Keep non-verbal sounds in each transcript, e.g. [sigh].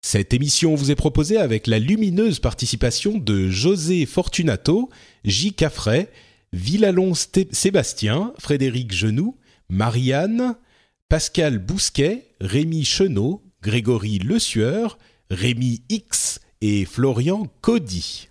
Cette émission vous est proposée avec la lumineuse participation de José Fortunato, J. Caffray, Villalon Sébastien, Frédéric Genoux, Marianne, Pascal Bousquet, Rémi Chenot, Grégory Le Sueur, Rémi X et Florian Cody.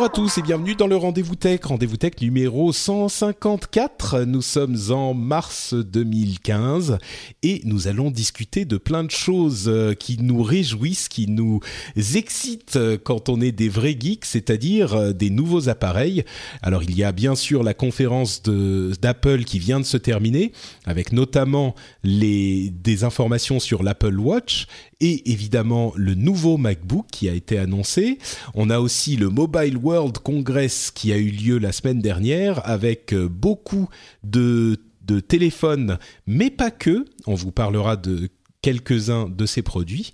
Bonjour à tous et bienvenue dans le Rendez-vous Tech, Rendez-vous Tech numéro 154. Nous sommes en mars 2015 et nous allons discuter de plein de choses euh, qui nous réjouissent, qui nous excitent quand on est des vrais geeks, c'est-à-dire euh, des nouveaux appareils. Alors il y a bien sûr la conférence d'Apple qui vient de se terminer avec notamment des informations sur l'Apple Watch et évidemment le nouveau MacBook qui a été annoncé. On a aussi le Mobile World Congress qui a eu lieu la semaine dernière avec euh, beaucoup de, de téléphones, mais pas que. On vous parlera de quelques-uns de ces produits.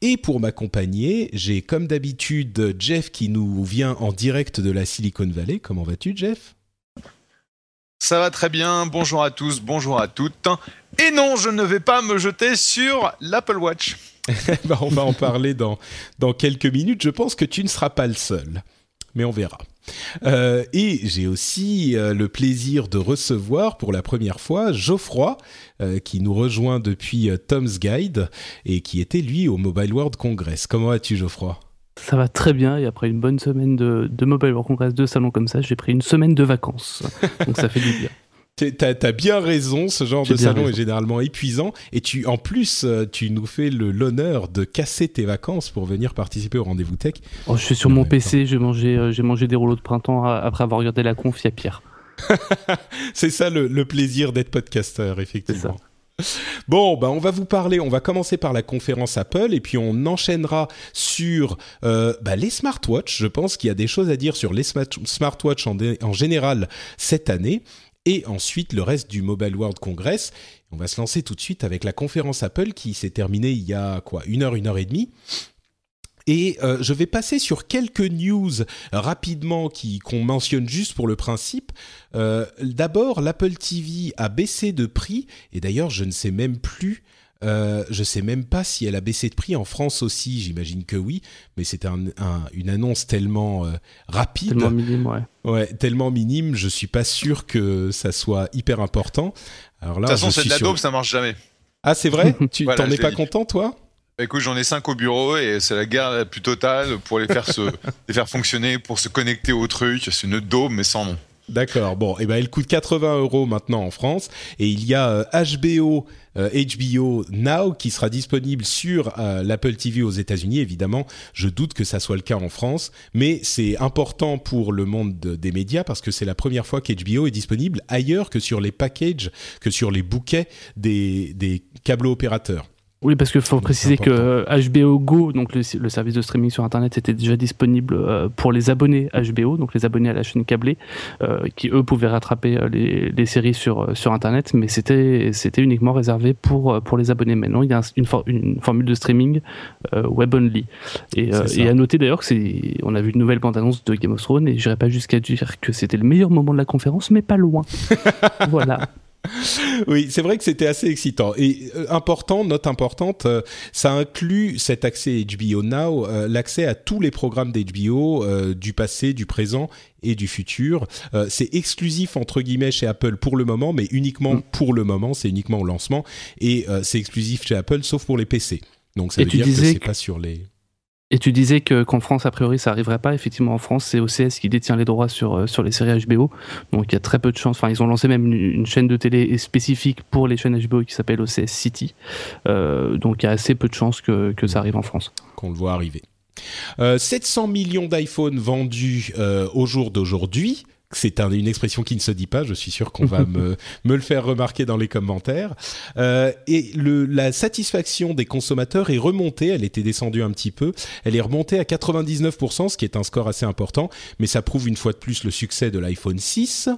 Et pour m'accompagner, j'ai comme d'habitude Jeff qui nous vient en direct de la Silicon Valley. Comment vas-tu Jeff? Ça va très bien, bonjour à tous, bonjour à toutes. Et non, je ne vais pas me jeter sur l'Apple Watch. [laughs] Bah, on va en parler dans, dans quelques minutes. Je pense que tu ne seras pas le seul, mais on verra. Euh, et j'ai aussi euh, le plaisir de recevoir pour la première fois Geoffroy, euh, qui nous rejoint depuis Tom's Guide et qui était lui au Mobile World Congress. Comment vas-tu Geoffroy? Ça va très bien et après une bonne semaine de, de Mobile World Congress, de salon comme ça, j'ai pris une semaine de vacances. Donc ça fait du bien. [laughs] T'as as bien raison, ce genre de salon est généralement épuisant et tu, en plus, euh, tu nous fais l'honneur de casser tes vacances pour venir participer au rendez-vous tech. Oh, je suis sur mon PC, j'ai mangé, euh, j'ai mangé des rouleaux de printemps euh, après avoir regardé la conf, il y a pire. [laughs] c'est ça le, plaisir d'être podcasteur, effectivement. Bon, ben on va vous parler. On va commencer par la conférence Apple et puis on enchaînera sur bah, les smartwatches. Je pense qu'il y a des choses à dire sur les smartwatches en, en général cette année et ensuite le reste du Mobile World Congress. On va se lancer tout de suite avec la conférence Apple qui s'est terminée il y a quoi une heure, une heure et demie. Et euh, je vais passer sur quelques news rapidement qui qu'on mentionne juste pour le principe. Euh, D'abord, l'Apple TV a baissé de prix et d'ailleurs je ne sais même plus euh, je sais même pas si elle a baissé de prix en France aussi. J'imagine que oui, mais c'était un, une annonce tellement euh, rapide, tellement minime, ouais. ouais. tellement minime. Je suis pas sûr que ça soit hyper important. Alors là, de toute façon, c'est de la dope, ça marche jamais. Ah, c'est vrai? [laughs] Tu t'en es pas content, toi? Écoute, j'en ai cinq au bureau et c'est la guerre la plus totale pour les faire se, [laughs] les faire fonctionner, pour se connecter au truc. C'est une daube mais sans nom. D'accord. Bon, et eh ben, elle coûte 80 euros maintenant en France et il y a HBO, euh, HBO euh, Now qui sera disponible sur euh, l'Apple TV aux États-Unis. Évidemment, je doute que ça soit le cas en France, mais c'est important pour le monde des médias parce que c'est la première fois qu'HBO est disponible ailleurs que sur les packages, que sur les bouquets des, des câbles opérateurs. Oui, parce qu'il faut préciser que HBO Go, donc le, service de streaming sur Internet, était déjà disponible euh, pour les abonnés HBO, donc les abonnés à la chaîne câblée, euh, qui eux pouvaient rattraper euh, les, séries sur, sur Internet, mais c'était uniquement réservé pour, pour les abonnés. Maintenant, il y a une, une formule de streaming web only. Et, et à noter d'ailleurs que c'est, on a vu une nouvelle bande-annonce de Game of Thrones, et j'irai pas jusqu'à dire que c'était le meilleur moment de la conférence, mais pas loin. [laughs] voilà. [laughs] oui, c'est vrai que c'était assez excitant. Et euh, important, note importante, euh, ça inclut cet accès HBO Now, euh, l'accès à tous les programmes d'HBO du passé, du présent et du futur. c'est exclusif entre guillemets chez Apple pour le moment, mais uniquement mm. pour le moment, c'est uniquement au lancement. Et c'est exclusif chez Apple, sauf pour les PC. Donc ça veut dire que c'est pas sur les Et tu disais que qu'en France, a priori, ça arriverait pas. Effectivement, en France, c'est OCS qui détient les droits sur, euh, sur les séries HBO. Donc il y a très peu de chances. Enfin, ils ont lancé même une, chaîne de télé spécifique pour les chaînes HBO qui s'appelle OCS City. Euh, donc il y a assez peu de chances que, que ça arrive en France. Qu'on le voit arriver. 700 millions d'iPhone vendus au jour d'aujourd'hui c'est une expression qui ne se dit pas. Je suis sûr qu'on va [laughs] me, me, le faire remarquer dans les commentaires. Euh, et le, la satisfaction des consommateurs est remontée. Elle était descendue un petit peu. Elle est remontée à 99%, ce qui est un score assez important. Mais ça prouve une fois de plus le succès de l'iPhone 6.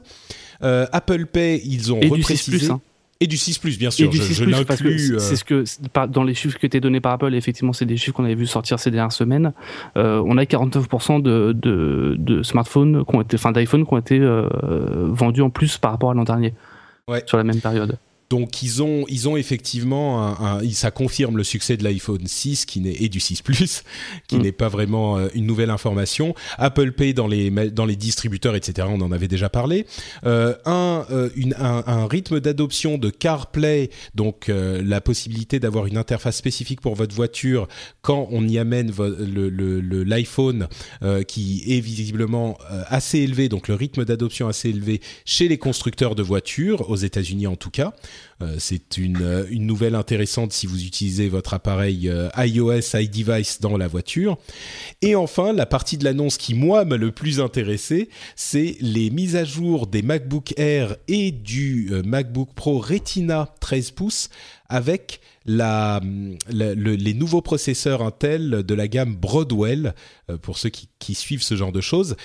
Euh, Apple Pay, ils ont et reprécisé. Hein. Et du 6 Plus, bien sûr. je, je l'inclus. Euh, c'est ce que dans les chiffres qui étaient donnés par Apple, effectivement, c'est des chiffres qu'on avait vu sortir ces dernières semaines. Euh, on a 49% de, de, de, smartphones, qui ont été, enfin d'iPhone, qui ont été euh, vendus en plus par rapport à l'an dernier. Ouais. Sur la même période. Donc ils ont ils ont effectivement un, un, ça confirme le succès de l'iPhone 6 qui n'est et du 6 Plus [laughs] qui mm. n'est pas vraiment euh, une nouvelle information. Apple Pay dans les dans les distributeurs etc. On en avait déjà parlé. Euh, un, euh, une, un, un rythme d'adoption de CarPlay donc euh, la possibilité d'avoir une interface spécifique pour votre voiture quand on y amène le, le, l'iPhone qui est visiblement assez élevé donc le rythme d'adoption assez élevé chez les constructeurs de voitures aux États-Unis en tout cas. Euh, c'est une, euh, une nouvelle intéressante si vous utilisez votre appareil euh, iOS, iDevice dans la voiture. Et enfin, la partie de l'annonce qui, moi, m'a le plus intéressé, c'est les mises à jour des MacBook Air et du MacBook Pro Retina 13 pouces avec les nouveaux processeurs Intel de la gamme Broadwell, pour ceux qui, suivent ce genre de choses,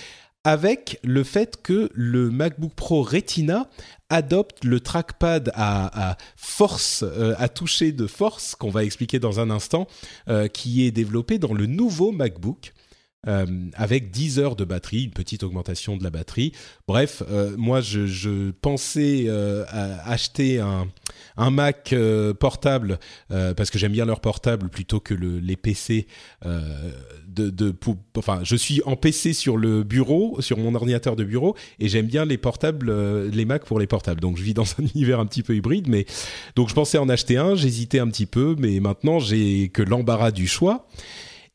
avec le fait que le MacBook Pro Retina adopte le trackpad à, force, euh, à toucher de force, qu'on va expliquer dans un instant, euh, qui est développé dans le nouveau MacBook. Euh, avec 10 heures de batterie, une petite augmentation de la batterie. Bref, euh, moi je, pensais euh, acheter un, Mac portable parce que j'aime bien leur portable plutôt que le, les PC. enfin, je suis en PC sur le bureau, sur mon ordinateur de bureau, et j'aime bien les portables, les Mac pour les portables. Donc je vis dans [laughs] un univers un petit peu hybride, mais donc je pensais en acheter un, j'hésitais un petit peu, mais maintenant j'ai que l'embarras du choix.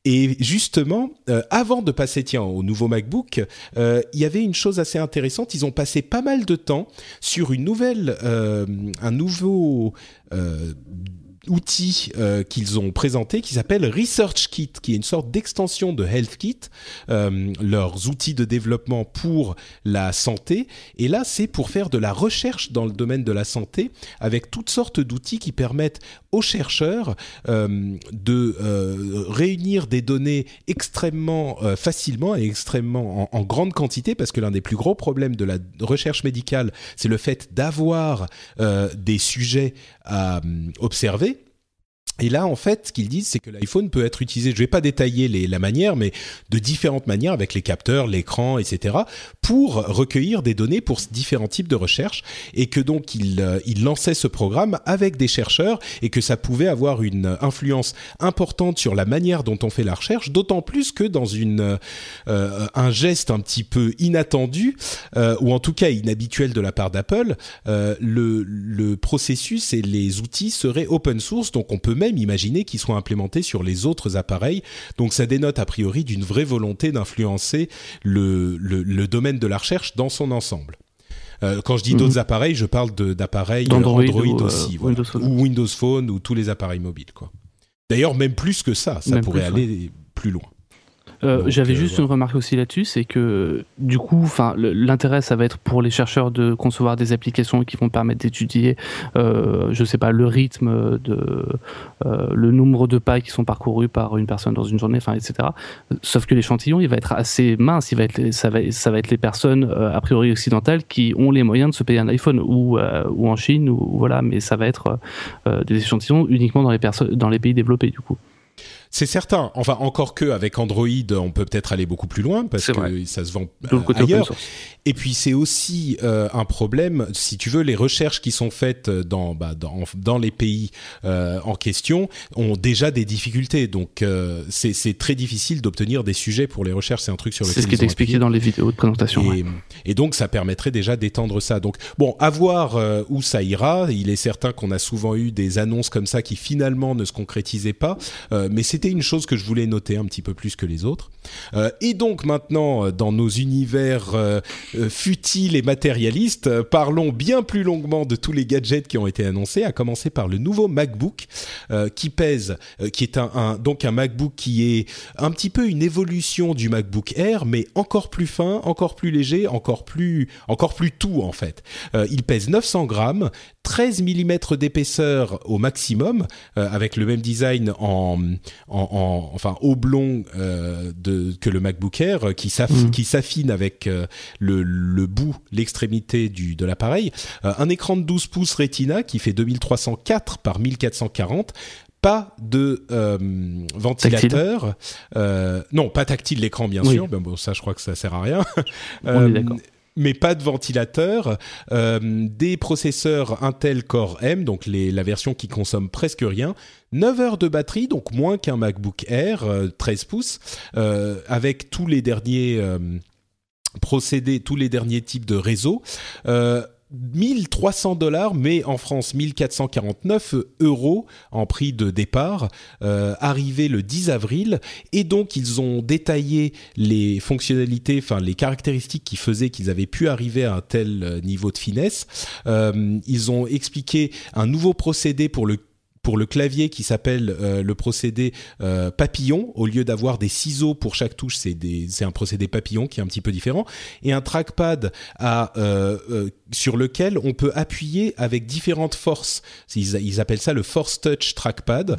Et justement, euh, avant de passer tiens au nouveau MacBook, euh, il y avait une chose assez intéressante. Ils ont passé pas mal de temps sur une nouvelle, euh, un nouveau outil qu'ils ont présenté qui s'appelle Research Kit, qui est une sorte d'extension de Health Kit, euh, leurs outils de développement pour la santé. Et là, c'est pour faire de la recherche dans le domaine de la santé avec toutes sortes d'outils qui permettent aux chercheurs euh, de euh, réunir des données extrêmement euh, facilement et extrêmement en, en, grande quantité parce que l'un des plus gros problèmes de la recherche médicale, c'est le fait d'avoir des sujets à observer et là, en fait, ce qu'ils disent, c'est que l'iPhone peut être utilisé, je ne vais pas détailler la manière, mais de différentes manières avec les capteurs, l'écran, etc., pour recueillir des données pour différents types de recherches, et que donc euh, il lançait ce programme avec des chercheurs, et que ça pouvait avoir une influence importante sur la manière dont on fait la recherche, d'autant plus que dans une, euh, un geste un petit peu inattendu, euh, ou en tout cas inhabituel de la part d'Apple, euh, le, le processus et les outils seraient open source, donc on peut même imaginer qu'ils soient implémentés sur les autres appareils. Donc ça dénote a priori d'une vraie volonté d'influencer le, le, domaine de la recherche dans son ensemble. Euh, quand je dis d'autres mhm. appareils, je parle d'appareils Android, ou, aussi, euh, ou Windows Phone ou tous les appareils mobiles. Quoi. D'ailleurs, même plus que ça, ça pourrait aller plus loin. Euh, j'avais euh, juste une remarque aussi là-dessus, c'est que du coup, enfin, l'intérêt, ça va être pour les chercheurs de concevoir des applications qui vont permettre d'étudier, euh, je sais pas, le rythme de, euh, le nombre de pas qui sont parcourus par une personne dans une journée, enfin, etc. Sauf que l'échantillon, il va être assez mince, il va être, ça va, ça va être les personnes a priori occidentales qui ont les moyens de se payer un iPhone ou ou en Chine ou voilà, mais ça va être des échantillons uniquement dans les personnes, dans les pays développés du coup. C'est certain. Enfin, encore que avec Android, on peut peut-être aller beaucoup plus loin parce que ça se vend ailleurs. Et puis c'est aussi euh, un problème, si tu veux, les recherches qui sont faites dans bah, dans, dans, les pays euh, en question ont déjà des difficultés. Donc euh, c'est très difficile d'obtenir des sujets pour les recherches. C'est un truc sur lequel c'est ce qui est expliqué dans les vidéos de présentation. Et, et donc ça permettrait déjà d'étendre ça. Donc bon, à voir où ça ira. Il est certain qu'on a souvent eu des annonces comme ça qui finalement ne se concrétisaient pas, mais c'était c'était une chose que je voulais noter un petit peu plus que les autres. Euh, et donc maintenant, dans nos univers euh, futiles et matérialistes, parlons bien plus longuement de tous les gadgets qui ont été annoncés, à commencer par le nouveau MacBook qui pèse, qui est un, donc un MacBook qui est un petit peu une évolution du MacBook Air, mais encore plus fin, encore plus léger, encore plus, encore plus tout en fait. il pèse 900 grammes, 13 mm d'épaisseur au maximum, euh, avec le même design en, enfin oblong euh, de, que le MacBook Air, euh, mm. qui s'affine avec le, le, bout, l'extrémité du de l'appareil. un écran de 12 pouces Retina qui fait 2304 par 1440 pas de ventilateur. non, pas tactile l'écran, bien sûr. Ben bon, ça, je crois que ça sert à rien. On est d'accord mais pas de ventilateur, euh, des processeurs Intel Core M, donc la version qui consomme presque rien, 9 heures de batterie, donc moins qu'un MacBook Air 13 euh, pouces, euh, avec tous les derniers procédés, tous les derniers types de réseaux. 1300 dollars, mais en France 1449 euros en prix de départ, euh, arrivé le 10 avril. Et donc ils ont détaillé les fonctionnalités, enfin les caractéristiques qui faisaient qu'ils avaient pu arriver à un tel euh, niveau de finesse. Euh, ils ont expliqué un nouveau procédé pour le pour le clavier qui s'appelle euh, le procédé euh, papillon. Au lieu d'avoir des ciseaux pour chaque touche, c'est un procédé papillon qui est un petit peu différent. Et un trackpad euh, sur lequel on peut appuyer avec différentes forces. Ils, ils appellent ça le Force Touch Trackpad,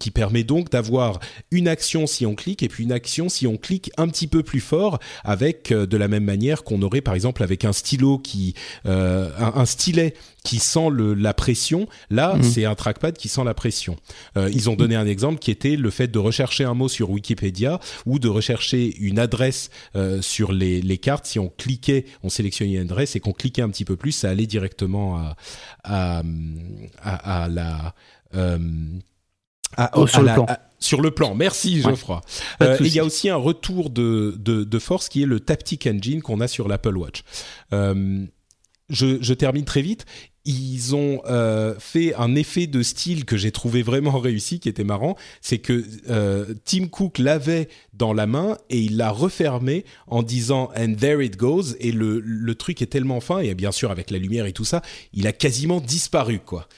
qui permet donc d'avoir une action si on clique et puis une action si on clique un petit peu plus fort, avec de la même manière qu'on aurait par exemple avec un stylo qui, un, un stylet qui sent le, la pression. Là, mhm. c'est un trackpad qui sent la pression. Euh, ils ont donné un exemple qui était le fait de rechercher un mot sur Wikipédia ou de rechercher une adresse euh, sur les, les, cartes. Si on cliquait, on sélectionnait une adresse et qu'on cliquait un petit peu plus, ça allait directement à, à, à, la... Euh, oh, sur, le plan. sur le plan. Merci Geoffroy. Euh, il y a aussi un retour de, de, de, force qui est le Taptic Engine qu'on a sur l'Apple Watch. Euh, je, je, termine très vite ils ont euh, fait un effet de style que j'ai trouvé vraiment [laughs] réussi, qui était marrant. C'est que euh, Tim Cook l'avait dans la main et il l'a refermé en disant and there it goes. Et le, le truc est tellement fin et bien sûr avec la lumière et tout ça, il a quasiment disparu quoi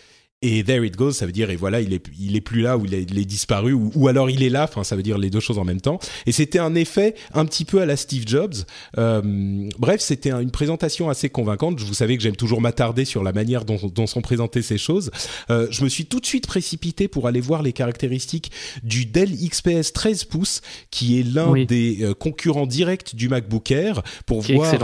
et there it goes, ça veut dire et voilà, il est il est plus là ou il est, disparu ou, alors il est là. Enfin, ça veut dire les deux choses en même temps. Et c'était un effet un petit peu à la Steve Jobs. Euh, bref, c'était une présentation assez convaincante. Vous savez que j'aime toujours m'attarder sur la manière dont, dont sont présentées ces choses. Euh, je me suis tout de suite précipité pour aller voir les caractéristiques du Dell XPS 13 pouces, qui est l'un des euh, concurrents directs du MacBook Air, pour voir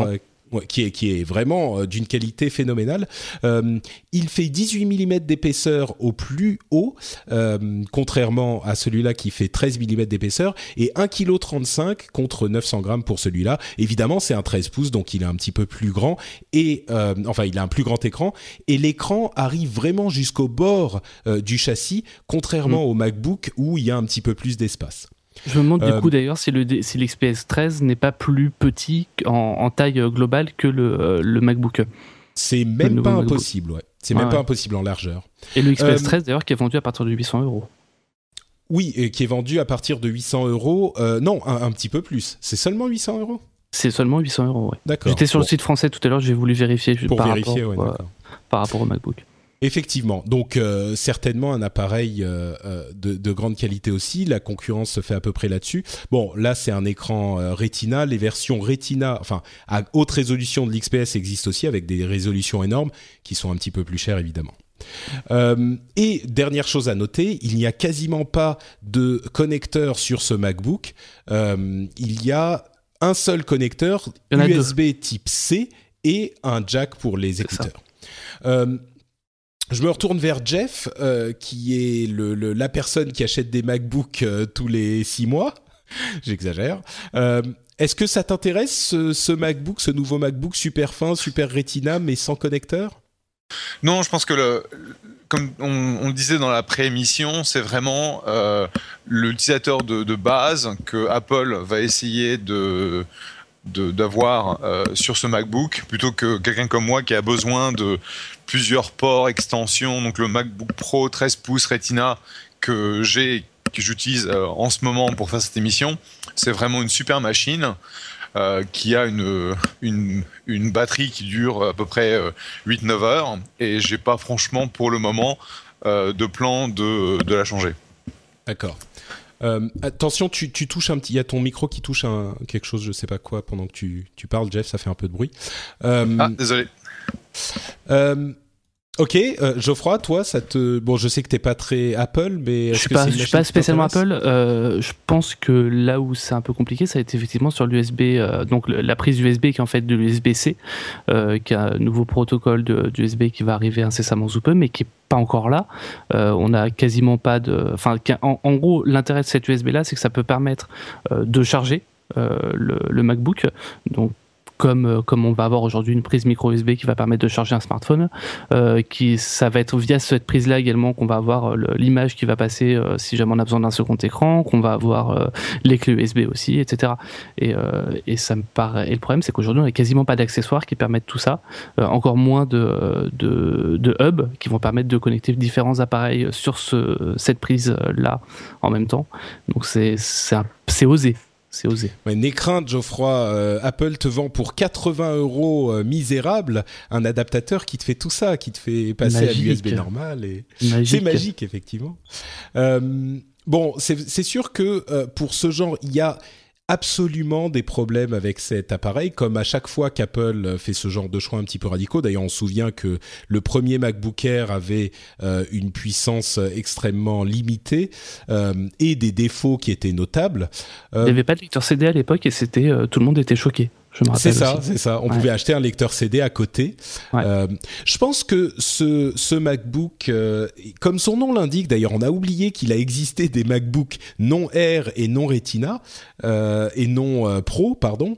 qui est qui est vraiment euh, d'une qualité phénoménale. Euh, il fait 18 mm d'épaisseur au plus haut, euh, contrairement à celui-là qui fait 13 mm d'épaisseur et 1,35 kg contre 900 grammes pour celui-là. Évidemment, c'est un 13 pouces, donc il est un petit peu plus grand et enfin il a un plus grand écran et l'écran arrive vraiment jusqu'au bord du châssis, contrairement mm. au MacBook où il y a un petit peu plus d'espace. Je me demande du euh, coup d'ailleurs si le si l'XPS 13 n'est pas plus petit en, taille globale que le, euh, le MacBook. C'est même pas impossible, ouais. C'est même pas impossible en largeur. Et le XPS 13 euh, d'ailleurs qui est vendu à partir de 800 euros. Oui, et qui est vendu à partir de 800 euros. non, un, petit peu plus. C'est seulement 800 euros? C'est seulement 800 euros, ouais. D'accord. J'étais sur le site français tout à l'heure, j'ai voulu vérifier. Pour par vérifier, rapport, par rapport au MacBook. Effectivement, donc euh, certainement un appareil euh, euh, de, de, grande qualité aussi. La concurrence se fait à peu près là-dessus. Bon, là c'est un écran Retina. Les versions Retina, enfin à haute résolution de l'XPS existent aussi avec des résolutions énormes qui sont un petit peu plus chères évidemment. et dernière chose à noter, il n'y a quasiment pas de connecteur sur ce MacBook. il y a un seul connecteur USB type C et un jack pour les écouteurs. Je me retourne vers Jeff, euh, qui est le, la personne qui achète des MacBooks euh, tous les six mois. [laughs] J'exagère. Euh, est-ce que ça t'intéresse ce, MacBook, ce nouveau MacBook super fin, super Retina, mais sans connecteur? Non, je pense que le, comme on, on, disait dans la pré-émission, c'est vraiment l'utilisateur de, de, base que Apple va essayer de d'avoir euh, sur ce MacBook plutôt que quelqu'un comme moi qui a besoin de plusieurs ports, extensions. Donc le MacBook Pro 13 pouces Retina que j'ai que j'utilise en ce moment pour faire cette émission. C'est vraiment une super machine. qui a une, une, une, batterie qui dure à peu près 8-9 heures et j'ai pas franchement pour le moment de plan de, de la changer. D'accord. Euh, attention, tu, tu, touches un petit. Il y a ton micro qui touche un, quelque chose, je sais pas quoi, pendant que tu, tu parles, Jeff, ça fait un peu de bruit. Euh, ah, désolé. Euh, Ok, euh, Geoffroy, toi, ça te. Bon, je sais que t'es pas très Apple, mais. Je suis pas, je suis pas spécialement Apple. Euh, je pense que là où c'est un peu compliqué, ça a été effectivement sur l'USB, euh, donc la prise USB qui est en fait de l'USB-C, qui a un nouveau protocole d'USB qui va arriver incessamment sous peu, mais qui est pas encore là. Euh, on a quasiment pas de. Enfin, en, en gros, l'intérêt de cette USB là, c'est que ça peut permettre de charger le, le, MacBook. Donc comme, euh, comme on va avoir aujourd'hui une prise micro USB qui va permettre de charger un smartphone. Euh, qui, ça va être via cette prise-là également qu'on va avoir euh, l'image qui va passer si jamais on a besoin d'un second écran, qu'on va avoir les clés USB aussi, etc. Et, et ça me paraît. Et le problème, c'est qu'aujourd'hui, on n'a quasiment pas d'accessoires qui permettent tout ça, encore moins de, de, de hubs qui vont permettre de connecter différents appareils sur ce, cette prise-là en même temps. Donc c'est osé c'est osé. Ouais, N'aie crainte, Geoffroy. Euh, Apple te vend pour 80 euros euh, misérable un adaptateur qui te fait tout ça, qui te fait passer à l'USB normal. Et... C'est magique, effectivement. Euh, bon, c'est sûr que euh, pour ce genre, il y a absolument des problèmes avec cet appareil, comme à chaque fois qu'Apple fait ce genre de choix un petit peu radicaux. D'ailleurs, on se souvient que le premier MacBook Air avait euh, une puissance extrêmement limitée euh, et des défauts qui étaient notables. Euh, Il n'y avait pas de lecteur CD à l'époque et tout le monde était choqué. C'est ça, c'est ça. On pouvait acheter un lecteur CD à côté. Euh, je pense que ce, ce MacBook, euh, comme son nom l'indique, d'ailleurs, on a oublié qu'il a existé des MacBooks non Air et non Retina euh, et non euh, Pro, pardon.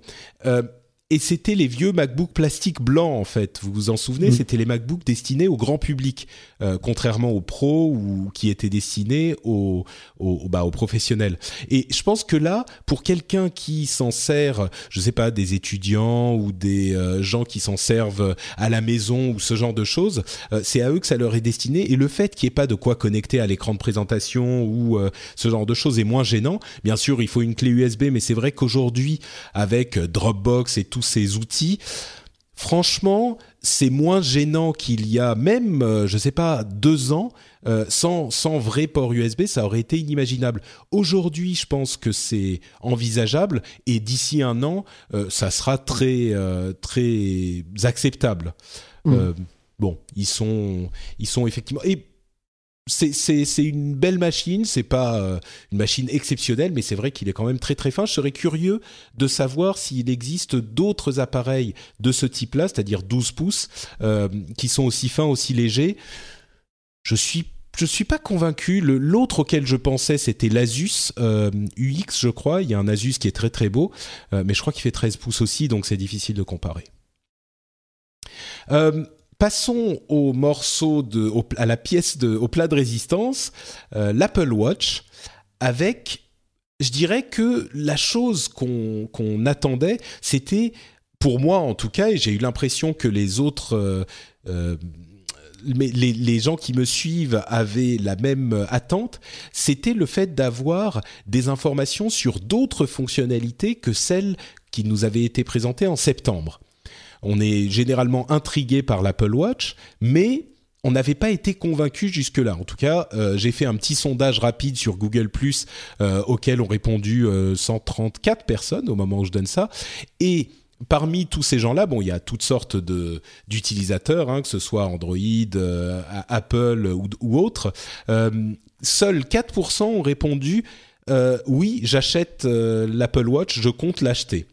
Et c'était les vieux MacBook plastiques blancs en fait. Vous vous en souvenez mm. C'était les MacBooks destinés au grand public, euh, contrairement aux pros ou qui étaient destinés aux, aux, bah, aux professionnels. Et je pense que là, pour quelqu'un qui s'en sert, je sais pas, des étudiants ou des euh, gens qui s'en servent à la maison ou ce genre de choses, euh, c'est à eux que ça leur est destiné. Et le fait qu'il n'y ait pas de quoi connecter à l'écran de présentation ou ce genre de choses est moins gênant. Bien sûr, il faut une clé USB, mais c'est vrai qu'aujourd'hui, avec Dropbox et tout ces outils, franchement, c'est moins gênant qu'il y a même, euh, je sais pas, deux ans. Euh, sans, sans vrai port USB, ça aurait été inimaginable. Aujourd'hui, je pense que c'est envisageable et d'ici un an, euh, ça sera très, très acceptable. Mmh. bon, ils sont, ils sont effectivement. Et c'est une belle machine, c'est pas euh, une machine exceptionnelle, mais c'est vrai qu'il est quand même très très fin. Je serais curieux de savoir s'il existe d'autres appareils de ce type-là, c'est-à-dire 12 pouces, euh, qui sont aussi fins, aussi légers. Je suis suis pas convaincu. L'autre auquel je pensais, c'était l'Asus euh, UX, je crois. Il y a un Asus qui est très très beau, mais je crois qu'il fait 13 pouces aussi, donc c'est difficile de comparer. Passons au morceau de, à la pièce de, au plat de résistance, euh, l'Apple Watch, avec, je dirais que la chose qu'on attendait, c'était, pour moi en tout cas, et j'ai eu l'impression que les autres euh, euh, les, les, gens qui me suivent avaient la même attente, c'était le fait d'avoir des informations sur d'autres fonctionnalités que celles qui nous avaient été présentées en septembre. On est généralement intrigué par l'Apple Watch, mais on n'avait pas été convaincu jusque-là. En tout cas, euh, j'ai fait un petit sondage rapide sur Google euh, auquel ont répondu 134 euh, personnes au moment où je donne ça. Et parmi tous ces gens-là, bon, il y a toutes sortes d'utilisateurs, hein, que ce soit Android, Apple ou autres. seuls 4% ont répondu oui, j'achète l'Apple Watch, je compte l'acheter.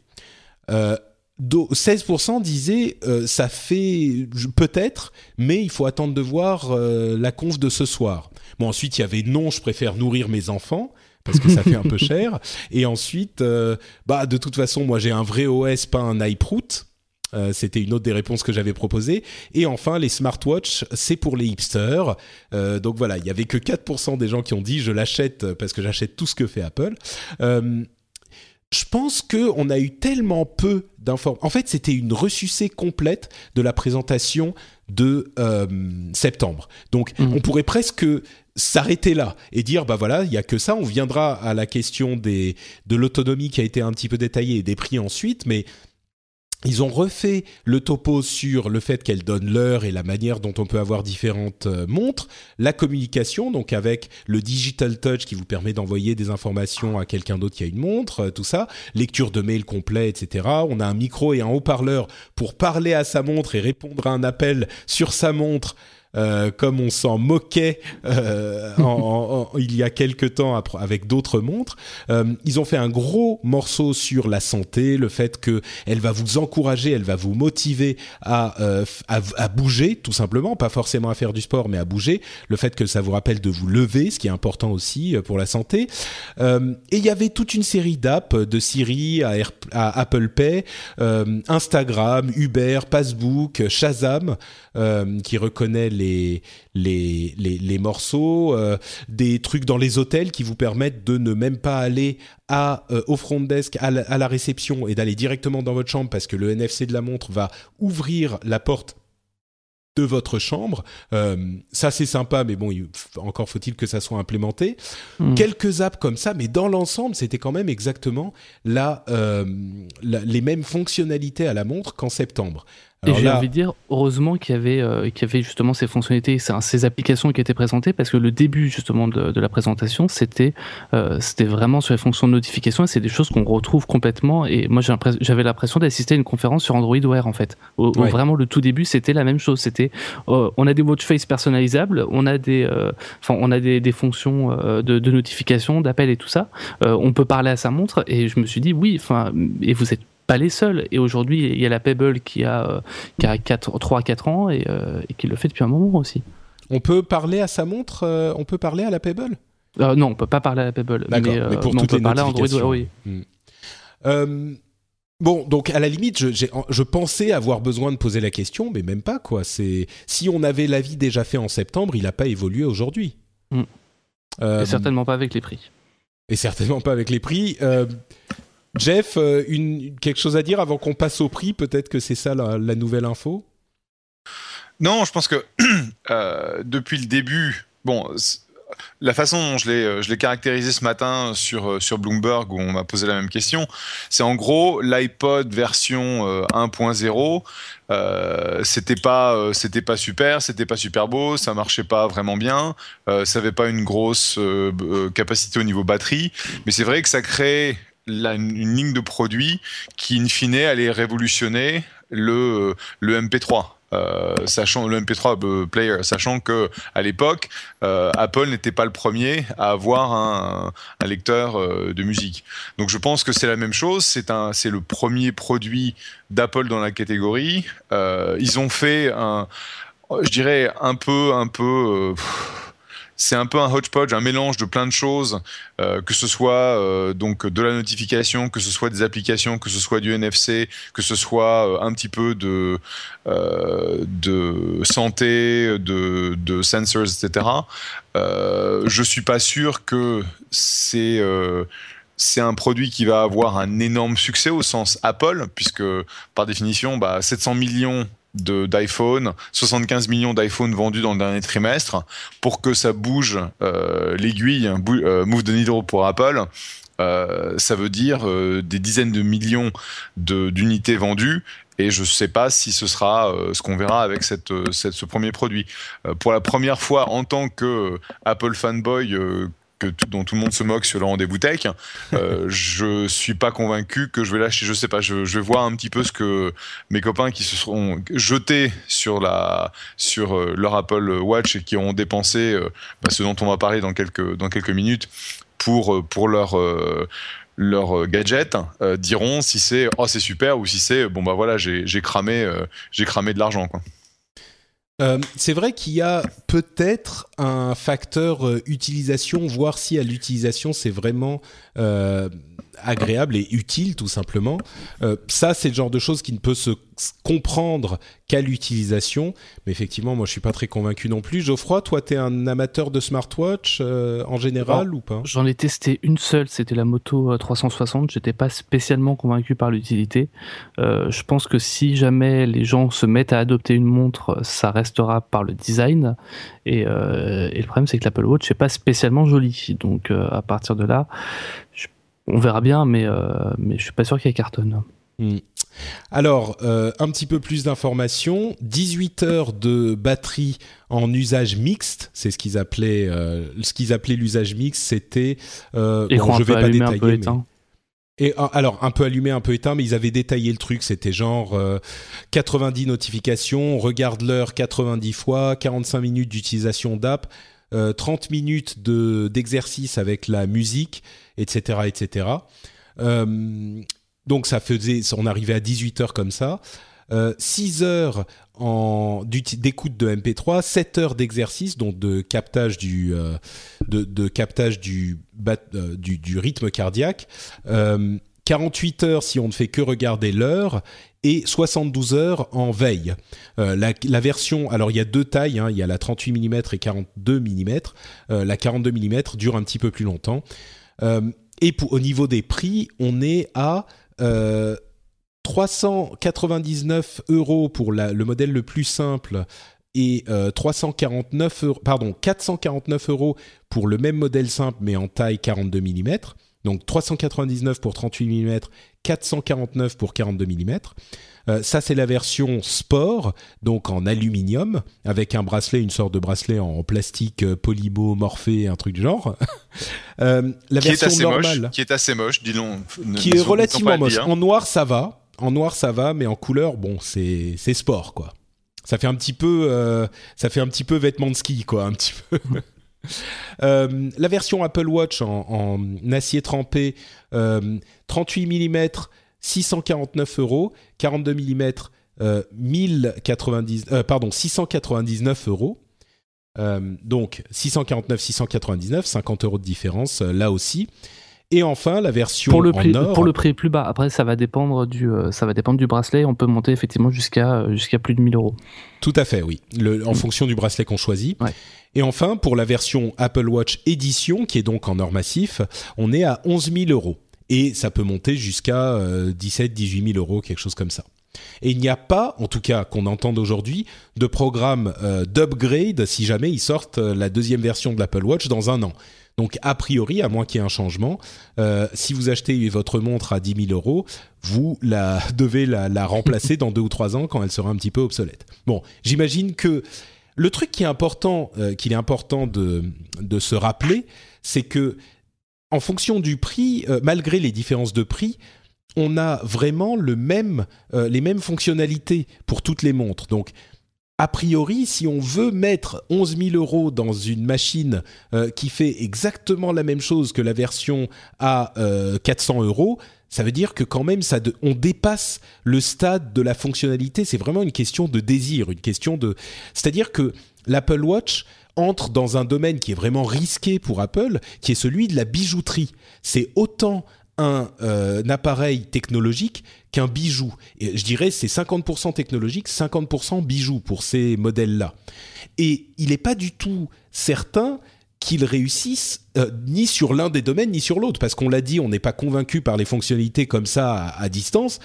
16% disaient euh, ça fait peut-être, mais il faut attendre de voir euh, la conf de ce soir. Bon, ensuite il y avait non, je préfère nourrir mes enfants parce que ça fait un peu [laughs] cher. Et ensuite, euh, bah de toute façon, moi j'ai un vrai OS, pas un iProot. C'était une autre des réponses que j'avais proposées. Et enfin, les smartwatches, c'est pour les hipsters. donc voilà, il y avait que 4% des gens qui ont dit je l'achète parce que j'achète tout ce que fait Apple. Je pense que on a eu tellement peu d'informations. En fait, c'était une ressucée complète de la présentation de euh, septembre. Donc, Mhm. on pourrait presque s'arrêter là et dire bah voilà, il y a que ça. On viendra à la question des de l'autonomie qui a été un petit peu détaillée et des prix ensuite, mais ils ont refait le topo sur le fait qu'elle donne l'heure et la manière dont on peut avoir différentes euh, montres, la communication, donc avec le digital touch qui vous permet d'envoyer des informations à quelqu'un d'autre qui a une montre, euh, tout ça, lecture de mail complet, etc. On a un micro et un haut-parleur pour parler à sa montre et répondre à un appel sur sa montre. Euh, comme on s'en moquait euh, il y a quelque temps avec d'autres montres, Euh, ils ont fait un gros morceau sur la santé, le fait que elle va vous encourager, elle va vous motiver à, à, bouger, tout simplement, pas forcément à faire du sport, mais à bouger. Le fait que ça vous rappelle de vous lever, ce qui est important aussi pour la santé. Et il y avait toute une série d'apps, de Siri à, Apple Pay, Instagram, Uber, Passbook, Shazam, qui reconnaît les, les, les, les morceaux, euh, des trucs dans les hôtels qui vous permettent de ne même pas aller à, euh, au front desk, à la, à la réception et d'aller directement dans votre chambre parce que le NFC de la montre va ouvrir la porte de votre chambre. Euh, ça c'est sympa, mais bon, il, encore faut-il que ça soit implémenté. Mm. Quelques apps comme ça, mais dans l'ensemble, c'était quand même exactement la, euh, la- les mêmes fonctionnalités à la montre qu'en septembre. Et j'ai là- envie de dire, heureusement qu'il y avait, euh, qu'il y avait justement ces fonctionnalités, ces, ces applications qui étaient présentées, parce que le début justement de, de la présentation, c'était, euh, c'était vraiment sur les fonctions de notification, et c'est des choses qu'on retrouve complètement. Et moi, j'ai j'avais l'impression d'assister à une conférence sur Android Wear en fait. Ouais. vraiment le tout début, c'était la même chose. C'était, euh, on a des watch face personnalisables, on a des, enfin, on a des, des fonctions de, de notification, d'appel et tout ça. On peut parler à sa montre, et je me suis dit oui, enfin, et vous êtes pas les seuls. Et aujourd'hui, il y a la Pebble qui a, euh, qui a 4, 3 4 ans et, euh, et qui le fait depuis un moment aussi. On peut parler à sa montre, euh, on peut parler à la Pebble? Non, on peut pas parler à la Pebble, mais, pour mais on peut parler à Android oui. Hmm. Bon, donc à la limite, je, je pensais avoir besoin de poser la question, mais même pas quoi. C'est si on avait l'avis déjà fait en septembre, il n'a pas évolué aujourd'hui. Hmm. Euh, Et certainement pas avec les prix. et certainement pas avec les prix. Euh, Jeff, euh, quelque chose à dire avant qu'on passe au prix? Peut-être que c'est ça la, nouvelle info? Non, je pense que [clears throat] euh, depuis le début, bon, la façon dont je l'ai, euh, je l'ai caractérisé ce matin sur, sur Bloomberg, où on m'a posé la même question, c'est en gros l'iPod version euh, 1.0. Euh, c'était pas, c'était pas super, c'était pas super beau, ça marchait pas vraiment bien, ça avait pas une grosse capacité au niveau batterie, mais c'est vrai que ça crée une, ligne de produits qui, in fine, allait révolutionner le, le MP3. Euh, sachant le MP3 euh, player, sachant que à l'époque, euh, Apple n'était pas le premier à avoir un, lecteur de musique. Donc je pense que c'est la même chose. C'est un, c'est le premier produit d'Apple dans la catégorie. Ils ont fait je dirais un peu, un peu. C'est un peu un hodgepodge, un mélange de plein de choses, euh, que ce soit euh, donc de la notification, que ce soit des applications, que ce soit du NFC, que ce soit euh, un petit peu de santé, de, sensors, etc. Euh, je suis pas sûr que c'est c'est un produit qui va avoir un énorme succès au sens Apple, puisque par définition, bah, 700 millions de- d'iPhone, 75 millions d'iPhone vendus dans le dernier trimestre, pour que ça bouge euh, l'aiguille, euh, move the needle pour Apple, euh, ça veut dire des dizaines de millions d'unités vendues. Et je ne sais pas si ce sera ce qu'on verra avec cette, cette- ce premier produit. Pour la première fois, en tant que Apple fanboy que dont tout le monde se moque sur le rendez-vous tech, euh, je suis pas convaincu que je vais lâcher. Je sais pas. Je, vais voir un petit peu ce que mes copains qui se seront jetés sur la sur euh, leur Apple Watch et qui ont dépensé euh, bah, ce dont on va parler dans quelques dans quelques minutes pour euh, pour leur gadget diront si c'est oh c'est super ou si c'est bon bah voilà j'ai cramé j'ai cramé de l'argent quoi. Euh, c'est vrai qu'il y a peut-être un facteur euh, utilisation, voir si à l'utilisation c'est vraiment euh, agréable et utile tout simplement. Euh, ça, c'est le genre de choses qui ne peut se comprendre qu'à l'utilisation. Mais effectivement, moi, je suis pas très convaincu non plus. Geoffroy, toi, tu es un amateur de smartwatch euh, en général ou pas? J'en ai testé une seule, c'était la Moto 360. J'étais pas spécialement convaincu par l'utilité. Euh, je pense que si jamais les gens se mettent à adopter une montre, ça restera par le design. Et, et le problème, c'est que l'Apple Watch n'est pas spécialement joli. Donc, à partir de là, on verra bien, mais, euh, mais je suis pas sûr qu'il cartonne. Hmm. Alors, euh, un petit peu plus d'informations. 18 heures de batterie en usage mixte, c'est ce qu'ils appelaient, euh, ce qu'ils appelaient l'usage mixte, c'était. Euh, je vais pas détailler. Un peu. Et ah, alors un peu allumé, un peu éteint, mais ils avaient détaillé le truc. C'était genre 90 notifications, on regarde l'heure 90 fois, 45 minutes d'utilisation d'app, 30 minutes de d'exercice avec la musique etc., etc. Euh, donc ça faisait, on arrivait à 18 heures comme ça. 6 euh, heures d'écoute de MP3, 7 heures d'exercice, donc de captage du, euh, rythme cardiaque, 48 heures si on ne fait que regarder l'heure, et 72 heures en veille. la, version, alors il y a deux tailles, hein, il y a la 38 mm et 42 mm. la 42 mm dure un petit peu plus longtemps. Euh, et au niveau des prix, on est à 399 euh, euros pour le modèle le plus simple et 349 euh, pardon, 449 euros pour le même modèle simple mais en taille 42 mm. Donc 399 pour 38 mm, 449 pour 42 mm. Euh, ça, c'est la version sport, donc en aluminium, avec un bracelet, une sorte de bracelet en plastique euh, polymorphé, un truc du genre. [laughs] Euh, la qui version est assez normale, moche, qui est assez moche, dis-le. Qui est relativement moche. En noir, ça va. En noir, ça va, mais en couleur, bon, c'est sport, quoi. Ça fait un petit peu, ça fait un petit peu vêtement de ski, quoi, un petit peu. [laughs] [laughs] la version Apple Watch en, acier trempé, 38 mm, 649 euros, 42 mm, 1090, pardon, 699 euros. Euh, donc 649, 699, 50 euros de différence euh, là aussi. Et enfin, la version pour le prix, en or, pour le prix plus bas. Après, ça va dépendre du, euh, ça va dépendre du bracelet. On peut monter effectivement jusqu'à jusqu'à plus de 1000 euros. Tout à fait, oui. Le, en fonction du bracelet qu'on choisit. Et enfin, pour la version Apple Watch Edition, qui est donc en or massif, on est à 11 000 euros et ça peut monter jusqu'à 17 18 000 euros, quelque chose comme ça. Et il n'y a pas, en tout cas qu'on entende aujourd'hui, de programme euh, d'upgrade si jamais ils sortent euh, la deuxième version de l'Apple Watch dans un an. Donc a priori, à moins qu'il y ait un changement, euh, si vous achetez votre montre à 10 000 euros, vous la, [laughs] devez la, remplacer dans deux ou trois ans quand elle sera un petit peu obsolète. Bon, j'imagine que le truc qui est important, qu'il est important de, se rappeler, c'est que en fonction du prix, euh, malgré les différences de prix, on a vraiment euh, les mêmes fonctionnalités pour toutes les montres. Donc, a priori, si on veut mettre 11 000 euros dans une machine euh, qui fait exactement la même chose que la version à 400 euros, ça veut dire que quand même, on dépasse le stade de la fonctionnalité. C'est vraiment une question de désir, une question de. C'est-à-dire que l'Apple Watch entre dans un domaine qui est vraiment risqué pour Apple, qui est celui de la bijouterie. C'est autant un, euh, appareil technologique qu'un bijou. Et je dirais c'est 50% technologique, 50% bijou pour ces modèles-là. Et il n'est pas du tout certain qu'ils réussissent euh, ni sur l'un des domaines ni sur l'autre, parce qu'on l'a dit, on n'est pas convaincu par les fonctionnalités comme ça à distance.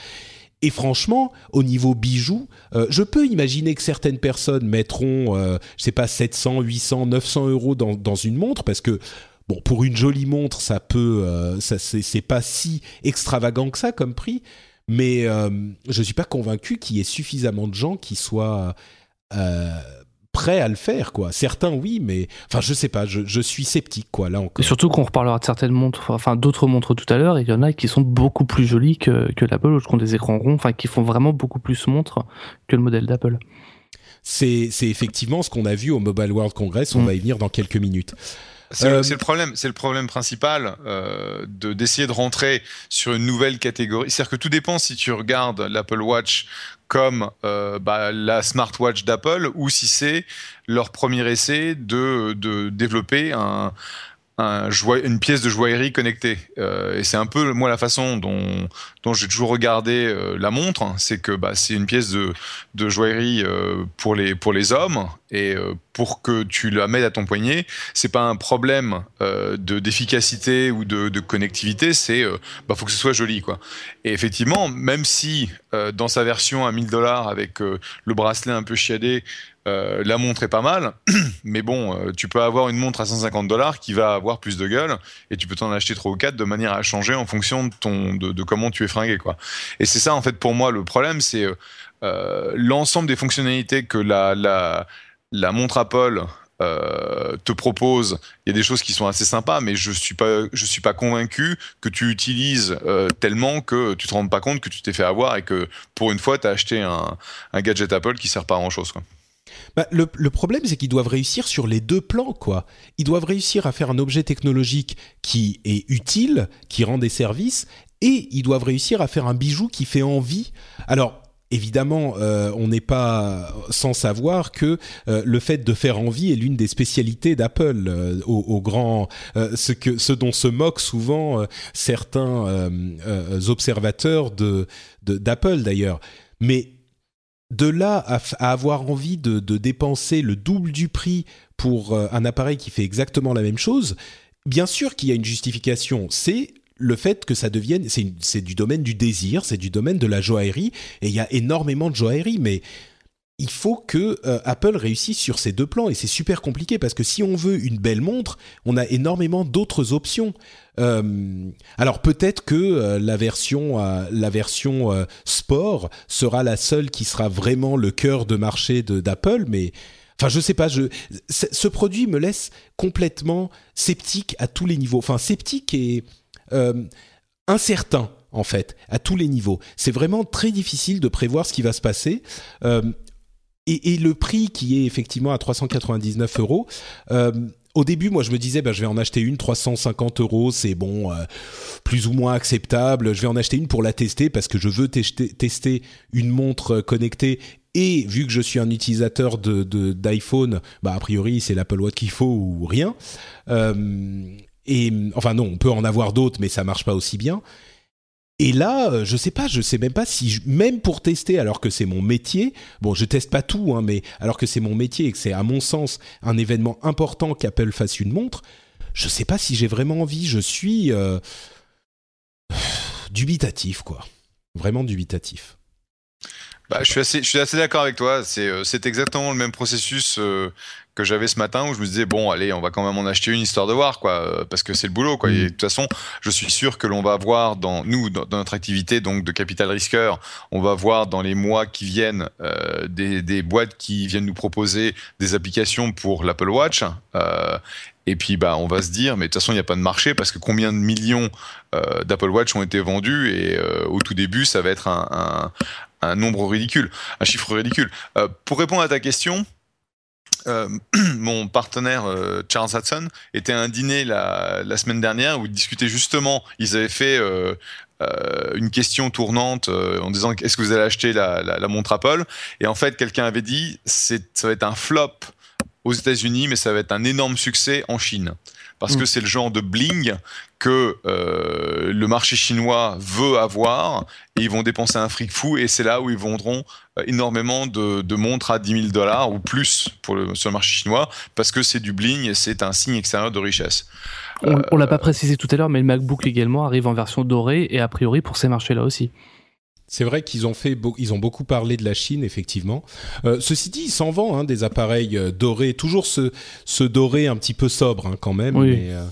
Et franchement, au niveau bijoux, euh, je peux imaginer que certaines personnes mettront, euh, je sais pas, 700, 800, 900 euros dans, dans une montre parce que bon, pour une jolie montre, ça peut, euh, ça c'est pas si extravagant que ça comme prix. Mais euh, je suis pas convaincu qu'il y ait suffisamment de gens qui soient prêts à le faire quoi. Certains oui, mais enfin je sais pas, je, suis sceptique quoi là encore. Et surtout qu'on reparlera de certaines montres, enfin d'autres montres tout à l'heure, il y en a qui sont beaucoup plus jolies que, que l'Apple, qui ont des écrans ronds, enfin qui font vraiment beaucoup plus montre que le modèle d'Apple. C'est effectivement ce qu'on a vu au Mobile World Congress, on mm. va y venir dans quelques minutes. Euh, c'est le problème, c'est le problème principal euh, de d'essayer de rentrer sur une nouvelle catégorie. C'est-à-dire que tout dépend si tu regardes l'Apple Watch comme euh, bah, la smartwatch d'Apple ou si c'est leur premier essai de, de développer un, un une pièce de joaillerie connectée. Euh, et c'est un peu moi la façon dont, j'ai toujours regardé euh, la montre, c'est que bah, c'est une pièce de, joaillerie euh, pour les pour les hommes et pour que tu la mettes à ton poignet, c'est pas un problème de d'efficacité ou de, de connectivité, c'est bah faut que ce soit joli quoi. Et effectivement, même si dans sa version à 1000 dollars avec le bracelet un peu chiadé euh, la montre est pas mal, [clears throat] mais bon, euh, tu peux avoir une montre à 150 dollars qui va avoir plus de gueule, et tu peux t'en acheter trois ou quatre de manière à changer en fonction de comment tu es fringué, quoi. Et c'est ça en fait pour moi le problème, c'est euh, l'ensemble des fonctionnalités que la montre Apple te propose. Il y a des choses qui sont assez sympas, mais je suis suis pas convaincu que tu utilises tellement que tu te rends pas compte que tu t'es fait avoir et que pour une fois tu as acheté un, gadget Apple qui sert pas à grand chose, quoi. Bah, le, problème, c'est qu'ils doivent réussir sur les deux plans, quoi. Ils doivent réussir à faire un objet technologique qui est utile, qui rend des services, et ils doivent réussir à faire un bijou qui fait envie. Alors, évidemment, euh, on n'est pas sans savoir que euh, le fait de faire envie est l'une des spécialités d'Apple, euh, au, grand, ce que, ce dont se moquent souvent certains observateurs de d'Apple d'ailleurs. Mais de là à, avoir envie de, dépenser le double du prix pour euh, un appareil qui fait exactement la même chose, bien sûr qu'il y a une justification. C'est le fait que ça devienne, c'est du domaine du désir, c'est du domaine de la joaillerie, et il y a énormément de joaillerie, mais il faut que euh, Apple réussisse sur ces deux plans et c'est super compliqué parce que si on veut une belle montre, on a énormément d'autres options. Euh, alors peut-être que euh, la version la version sport sera la seule qui sera vraiment le cœur de marché d'Apple, mais Enfin, je sais pas. Je, ce produit me laisse complètement sceptique à tous les niveaux. Enfin, sceptique et incertain en fait à tous les niveaux. C'est vraiment très difficile de prévoir ce qui va se passer. Et, le prix qui est effectivement à 399 euros. Euh, au début, moi, je me disais, ben, je vais en acheter une 350 euros, c'est bon, euh, plus ou moins acceptable. Je vais en acheter une pour la tester parce que je veux tester une montre connectée. Et vu que je suis un utilisateur d'iPhone, bah a priori c'est l'Apple Watch qu'il faut ou rien. Euh, et enfin non, on peut en avoir d'autres, mais ça marche pas aussi bien. Et là, euh, je sais pas, je sais même pas si, même pour tester, alors que c'est mon métier, bon, je teste pas tout, hein, mais alors que c'est mon métier et que c'est à mon sens un événement important qu'Apple fasse une montre, je sais pas si j'ai vraiment envie. Je suis euh, [sighs] dubitatif, quoi, vraiment dubitatif. Bah, je suis assez, assez d'accord avec toi. C'est, euh, c'est exactement le même processus que j'avais ce matin où je me disais bon allez on va quand même en acheter une histoire de voir quoi euh, parce que c'est le boulot quoi. Et de toute façon je suis sûr que l'on va voir dans nous dans, notre activité donc de capital risqueur on va voir dans les mois qui viennent euh, des, des, boîtes qui viennent nous proposer des applications pour l'Apple Watch euh, et puis bah on va se dire mais de toute façon il n'y a pas de marché parce que combien de millions euh, d'Apple Watch ont été vendus et euh, au tout début ça va être un, un, un nombre ridicule un chiffre ridicule. Pour répondre à ta question euh, [clears throat] mon partenaire euh, Charles Hudson était à un dîner la, semaine dernière où ils discutaient justement, ils avaient fait euh, une question tournante en disant est-ce que vous allez acheter la, la, la montre Apple? Et en fait, quelqu'un avait dit ça va être un flop aux États-Unis, mais ça va être un énorme succès en Chine parce que mm. c'est le genre de bling que euh, le marché chinois veut avoir et ils vont dépenser un fric fou et c'est là où ils vendront euh, énormément de, montres à 10 000 dollars ou plus pour le, sur le marché chinois parce que c'est du bling et c'est un signe extérieur de richesse. On, ne l'a pas précisé tout à l'heure, mais le MacBook également arrive en version dorée et a priori pour ces marchés-là aussi. C'est vrai qu'ils ont fait, ils ont beaucoup parlé de la Chine, effectivement. Euh, ceci dit, ils s'en vendent hein, des appareils euh, dorés, toujours ce, ce doré un petit peu sobre hein, quand même. Mais, euh,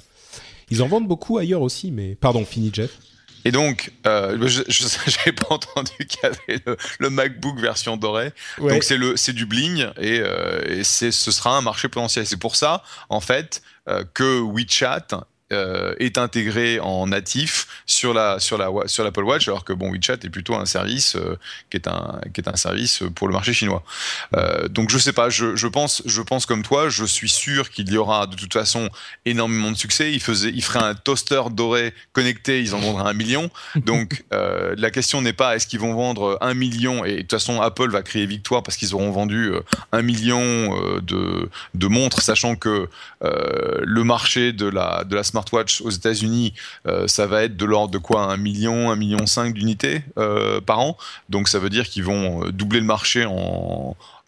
ils en vendent beaucoup ailleurs aussi, mais pardon, fini Jeff. Et donc, je n'avais [laughs] pas entendu qu'il y avait le, MacBook version dorée. Donc c'est le, c'est du bling et, et c'est, ce sera un marché potentiel. C'est pour ça, en fait, que WeChat euh, est intégré en natif sur la sur la sur l'Apple Watch, alors que bon WeChat est plutôt un service euh, qui est un qui est un service pour le marché chinois. Euh, donc je sais pas, je, je pense je pense comme toi, je suis sûr qu'il y aura de toute façon énormément de succès. Il faisait il ferait un toaster doré connecté, ils en vendraient un million. Donc [laughs] la question n'est pas est-ce qu'ils vont vendre un million et de toute façon Apple va crier victoire parce qu'ils auront vendu un million de de montres, sachant que le marché de la de la smartwatch aux États-Unis, ça va être de l'ordre de quoi un million, un million cinq d'unités par an. Donc ça veut dire qu'ils vont doubler le marché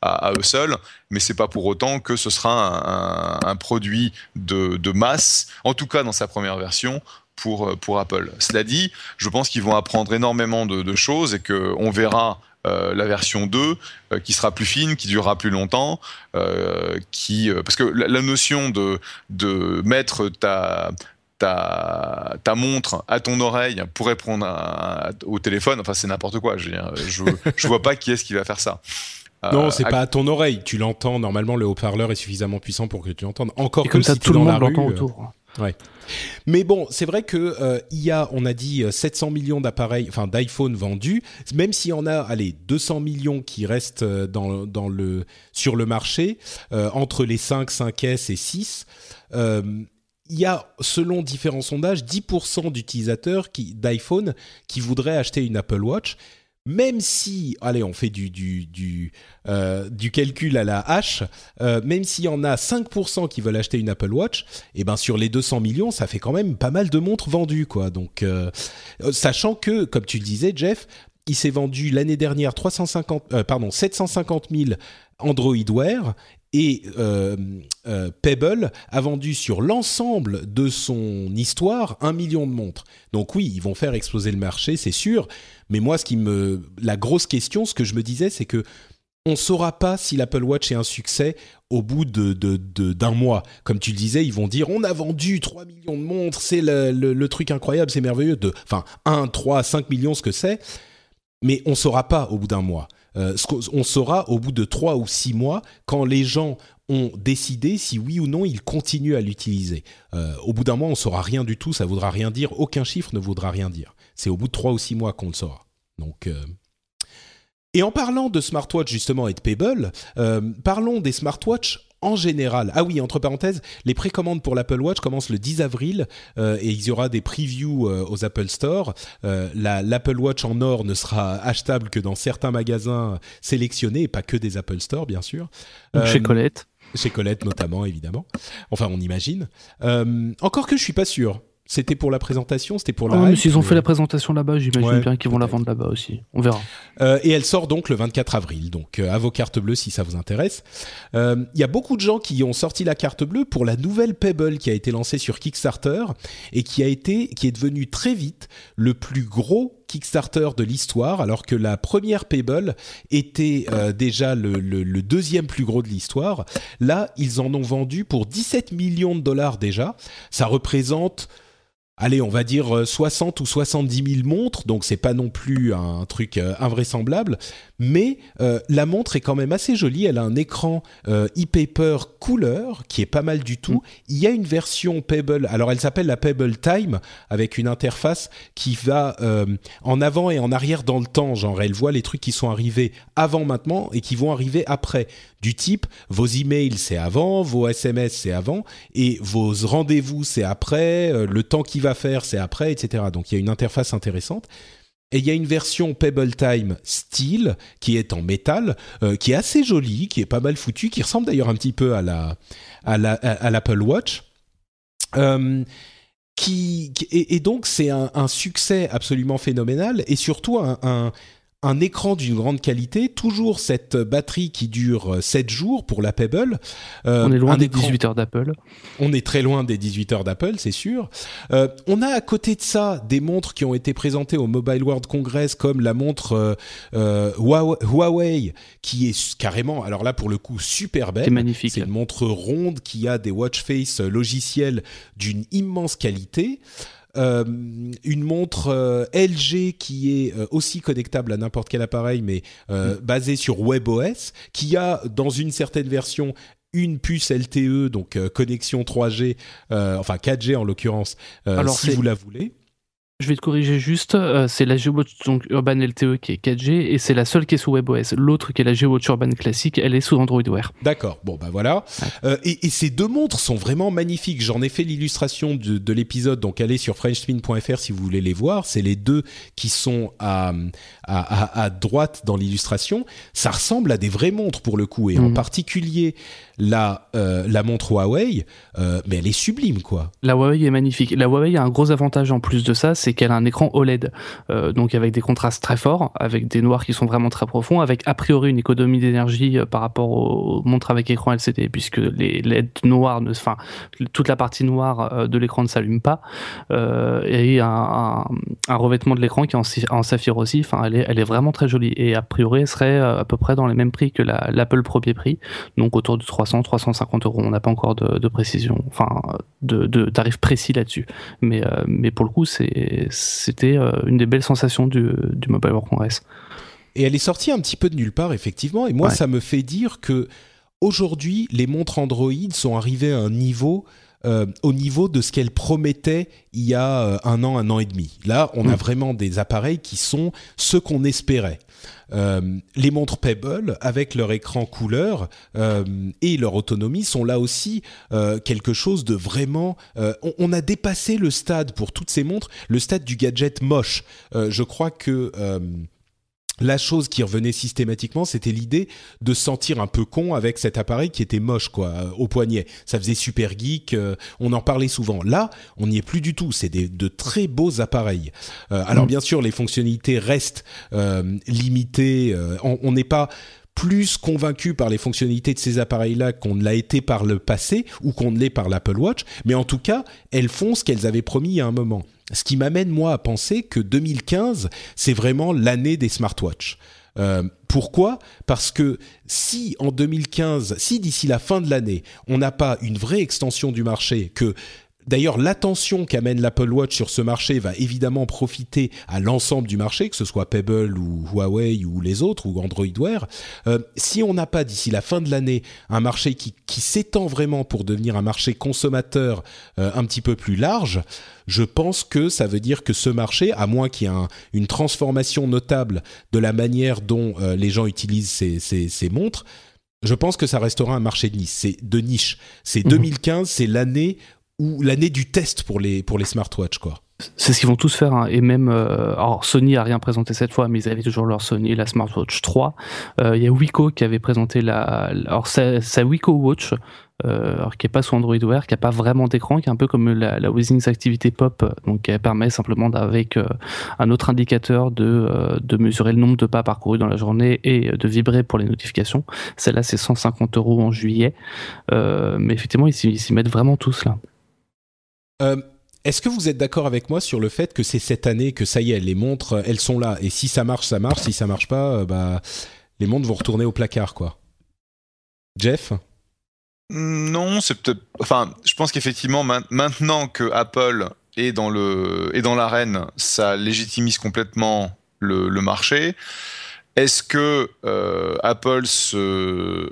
à, eux seuls, mais c'est pas pour autant que ce sera un, produit de, de, masse, en tout cas dans sa première version, pour, pour Apple. Cela dit, je pense qu'ils vont apprendre énormément de, de choses et qu'on verra euh, la version 2 euh, qui sera plus fine, qui durera plus longtemps, euh, qui parce que la, notion de de mettre ta ta, ta montre à ton oreille pour répondre au téléphone, enfin c'est n'importe quoi. Je, je, je vois pas qui est-ce qui va faire ça. [laughs] Non, c'est pas à ton oreille. Tu l'entends. Normalement, le haut-parleur est suffisamment puissant pour que tu l'entendes. Encore Et comme que ça, si tout le monde l'entend autour. Ouais. Mais bon, c'est vrai que euh, il y a, on a dit 700 millions d'appareils, enfin d'iPhone vendus. Même s'il y en a, allez, 200 millions qui restent euh, dans, le sur le marché euh, entre les 5, 5S et 6. il y a, selon différents sondages, 10% d'utilisateurs d'iPhone qui voudraient acheter une Apple Watch même si, allez, on fait du, euh, calcul à la hache, euh, même s'il y en a 5% qui veulent acheter une Apple Watch, et eh ben sur les 200 millions, ça fait quand même pas mal de montres vendues, quoi. Donc, euh, sachant que, comme tu le disais, Jeff, il s'est vendu l'année dernière 350, pardon, 750 000 Android Wear et euh, euh, Pebble a vendu sur l'ensemble de son histoire un million de montres. Donc oui, ils vont faire exploser le marché, c'est sûr. Mais moi, ce qui me, la grosse question, ce que je me disais, c'est que on saura pas si l'Apple Watch est un succès au bout de, d'un mois. Comme tu le disais, ils vont dire on a vendu 3 millions de montres, c'est le, truc incroyable, c'est merveilleux. De, enfin, 1, 3, 5 millions, ce que c'est. Mais on saura pas au bout d'un mois. Euh, on saura au bout de trois ou six mois quand les gens ont décidé si oui ou non ils continuent à l'utiliser. Euh, au bout d'un mois, on saura rien du tout, ça voudra rien dire, aucun chiffre ne voudra rien dire. C'est au bout de trois ou six mois qu'on le saura. Donc, euh, Et en parlant de smartwatch justement et de Pebble, parlons des smartwatches en général. Ah oui, entre parenthèses, les précommandes pour l'Apple Watch commencent le 10 avril euh, et il y aura des previews euh, aux Apple Store. Euh, L'Apple Watch en or ne sera achetable que dans certains magasins sélectionnés, et pas que des Apple Store, bien sûr. chez Colette. Chez Colette notamment, évidemment. Enfin, on imagine. encore que je suis pas sûr. C'était pour la présentation, c'était pour la. Ah, mais s'ils ont fait la présentation là-bas, j'imagine bien qu'ils vont la vendre là-bas aussi. On verra. Euh, et elle sort donc le 24 avril. Donc euh, à vos cartes bleues si ça vous intéresse. Euh, il y a beaucoup de gens qui ont sorti la carte bleue pour la nouvelle Pebble qui a été lancée sur Kickstarter et qui a été, qui est devenu très vite le plus gros Kickstarter de l'histoire, alors que la première Pebble était déjà le, le, deuxième plus gros de l'histoire. Là, ils en ont vendu pour 17 millions de dollars déjà. Ça représente allez, on va dire 60 ou 70 000 montres, donc c'est pas non plus un truc invraisemblable, mais euh, la montre est quand même assez jolie. Elle a un écran euh, e-paper couleur qui est pas mal du tout. Mm. Il y a une version Pebble. Alors elle s'appelle la Pebble Time avec une interface qui va euh, en avant et en arrière dans le temps. Genre elle voit les trucs qui sont arrivés avant maintenant et qui vont arriver après. Du type vos emails c'est avant, vos SMS c'est avant et vos rendez-vous c'est après, le temps qu'il va faire c'est après, etc. Donc il y a une interface intéressante. Et il y a une version Pebble Time Steel qui est en métal, euh, qui est assez jolie, qui est pas mal foutue, qui ressemble d'ailleurs un petit peu à la à l'Apple Watch. Euh, et, donc c'est un, succès absolument phénoménal et surtout un, un écran d'une grande qualité, toujours cette batterie qui dure 7 jours pour la Pebble. Euh, on est loin des 18 heures d'Apple. On est très loin des 18 heures d'Apple, c'est sûr. Euh, on a à côté de ça des montres qui ont été présentées au Mobile World Congress comme la montre euh, Huawei qui est carrément, alors là pour le coup super belle. C'est magnifique. C'est une montre ronde qui a des watch face logiciels d'une immense qualité. Euh, une montre euh, LG qui est euh, aussi connectable à n'importe quel appareil, mais mm. basée sur WebOS, qui a dans une certaine version une puce LTE, donc connexion 3G, enfin 4G en l'occurrence, si vous la voulez. Je vais te corriger juste, euh, c'est la GeoWatch donc Urban LTE qui est 4G et c'est la seule qui est sous WebOS. L'autre qui est la GeoWatch Urban classique, elle est sous Android Wear. D'accord, bon bah voilà. Euh, et, ces deux montres sont vraiment magnifiques. J'en ai fait l'illustration de, l'épisode, donc allez sur frenchspin.fr si vous voulez les voir. C'est les deux qui sont à, à, droite dans l'illustration. Ça ressemble à des vraies montres pour le coup, et en mhm. particulier la, euh, la montre Huawei, mais elle est sublime quoi. La Huawei est magnifique. La Huawei a un gros avantage en plus de ça, c'est qu'elle a un écran OLED, euh, donc avec des contrastes très forts, avec des noirs qui sont vraiment très profonds, avec a priori une économie d'énergie euh, par rapport aux montres avec écran LCD, puisque les LED noirs, enfin toute la partie noire euh, de l'écran ne s'allume pas, et un, revêtement de l'écran qui est en, saphir aussi. Enfin, elle est, vraiment très jolie et a priori elle serait à peu près dans les mêmes prix que l'Apple premier prix, donc autour de 300-350 euros. On n'a pas encore de, précision, enfin de, de tarif précis là-dessus, mais mais pour le coup c'était euh, une des belles sensations du, Mobile World Congress. Et elle est sortie un petit peu de nulle part, effectivement. Et moi, ça me fait dire que aujourd'hui, les montres Android sont arrivées à un niveau euh, au niveau de ce qu'elles promettaient il y a euh, un an, un an et demi. Là, on a mm. vraiment des appareils qui sont ce qu'on espérait. Euh, les montres Pebble, avec leur écran couleur euh, et leur autonomie, sont là aussi euh, quelque chose de vraiment... On, a dépassé le stade pour toutes ces montres, le stade du gadget moche. je crois que la chose qui revenait systématiquement, c'était l'idée de sentir un peu con avec cet appareil qui était moche, quoi, euh, au poignet. Ça faisait super geek. Euh, on en parlait souvent. Là, on n'y est plus du tout. C'est de très beaux appareils. Euh, alors mm. bien sûr, les fonctionnalités restent limitées. on n'est pas plus convaincu par les fonctionnalités de ces appareils-là qu'on ne l'a été par le passé ou qu'on ne l'est par l'Apple Watch, mais en tout cas, elles font ce qu'elles avaient promis a un moment. Ce qui m'amène moi à penser que 2015, c'est vraiment l'année des smartwatches. Euh, pourquoi? Parce que si en 2015, si d'ici la fin de l'année, on n'a pas une vraie extension du marché, que D'ailleurs, l'attention qu'amène l'Apple Watch sur ce marché va évidemment profiter à l'ensemble du marché, que ce soit Pebble ou Huawei ou les autres, ou Android Wear. Euh, si on n'a pas d'ici la fin de l'année un marché qui, s'étend vraiment pour devenir un marché consommateur euh, un petit peu plus large, je pense que ça veut dire que ce marché, à moins qu'il y ait une transformation notable de la manière dont euh, les gens utilisent ces, ces, montres, je pense que ça restera un marché de niche. C'est de niche. C'est 2015, mmh. c'est l'année ou l'année du test pour les, pour les smartwatches, quoi. C'est ce qu'ils vont tous faire, hein. et même, euh, alors Sony a rien présenté cette fois, mais ils avaient toujours leur Sony, la Smartwatch 3. Euh, il y a Wiko qui avait présenté la, alors sa, Wiko Watch, euh, qui est pas sous Android Wear, qui a pas vraiment d'écran, qui est un peu comme la, la Withings Activity Pop, donc qui permet simplement avec un autre indicateur de, de mesurer le nombre de pas parcourus dans la journée et de vibrer pour les notifications. Celle-là, c'est 150 euros en juillet, mais effectivement, ils s'y mettent vraiment tous là. Euh, est-ce que vous êtes d'accord avec moi sur le fait que c'est cette année que ça y est, les montres, elles sont là? Et si ça marche, ça marche. Si ça marche pas, euh, bah les montres vont retourner au placard, quoi. Jeff? Non, c'est peut-être. Enfin, je pense qu'effectivement, maintenant que Apple est dans l'arène, ça légitimise complètement le, marché. Est-ce que euh, Apple se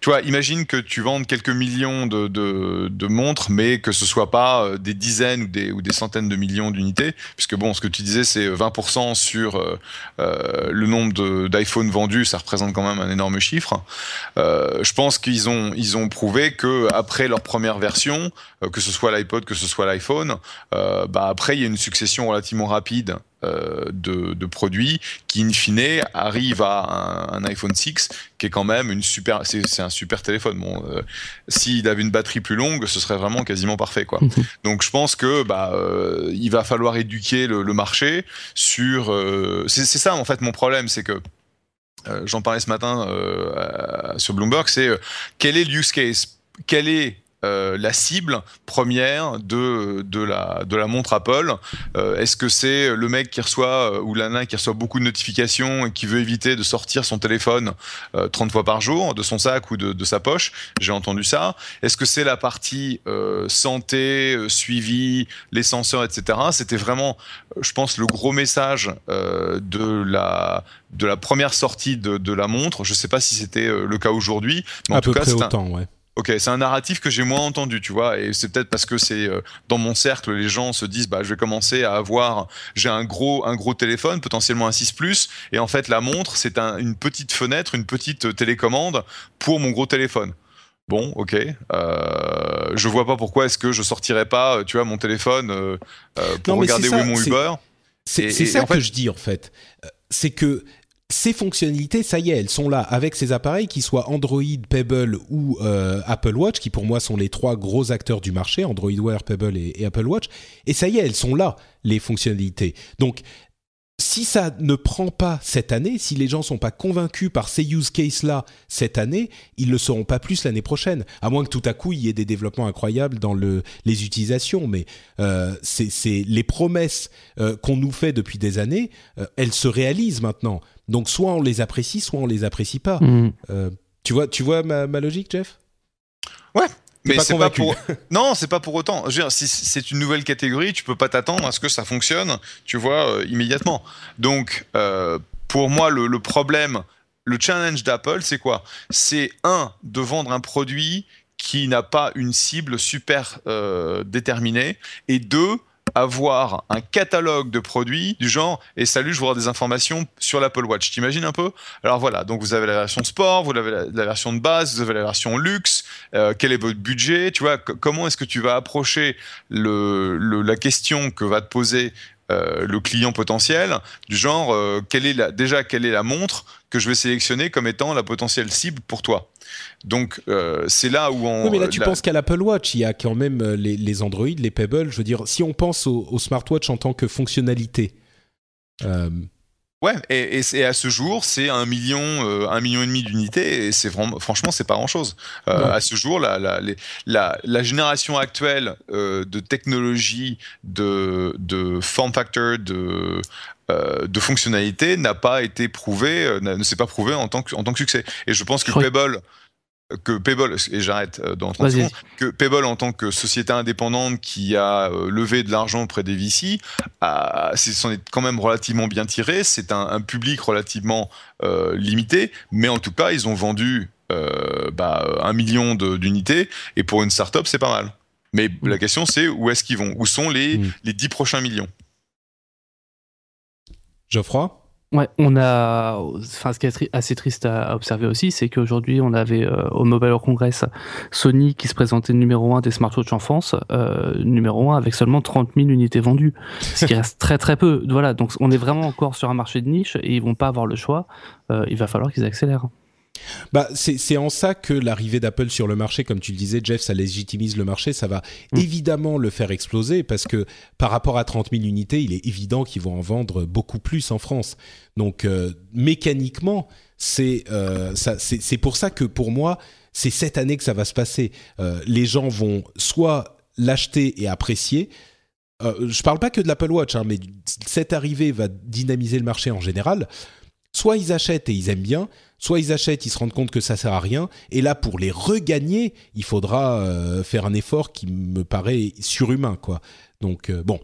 tu vois, imagine que tu vendes quelques millions de, de, de, montres, mais que ce soit pas euh, des dizaines ou des, ou des centaines de millions d'unités, puisque bon, ce que tu disais, c'est 20% sur euh, euh, le nombre d'iPhone vendus, ça représente quand même un énorme chiffre. Euh, je pense qu'ils ont, ils ont prouvé que après leur première version, euh, que ce soit l'iPod, que ce soit l'iPhone, bah après il y a une succession relativement rapide euh, de, de, produits qui, in fine, arrivent à un, iPhone 6 qui est quand même une super, c'est un super téléphone. Bon, euh, s'il avait une batterie plus longue, ce serait vraiment quasiment parfait, quoi. Mhm. Donc, je pense que bah, euh, il va falloir éduquer le, le marché sur. c'est ça en fait mon problème, c'est que J'en parlais ce matin sur Bloomberg, c'est quel est le use case? Quel est euh, la cible première de, de, la, de la montre Apple euh, Est-ce que c'est le mec qui reçoit euh, ou la nana qui reçoit beaucoup de notifications et qui veut éviter de sortir son téléphone 30 fois par jour de son sac ou de, de sa poche? J'ai entendu ça. Est-ce que c'est la partie santé, suivi, les senseurs, etc. C'était vraiment, je pense, le gros message de la de la première sortie de, de la montre. Je ne sais pas si c'était le cas aujourd'hui, mais en tout cas, c'est un... ouais. Ok, c'est un narratif que j'ai moins entendu, tu vois, et c'est peut-être parce que c'est euh, dans mon cercle, les gens se disent, bah, je vais commencer à avoir, j'ai un gros, un gros téléphone, potentiellement un 6 Plus, et en fait, la montre, c'est une petite fenêtre, une petite euh, télécommande pour mon gros téléphone. Bon, ok. Euh, je vois pas pourquoi est-ce que je sortirais pas, euh, tu vois, mon téléphone pour regarder où est mon Uber. C'est ça que je dis en fait. C'est que ces fonctionnalités, ça y est, elles sont là avec ces appareils, qui soient Android, Pebble ou euh, Apple Watch, qui pour moi sont les trois gros acteurs du marché, Android Wear, Pebble et, Apple Watch. Et ça y est, elles sont là, les fonctionnalités. Donc, si ça ne prend pas cette année, si les gens sont pas convaincus par ces use cases-là cette année, ils le seront pas plus l'année prochaine. À moins que tout à coup il y ait des développements incroyables dans le, les utilisations. Mais euh, c'est les promesses euh, qu'on nous fait depuis des années, elles se réalisent maintenant. Donc soit on les apprécie, soit on les apprécie pas. Mm. Euh, tu vois, tu vois ma, logique, Jeff? Ouais. Mais c'est pas pour [laughs] non, c'est pas pour autant. Je veux dire, si c'est une nouvelle catégorie, tu peux pas t'attendre à ce que ça fonctionne, tu vois, euh, immédiatement. Donc, euh, pour moi, le, problème, le challenge d'Apple, c'est quoi? C'est un de vendre un produit qui n'a pas une cible super déterminée, et deux avoir un catalogue de produits du genre et salut, je avoir des informations sur l'Apple Watch. T'imagines un peu? Alors voilà, donc vous avez la version sport, vous avez la, version de base, vous avez la version luxe. Euh, quel est votre budget? Tu vois, comment est-ce que tu vas approcher le, la question que va te poser euh, le client potentiel du genre euh, quelle est la, déjà quelle est la montre que je vais sélectionner comme étant la potentielle cible pour toi. Donc euh, c'est là où on. Oui, mais là tu penses qu'à l'Apple Watch, il y a quand même euh, les, Android, les Pebble. Je veux dire, si on pense au, smartwatch en tant que fonctionnalité. Euh... Ouais, et, et, à ce jour, c'est un million, euh, un million et demi d'unités, et c'est vraiment, franchement, c'est pas grand-chose. À ce jour, la, la, la, la génération actuelle de technologie, de, de form factor, de euh, de fonctionnalité n'a pas été prouvé, euh, ne s'est pas prouvé en tant que, en tant que succès. Et je pense que Pebble que Pebble, et j'arrête euh, dans 30 secondes, que Pebble en tant que société indépendante qui a levé de l'argent auprès des VC, s'en est quand même relativement bien tiré. C'est un, public relativement limité, mais en tout cas, ils ont vendu bah, un million d'unités, et pour une startup, c'est pas mal. Mais mm. la question, c'est où est-ce qu'ils vont? Où sont les, mm. les 10 prochains millions? Geoffroy? Ouais, on a, enfin, ce qui est assez triste à observer aussi, c'est qu'aujourd'hui, on avait euh, au Mobile World Congress Sony qui se présentait numéro 1 des smartwatches en France, euh, numéro 1 avec seulement 30 000 unités vendues, ce qui reste très très peu. Voilà, donc on est vraiment encore sur un marché de niche et ils vont pas avoir le choix. Euh, il va falloir qu'ils accélèrent. Bah, c'est en ça que l'arrivée d'Apple sur le marché, comme tu le disais, Jeff, ça légitimise le marché. Ça va mm. évidemment le faire exploser parce que par rapport à 30 000 unités, il est évident qu'ils vont en vendre beaucoup plus en France. Donc, euh, mécaniquement, euh, c'est pour ça que pour moi, c'est cette année que ça va se passer. Euh, les gens vont soit l'acheter et apprécier. je parle pas que de l'Apple Watch, hein, mais cette arrivée va dynamiser le marché en général. Soit ils achètent et ils aiment bien, soit ils achètent, ils se rendent compte que ça sert à rien, et là pour les regagner, il faudra euh, faire un effort qui me paraît surhumain, quoi. Donc euh, bon,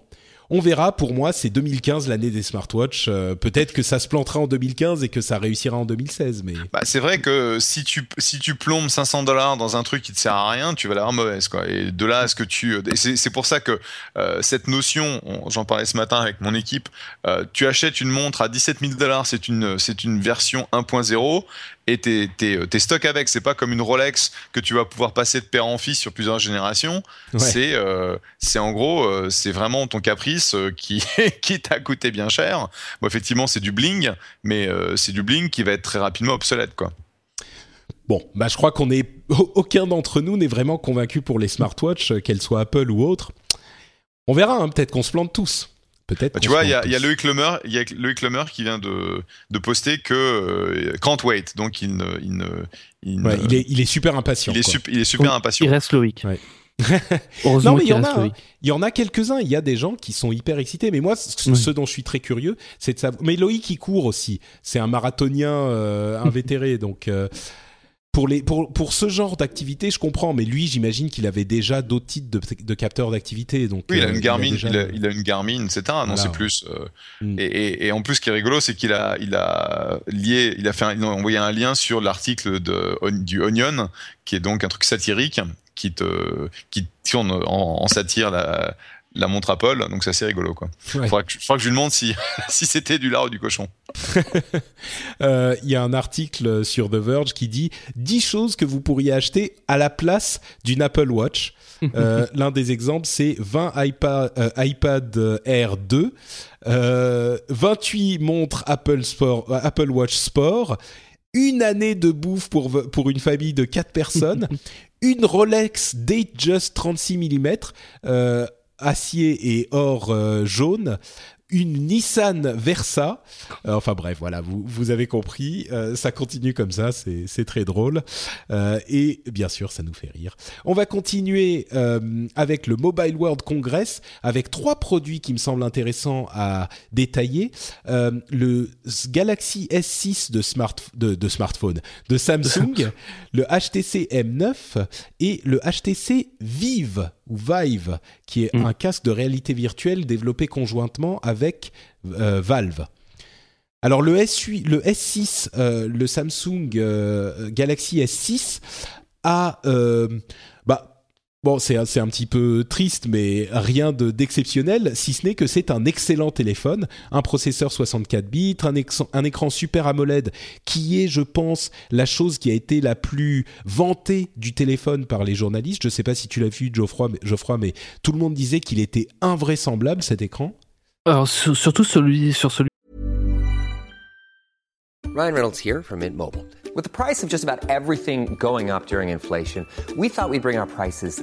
on verra. Pour moi, c'est 2015 l'année des smartwatches. Euh, peut-être que ça se plantera en 2015 et que ça réussira en 2016. Mais bah, c'est vrai que si tu si plombes 500 dollars dans un truc qui te sert à rien, tu vas l'avoir mauvaise quoi. Et de là à ce que tu c'est pour ça que euh, cette notion, j'en parlais ce matin avec mon équipe, euh, tu achètes une montre à 17 000 dollars, c'est une version 1.0 et t'es, t'es, stock avec. C'est pas comme une Rolex que tu vas pouvoir passer de père en fils sur plusieurs générations. C'est, euh, c'est en gros, euh, c'est vraiment ton caprice euh, qui, [laughs] qui t'a coûté bien cher. Bon, effectivement, c'est du bling, mais c'est du bling qui va être très rapidement obsolète, quoi. Bon, bah je crois qu'on est [laughs] aucun d'entre nous n'est vraiment convaincu pour les smartwatches, qu'elles soient Apple ou autres. On verra, hein, peut-être qu'on se plante tous. Peut-être. Bah, tu vois, il y a, y a Loïc Lemer, il y a Loïc Lemer qui vient de, de poster que euh, can't wait, donc il ne, il ne, il, ne- Ouais, il, est, il est super impatient. il est, sup- il est super Donc, impatient. Il reste Loïc. Ouais. [laughs] Heureusement Non, mais il y qu'il en a, hein. Il y en a quelques-uns. Il y a des gens qui sont hyper excités. Mais moi, ce, Oui. ce dont je suis très curieux, c'est de savoir. Mais Loïc, il court aussi. C'est un marathonien euh, invétéré. donc, euh, pour, les, pour, pour ce genre d'activité, je comprends. Mais lui, j'imagine qu'il avait déjà d'autres types de, de capteurs d'activité. Donc, Oui, il a euh, une Garmin, déjà il a, le- il a une Garmin, c'est un, non, Voilà. c'est plus. euh, Mm. et, et, et en plus, ce qui est rigolo, c'est qu'il a, il a lié, il a fait, un- il a envoyé un lien sur l'article de du Onion, qui est donc un truc satirique, qui te, qui tourne en, en satire la, la montre Apple, donc c'est assez rigolo, quoi. Ouais. Faudra que, je- faudra que je lui demande si, [laughs] si c'était du lard ou du cochon. [laughs] Euh, Il y a un article sur The Verge qui dit 10 choses que vous pourriez acheter à la place d'une Apple Watch. [laughs] Euh, L'un des exemples, c'est 20 iPad, euh, iPad Air 2, euh, 28 montres Apple, Sport, euh, Apple Watch Sport, une année de bouffe pour, pour une famille de 4 personnes, une Rolex Datejust 36 mm, euh, acier et or euh, jaune, une Nissan Versa. Euh, enfin bref, voilà, vous, vous avez compris. Euh, ça continue comme ça, c'est très drôle. Euh, et bien sûr, ça nous fait rire. On va continuer avec le Mobile World Congress, avec trois produits qui me semblent intéressants à détailler. Le Galaxy S6 de, smart, de, de smartphone de Samsung, [laughs] le HTC M9 et le HTC Vive ou Vive, qui est Mm. un casque de réalité virtuelle développé conjointement avec euh, Valve. Alors le S8, le S6, euh, le Samsung euh, Galaxy S6 a, bon, c'est un- petit peu triste, mais rien de d'exceptionnel, si ce n'est que c'est un excellent téléphone, un processeur 64 bits, un, écran Super AMOLED, qui est, je pense, la chose qui a été la plus vantée du téléphone par les journalistes. Je ne sais pas si tu l'as vu, Geoffroy, mais, Geoffroy, mais tout le monde disait qu'il était invraisemblable cet écran. Alors, sur- surtout celui, sur celui Ryan Reynolds here from Mint Mobile. With the price of just about everything going up during inflation, we thought we'd bring our prices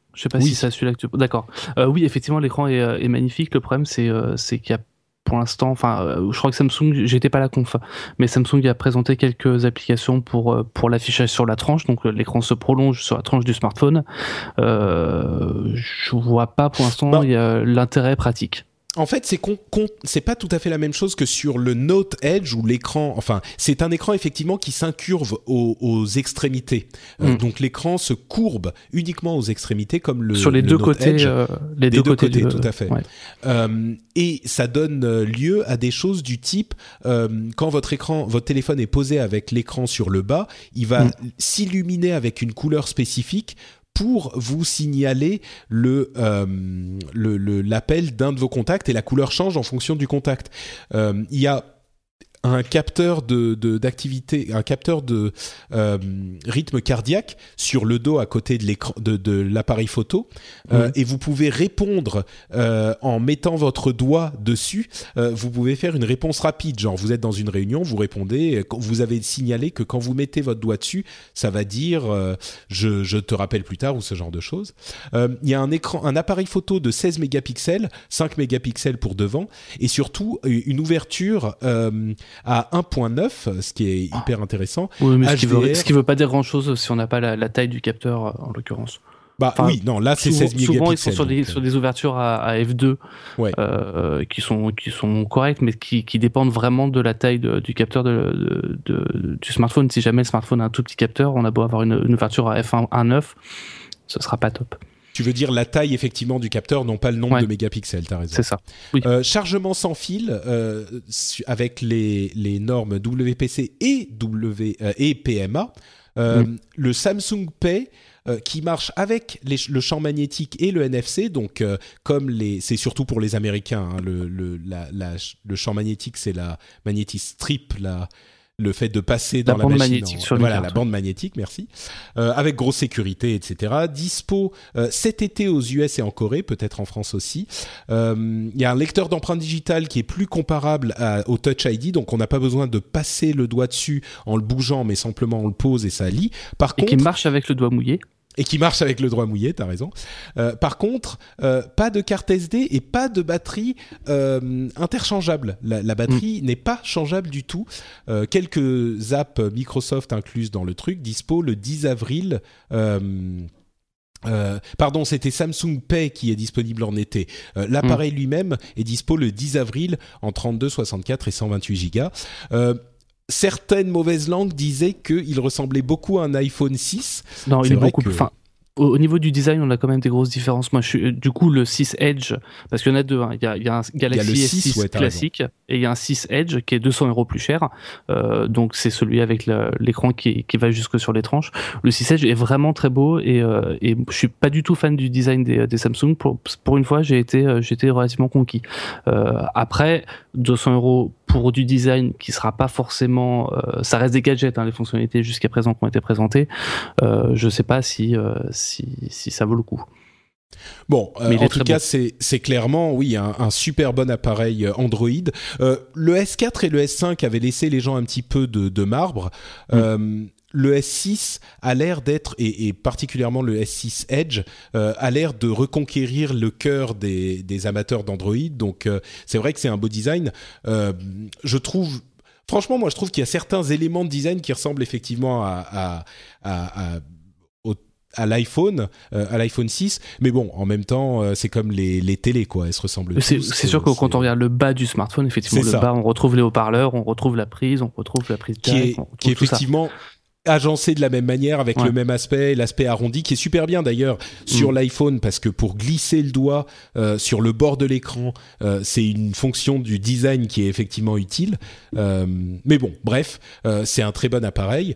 Je sais pas Oui. si c'est celui-là que tu... D'accord. Euh, oui, effectivement, l'écran est, euh, est magnifique. Le problème, c'est euh, c'est qu'il y a pour l'instant, enfin, euh, je crois que Samsung, j'étais pas à la conf, mais Samsung a présenté quelques applications pour pour l'affichage sur la tranche, donc l'écran se prolonge sur la tranche du smartphone. Euh, je vois pas pour l'instant Bah. il y a l'intérêt pratique. En fait, c'est c'est pas tout à fait la même chose que sur le Note Edge où l'écran, enfin, c'est un écran effectivement qui s'incurve aux, aux extrémités. Euh, Mm. donc l'écran se courbe uniquement aux extrémités comme le sur les le deux Note côtés, Edge. euh, les Des deux, deux côtés, tout à fait. ouais. Euh, et ça donne euh, lieu à des choses du type euh, quand votre écran, votre téléphone est posé avec l'écran sur le bas, il va Mm. s'illuminer avec une couleur spécifique pour vous signaler le euh, le- l'appel d'un de vos contacts et la couleur change en fonction du contact. Euh, il y a un capteur de de- d'activité, un capteur de euh, rythme cardiaque sur le dos à côté de l'écran de, de l'appareil photo Euh, et vous pouvez répondre euh, en mettant votre doigt dessus. Euh, vous pouvez faire une réponse rapide, genre vous êtes dans une réunion, vous répondez, euh, vous avez signalé que quand vous mettez votre doigt dessus, ça va dire euh, je, je te rappelle plus tard ou ce genre de choses. Euh, Il y a un écran, un appareil photo de 16 mégapixels, 5 mégapixels pour devant et surtout une ouverture euh, à 1.9, ce qui est hyper intéressant. Oui, mais ce qui, veut, ce qui veut pas dire grand chose si on n'a pas la, la taille du capteur euh, en l'occurrence. Bah Enfin, oui, non, là c'est souvent, 16 mégapixels. souvent, ils sont sur des, euh, sur des ouvertures à, à f2 Ouais. euh, qui, sont, qui sont correctes, mais qui, qui dépendent vraiment de la taille de- du capteur de, de- de- du smartphone. Si jamais le smartphone a un tout petit capteur, on a beau avoir une, une ouverture à f1.9, ce sera pas top. Tu veux dire la taille effectivement du capteur, non pas le nombre Ouais. de mégapixels, t'as raison. C'est ça. Euh, chargement sans fil euh, avec les, les normes WPC et, w, euh, et PMA. Mm. Le Samsung Pay qui marche avec les- le champ magnétique et le NFC, donc comme les, c'est surtout pour les Américains. hein, le, le, la- la- le champ magnétique, c'est la magnétique strip, la, le fait de passer dans la, bande machine magnétique en- sur voilà la bande magnétique, merci, Euh, avec grosse sécurité, etc. Dispo euh, cet été aux US et en Corée, peut-être en France aussi. Euh, Il y a un lecteur d'empreintes digitales qui est plus comparable à- au Touch ID, donc on n'a pas besoin de passer le doigt dessus en le bougeant, mais simplement on le pose et ça lit. Par Et contre, qui marche avec le doigt mouillé. Et qui marche avec le doigt mouillé, t'as raison. Euh, par contre, euh, pas de carte SD et pas de batterie euh, interchangeable. La, la batterie n'est pas changeable du tout. Quelques apps Microsoft incluses dans le truc, dispo le 10 avril. euh, pardon, c'était Samsung Pay qui est disponible en été. Euh, L'appareil lui-même est dispo le 10 avril en 32, 64 et 128 gigas. Euh, certaines mauvaises langues disaient qu'il ressemblait beaucoup à un iPhone 6. Non, il est beaucoup que- plus. Enfin, au, au niveau du design, on a quand même des grosses différences. Moi, je suis, euh, du coup, le 6 Edge, parce qu'il y en a deux. hein. Il, y a, il y a un Galaxy le 6, S6 ouais, t'as classique et il y a un 6 Edge qui est 200 euros plus cher. Euh, donc, c'est celui avec l'écran qui, qui va jusque sur les tranches. Le 6 Edge est vraiment très beau et, euh, et je suis pas du tout fan du design des, des Samsung. Pour, pour une fois, j'ai été, euh, été relativement conquis. Euh, après, 200 euros pour du design qui sera pas forcément, euh, ça reste des gadgets, hein, les fonctionnalités jusqu'à présent qui ont été présentées. Euh, je sais pas si, euh, si, si ça vaut le coup. Bon, euh, en tout cas, c'est clairement, oui, un, un super bon appareil euh, Android. Euh, le S4 et le S5 avaient laissé les gens un petit peu de, de marbre. Mm. Euh, le S6 a l'air d'être, et, et particulièrement le S6 Edge, a l'air de reconquérir le cœur des, des amateurs d'Android. Donc, c'est vrai que c'est un beau design. Je trouve franchement, moi, je trouve qu'il y a certains éléments de design qui ressemblent effectivement à, à, à, à- au- à l'iPhone, euh, à l'iPhone 6. Mais bon, en même temps, euh, c'est comme les, les télés, quoi. Elles se ressemblent C'est sûr que Euh, quand c'est- on regarde le bas du smartphone, effectivement, le ça. bas, on retrouve les haut-parleurs, on retrouve la prise, on retrouve la prise qui est, qui est effectivement agencé de la même manière avec Ouais. le même aspect, l'aspect arrondi qui est super bien d'ailleurs sur Mm. l'iPhone parce que pour glisser le doigt euh, sur le bord de l'écran, euh, c'est une fonction du design qui est effectivement utile. Euh, mais bon, bref, c'est un très bon appareil.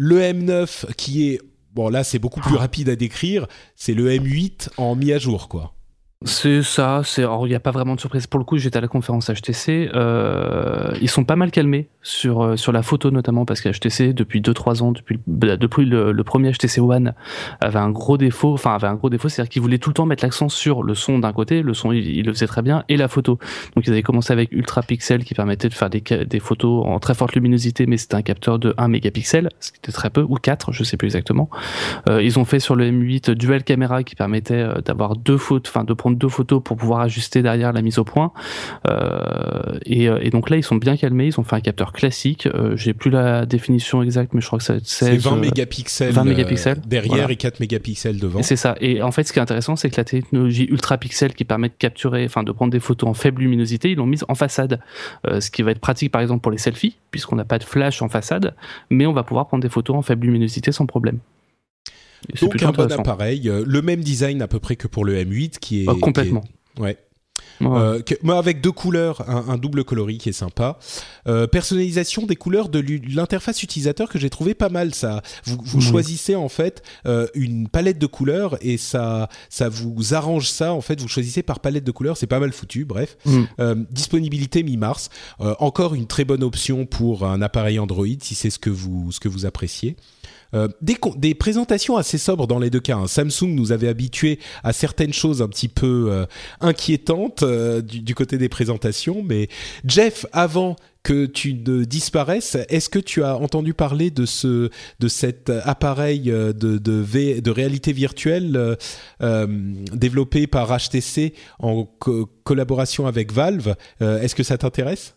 Le M9 qui est bon là c'est beaucoup plus rapide à décrire, c'est le M8 en mis à jour quoi. C'est ça, c'est alors il n'y a pas vraiment de surprise. Pour le coup, j'étais à la conférence HTC. Euh, ils sont pas mal calmés sur euh, sur la photo notamment parce que HTC depuis 2-3 ans, depuis bah, depuis le, premier HTC One avait un gros défaut. Enfin avait un gros défaut, c'est-à-dire qu'ils voulaient tout le temps mettre l'accent sur le son d'un côté, le son il, il le faisait très bien, et la photo. Donc ils avaient commencé avec Ultra Pixel qui permettait de faire des des photos en très forte luminosité, mais c'était un capteur de 1 mégapixel, ce qui était très peu ou 4, je sais plus exactement. Euh, ils ont fait sur le M8 dual caméra qui permettait d'avoir deux photos, enfin de prendre deux photos pour pouvoir ajuster derrière la mise au point. Euh, et, euh, et donc là, ils sont bien calmés. Ils ont fait un capteur classique. Euh, J'ai plus la définition exacte, mais je crois que c'est C'est 16, 20 euh, mégapixels, 20 euh, mégapixels, derrière voilà. et 4 mégapixels devant. c'est ça. Et en fait, ce qui est intéressant, c'est que la technologie ultra pixel qui permet de capturer, enfin de prendre des photos en faible luminosité, ils l'ont mise en façade. Euh, ce qui va être pratique, par exemple, pour les selfies, puisqu'on n'a pas de flash en façade, mais on va pouvoir prendre des photos en faible luminosité sans problème. Donc un bon appareil, euh, le même design à peu près que pour le M8 qui est Euh, complètement. qui est- ouais. Ouais. Euh, que- mais avec deux couleurs, un, un double coloris qui est sympa. Euh, personnalisation des couleurs de l'interface utilisateur que j'ai trouvé pas mal. Ça, vous, choisissez en fait euh, une palette de couleurs et ça, ça vous arrange ça. En fait, vous choisissez par palette de couleurs. C'est pas mal foutu. Bref, Mm. Disponibilité mi-mars. Encore une très bonne option pour un appareil Android si c'est ce que vous ce que vous appréciez. Euh, des, présentations assez sobres dans les deux cas. hein. Samsung nous avait habitués à certaines choses un petit peu euh, inquiétantes euh, du, côté des présentations. Mais Jeff, avant que tu ne disparaisses, est-ce que tu as entendu parler de ce de cet appareil de réalité virtuelle développé par HTC en co- collaboration avec Valve Est-ce que ça t'intéresse?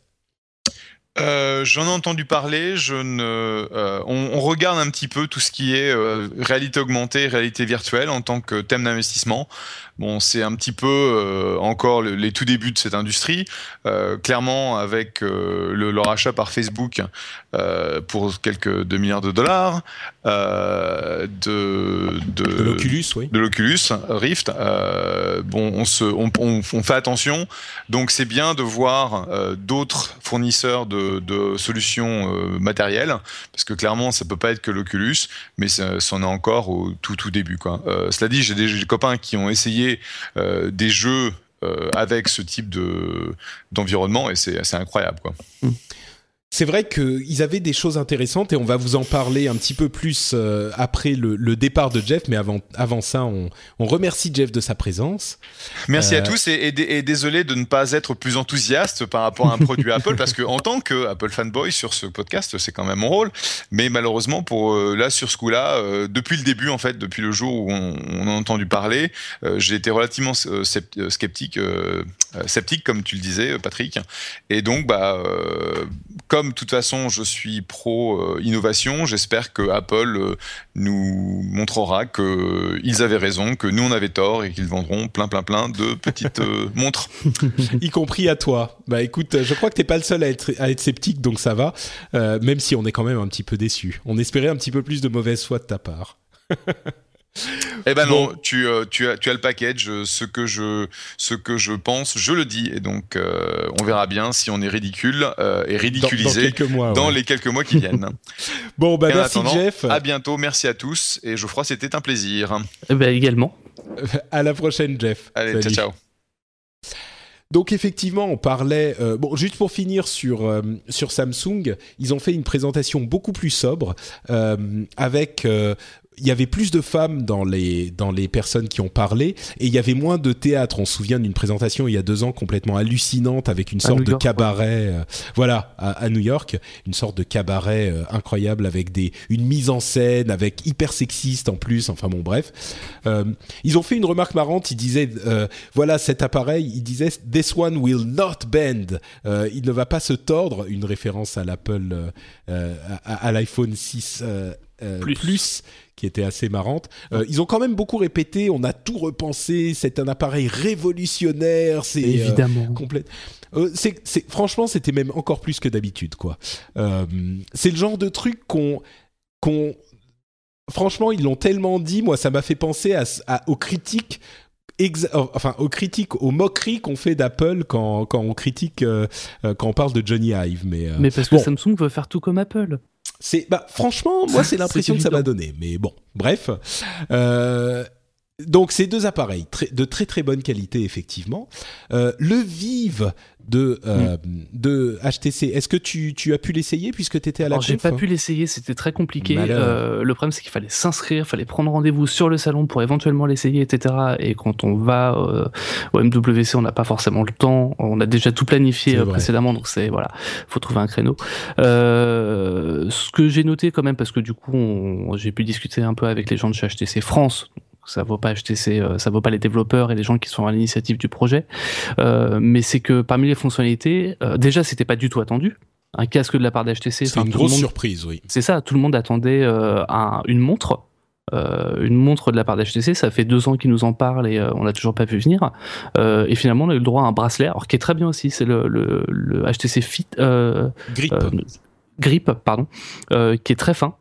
Euh, J'en ai entendu parler. Euh, on, regarde un petit peu tout ce qui est euh, réalité augmentée, réalité virtuelle en tant que thème d'investissement. Bon, c'est un petit peu encore le, les tout débuts de cette industrie. Clairement, avec le, leur achat par Facebook pour quelques 2 milliards de dollars de de, de l'Oculus, oui, de l'Oculus Rift. bon, on se, on, on, on, fait attention. Donc, c'est bien de voir d'autres fournisseurs de, de solutions matérielles, parce que clairement, ça peut pas être que l'Oculus, mais ça, ça en est encore au tout tout début. Quoi. cela dit, j'ai des, des copains qui ont essayé euh, des jeux euh, avec ce type de d'environnement et c'est incroyable quoi. Mmh. C'est vrai qu'ils avaient des choses intéressantes et on va vous en parler un petit peu plus euh, après le, le, départ de Jeff. Mais avant, avant ça, on, on, remercie Jeff de sa présence. Merci euh... à tous et, et, et, désolé de ne pas être plus enthousiaste par rapport à un produit [laughs] Apple parce que en tant que Apple fanboy sur ce podcast, c'est quand même mon rôle. Mais malheureusement, pour euh, là sur ce coup-là, euh, depuis le début en fait, depuis le jour où on, on a entendu parler, euh, j'ai été relativement sceptique, sceptique comme tu le disais, Patrick. Et donc, bah, comme de toute façon je suis pro euh, innovation, j'espère que Apple euh, nous montrera que ils avaient raison, que nous on avait tort et qu'ils vendront plein plein plein de petites euh, [laughs] montres, y compris à toi. Bah écoute, je crois que t'es pas le seul à être, à être sceptique, donc ça va. Euh, même si on est quand même un petit peu déçu. On espérait un petit peu plus de mauvaise foi de ta part. [laughs] Eh ben bon. non, tu, euh, tu, as, tu as le package, ce que je, ce que je pense, je le dis, et donc euh, on verra bien si on est ridicule euh, et ridiculisé dans, dans, mois, dans ouais. les quelques mois qui viennent. [laughs] bon, bah merci Jeff. À bientôt, merci à tous, et Geoffroy, c'était un plaisir. Eh ben, également. [laughs] À la prochaine, Jeff. Allez, Salut. ciao, ciao. Donc effectivement, on parlait. Euh, bon, juste pour finir sur euh, sur Samsung, ils ont fait une présentation beaucoup plus sobre euh, avec il y avait plus de femmes dans les dans les personnes qui ont parlé et il y avait moins de théâtre. On se souvient d'une présentation il y a deux ans complètement hallucinante avec une sorte de cabaret, ouais. euh, voilà, à, à, New York, une sorte de cabaret euh, incroyable avec des une mise en scène avec hyper sexiste en plus. Enfin bon, bref, euh, ils ont fait une remarque marrante. Ils disaient voilà cet appareil, ils disaient this one will not bend. Il ne va pas se tordre. Une référence à l'Apple à, à l'iPhone 6. Plus. plus qui était assez marrante. Euh, ils ont quand même beaucoup répété, on a tout repensé, c'est un appareil révolutionnaire, c'est évidemment euh, complète. Euh, c'est, franchement, c'était même encore plus que d'habitude, quoi. Euh, c'est le genre de truc qu'on, qu'on, franchement, ils l'ont tellement dit, moi, ça m'a fait penser à, à, aux critiques enfin aux critiques, aux moqueries qu'on fait d'Apple quand, quand on critique, euh, quand on parle de Johnny Ive. Mais, euh, mais parce que. Samsung veut faire tout comme Apple. C'est bah franchement, moi [laughs] c'est l'impression que ça m'a donné. Mais bon, bref. Euh, donc ces deux appareils très, de très très bonne qualité effectivement. Euh, le Vive de euh, mm. de HTC, est-ce que tu, tu as pu l'essayer puisque tu étais à la J'ai pas pu l'essayer, c'était très compliqué. Euh, le problème c'est qu'il fallait s'inscrire, fallait prendre rendez-vous sur le salon pour éventuellement l'essayer, etc. Et quand on va euh, au MWC, on n'a pas forcément le temps. On a déjà tout planifié euh, précédemment, donc c'est voilà, faut trouver un créneau. Euh, ce que j'ai noté quand même, parce que du coup, j'ai pu discuter un peu avec les gens de chez HTC France ça vaut pas HTC, euh, ça vaut pas les développeurs et les gens qui sont à l'initiative du projet. Euh, mais c'est que parmi les fonctionnalités, euh, déjà c'était pas du tout attendu. Un casque de la part d'HTC, c'est une grosse monde, surprise, oui. C'est ça, tout le monde attendait euh, un, une montre. Euh, une montre de la part d'HTC, ça fait deux ans qu'ils nous en parlent et on n'a toujours pas vu venir. et finalement, on a eu le droit à un bracelet, alors qui est très bien aussi, c'est le, le, le, HTC Fit Grip. Grip, pardon, qui est très fin,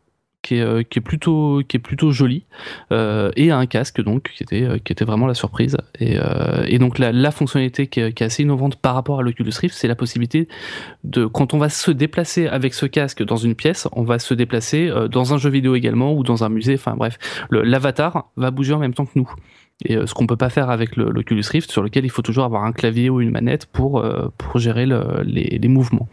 qui est, euh, qui est plutôt qui est plutôt joli euh, et un casque donc qui était euh, qui était vraiment la surprise. Et, et donc la, fonctionnalité qui est, assez innovante par rapport à l'Oculus Rift c'est la possibilité de quand on va se déplacer avec ce casque dans une pièce on va se déplacer dans un jeu vidéo également ou dans un musée. Enfin bref l'avatar va bouger en même temps que nous. Et ce qu'on peut pas faire avec l'Oculus Rift sur lequel il faut toujours avoir un clavier ou une manette pour pour gérer le, les, les mouvements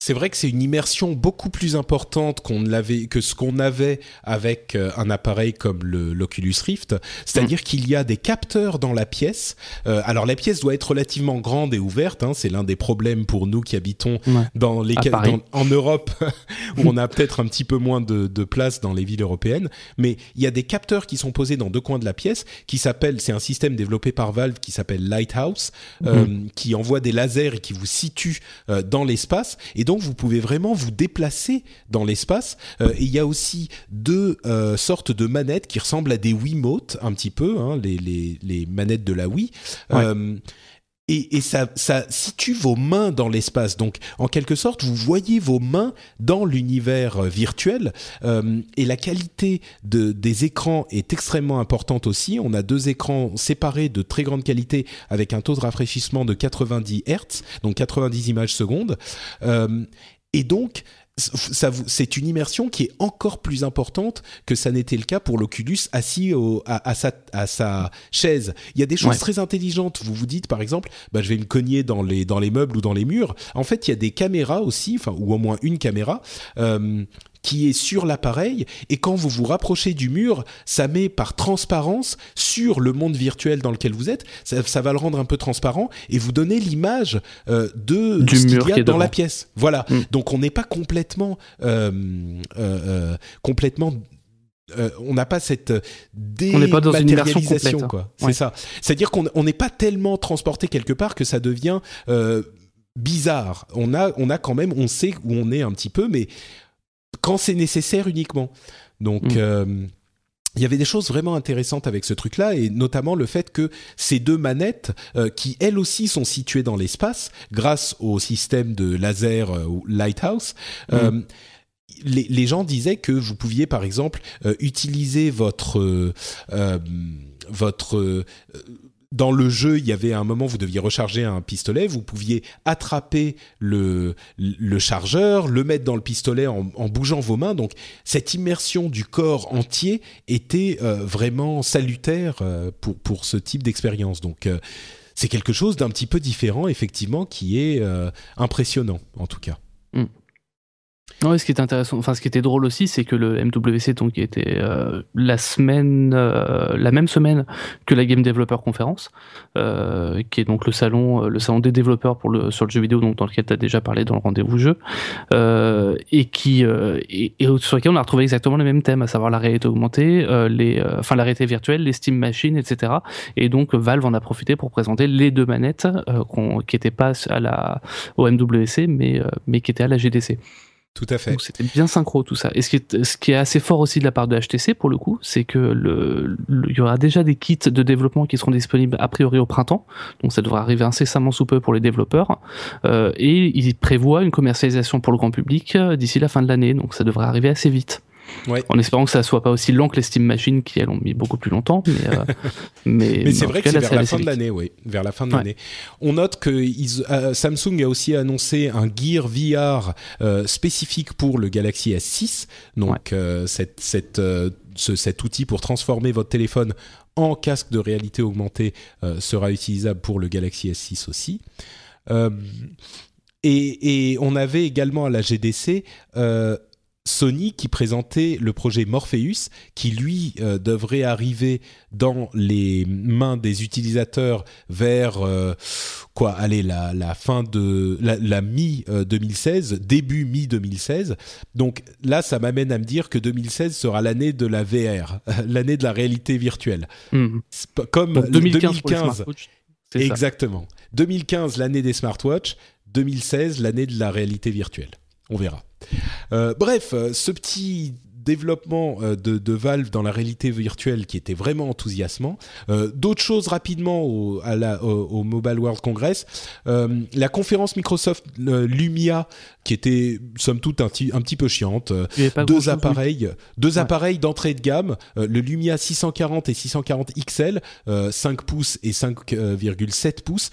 c'est vrai que c'est une immersion beaucoup plus importante qu'on l'avait que ce qu'on avait avec euh, un appareil comme le l'Oculus Rift, c'est-à-dire mmh. qu'il y a des capteurs dans la pièce. Euh, alors la pièce doit être relativement grande et ouverte, hein, c'est l'un des problèmes pour nous qui habitons ouais. dans les dans, en Europe [laughs] où on a peut-être un petit peu moins de, de, place dans les villes européennes, mais il y a des capteurs qui sont posés dans deux coins de la pièce qui s'appelle c'est un système développé par Valve qui s'appelle Lighthouse mmh. euh, qui envoie des lasers et qui vous situe euh, dans l'espace et donc vous pouvez vraiment vous déplacer dans l'espace. et il y a aussi deux sortes de manettes qui ressemblent à des Wiimote un petit peu, hein, les, les, les, manettes de la Wii et, et ça, ça, situe vos mains dans l'espace. Donc, en quelque sorte, vous voyez vos mains dans l'univers euh, virtuel. Euh, et la qualité de, des écrans est extrêmement importante aussi. On a deux écrans séparés de très grande qualité avec un taux de rafraîchissement de 90 Hz, donc 90 images secondes. Euh, et donc, c'est une immersion qui est encore plus importante que ça n'était le cas pour l'Oculus assis à, sa, chaise. Il y a des choses très intelligentes. Vous vous dites par exemple, bah, je vais me cogner dans les, dans les meubles ou dans les murs. En fait, il y a des caméras aussi, enfin, ou au moins une caméra, euh, qui est sur l'appareil et quand vous vous rapprochez du mur, ça met par transparence sur le monde virtuel dans lequel vous êtes, ça, va le rendre un peu transparent et vous donner l'image euh, de du ce mur y a dans la pièce. Voilà. Mm. Donc on n'est pas complètement euh, euh, complètement on n'a pas cette dématérialisation, hein. quoi. C'est ça. C'est-à-dire qu'on n'est pas tellement transporté quelque part que ça devient bizarre. On a, on a quand même, on sait où on est un petit peu, mais quand c'est nécessaire uniquement. Donc mm. euh, il y avait des choses vraiment intéressantes avec ce truc-là, et notamment le fait que ces deux manettes, euh, qui elles aussi sont situées dans l'espace, grâce au système de laser euh, Lighthouse, mm. les, les, gens disaient que vous pouviez par exemple utiliser votre votre dans le jeu, il y avait un moment où vous deviez recharger un pistolet, vous pouviez attraper le, chargeur, le mettre dans le pistolet en, bougeant vos mains. Donc cette immersion du corps entier était euh, vraiment salutaire euh, pour, pour ce type d'expérience. Donc euh, c'est quelque chose d'un petit peu différent, effectivement, qui est impressionnant en tout cas. Mm. Non, ce qui est intéressant, enfin ce qui était drôle aussi, c'est que le MWC donc qui était euh, la semaine, euh, la même semaine que la Game Developer Conference, euh, qui est donc le salon, le salon des développeurs pour le sur le jeu vidéo, donc dans lequel tu as déjà parlé dans le rendez-vous jeu, et qui et, sur lequel on a retrouvé exactement les mêmes thèmes, à savoir la réalité augmentée, les, enfin la réalité virtuelle, les Steam Machines, etc. Et donc Valve en a profité pour présenter les deux manettes qui n'étaient pas à la au MWC, mais mais qui étaient à la GDC. Tout à fait. C'était bien synchro tout ça. Et ce qui, est, ce qui est assez fort aussi de la part de HTC pour le coup, c'est que le, il y aura déjà des kits de développement qui seront disponibles a priori au printemps. Donc ça devrait arriver incessamment sous peu pour les développeurs. Euh, et ils prévoient une commercialisation pour le grand public euh, d'ici la fin de l'année. Donc ça devrait arriver assez vite. En espérant que ça soit pas aussi long que les Steam Machines qui elles ont mis beaucoup plus longtemps. Mais, euh, [laughs] mais, c'est vrai que c'est vers la fin de l'année, oui. Vers la fin de l'année. On note que euh, Samsung a aussi annoncé un Gear VR euh, spécifique pour le Galaxy S6. Donc cette, cette, cet outil pour transformer votre téléphone en casque de réalité augmentée sera utilisable pour le Galaxy S6 aussi. Et, et, on avait également à la GDC Sony qui présentait le projet Morpheus, qui lui euh, devrait arriver dans les mains des utilisateurs vers euh, quoi Allez, la, la, fin de la, mi 2016, euh, début mi 2016. Donc là, ça m'amène à me dire que 2016 sera l'année de la VR, [laughs] l'année de la réalité virtuelle. Hmm. Comme 2015, 2015 exactement. 2015 l'année des smartwatches, 2016 l'année de la réalité virtuelle. On verra. Euh, bref, euh, ce petit développement euh, de, Valve dans la réalité virtuelle qui était vraiment enthousiasmant. D'autres choses rapidement au, au, Mobile World Congress. la conférence Microsoft Lumia qui était somme toute un, un petit peu chiante. Deux appareils, deux appareils d'entrée de gamme, le Lumia 640 et 640 XL, 5 pouces et 5,7 pouces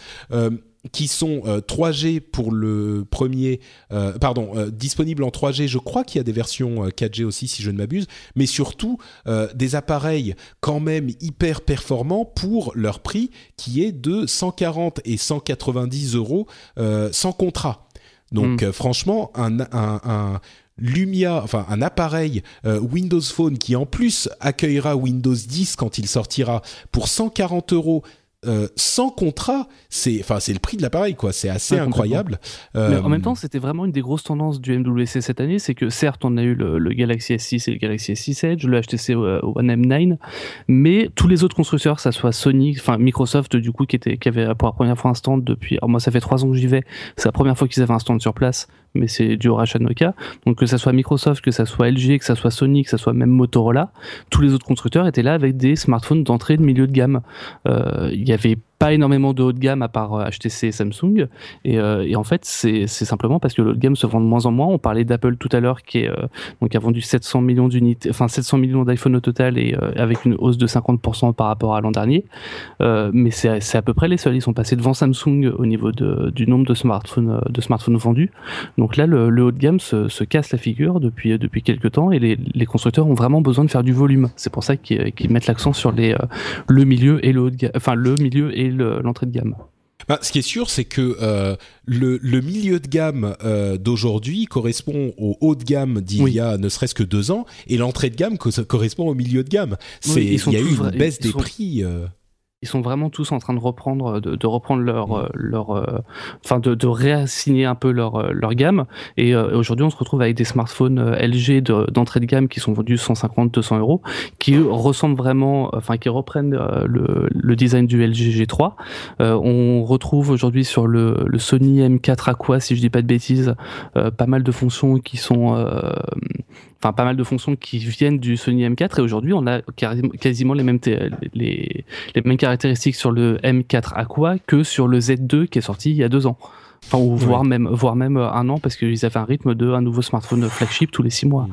qui sont 3G euh, pour le premier, euh, pardon, euh, disponibles en 3G. Je crois qu'il y a des versions 4G aussi, si je ne m'abuse, mais surtout des appareils quand même hyper performants pour leur prix, qui est de 140 et 190 euros sans contrat. Donc hmm. franchement, un, un, un Lumia, enfin un appareil Windows Phone qui en plus accueillera Windows 10 quand il sortira pour 140 euros euh, sans contrat, c'est enfin c'est le prix de l'appareil quoi, c'est assez incroyable. Mais en même euh, temps, c'était vraiment une des grosses tendances du MWC cette année, c'est que certes on a eu le, Galaxy S6 et le Galaxy S6 Edge, le HTC euh, One M9, mais tous les autres constructeurs, ça soit Sony, enfin Microsoft du coup qui était qui avait pour la première fois un stand depuis, alors moi ça fait trois ans que j'y vais, c'est la première fois qu'ils avaient un stand sur place mais c'est dû au rachat Nokia. Donc que ça soit Microsoft, que ça soit LG, que ça soit Sony, que ça soit même Motorola, tous les autres constructeurs étaient là avec des smartphones d'entrée de milieu de gamme. Euh, il y avait pas énormément de haut de gamme à part HTC euh, et Samsung. Et, euh, en fait, c'est simplement parce que le haut de gamme se vend de moins en moins. On parlait d'Apple tout à l'heure qui, est, euh, donc a vendu 700 millions d'unités, enfin 700 millions d'iPhone au total et avec une hausse de 50% par rapport à l'an dernier. mais c'est à peu près les seuls. Ils sont passés devant Samsung au niveau de, du nombre de smartphones, de smartphones vendus. Donc là, le, haut de gamme se, se, casse la figure depuis, depuis quelques temps et les, les constructeurs ont vraiment besoin de faire du volume. C'est pour ça qu'ils mettent l'accent sur les, le milieu et le haut de gamme, enfin le milieu l'entrée de gamme. Bah, ce qui est sûr, c'est que euh, le, milieu de gamme euh, d'aujourd'hui correspond au haut de gamme d'il y a ne serait-ce que deux ans, et l'entrée de gamme correspond au milieu de gamme. C'est il y a eu une baisse des prix. Euh ils sont vraiment tous en train de reprendre, de, reprendre leur, euh, leur, euh, enfin de, de, réassigner un peu leur, euh, leur gamme. Et aujourd'hui, on se retrouve avec des smartphones LG d'entrée de, gamme qui sont vendus 150, 200 euros, qui ressemblent vraiment, enfin qui reprennent le, le design du LG G3. on retrouve aujourd'hui sur le, le, Sony M4 Aqua, si je dis pas de bêtises, pas mal de fonctions qui sont enfin pas mal de fonctions qui viennent du Sony M4 et aujourd'hui on a quasiment les mêmes les, les mêmes caractéristiques sur le M4 Aqua que sur le Z2 qui est sorti il y a deux ans. Enfin, ou voire même voire même un an parce qu'ils avaient un rythme de un nouveau smartphone flagship tous les six mois.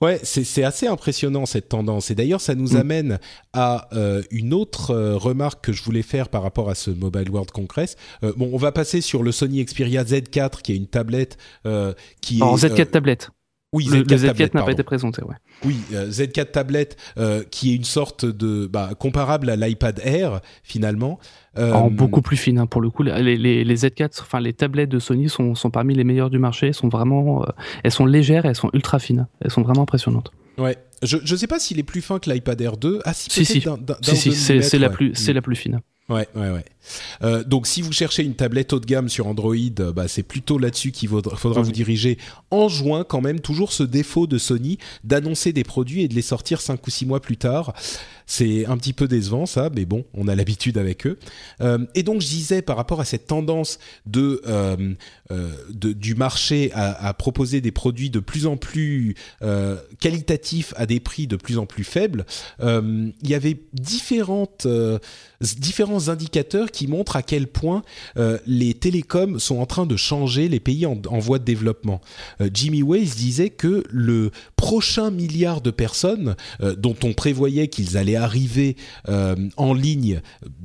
Ouais, c'est assez impressionnant cette tendance. Et d'ailleurs, ça nous mmh. amène à euh, une autre euh, remarque que je voulais faire par rapport à ce Mobile World Congress. Euh, bon, on va passer sur le Sony Xperia Z4, qui est une tablette qui est... Z4 tablette. Oui, Z4, le, Z4 n'a pas été présenté, ouais. Oui, euh, Z4 tablette, euh, qui est une sorte de bah, comparable à l'iPad Air finalement. Euh, en beaucoup plus fine, hein, pour le coup. Les, les, les, Z4, enfin les tablettes de Sony sont, sont parmi les meilleures du marché. Elles sont vraiment, elles sont légères, elles sont ultra fines. Elles sont vraiment impressionnantes. Ouais. Je ne sais pas s'il est plus fin que l'iPad Air 2. Ah si, si, si. si, si c'est la plus, c'est la plus fine. Ouais, ouais, ouais. Euh, donc, si vous cherchez une tablette haut de gamme sur Android, euh, bah, c'est plutôt là-dessus qu'il faudra, vous diriger. En juin, quand même, toujours ce défaut de Sony d'annoncer des produits et de les sortir 5 ou 6 mois plus tard. C'est un petit peu décevant, ça, mais bon, on a l'habitude avec eux. Euh, et donc, je disais, par rapport à cette tendance de, euh, de du marché à, à, proposer des produits de plus en plus qualitatifs à des prix de plus en plus faibles, il y avait différentes différents indicateurs qui montrent à quel point euh, les télécoms sont en train de changer les pays en, voie de développement. Euh, Jimmy Wales disait que le prochain milliard de personnes euh, dont on prévoyait qu'ils allaient arriver en ligne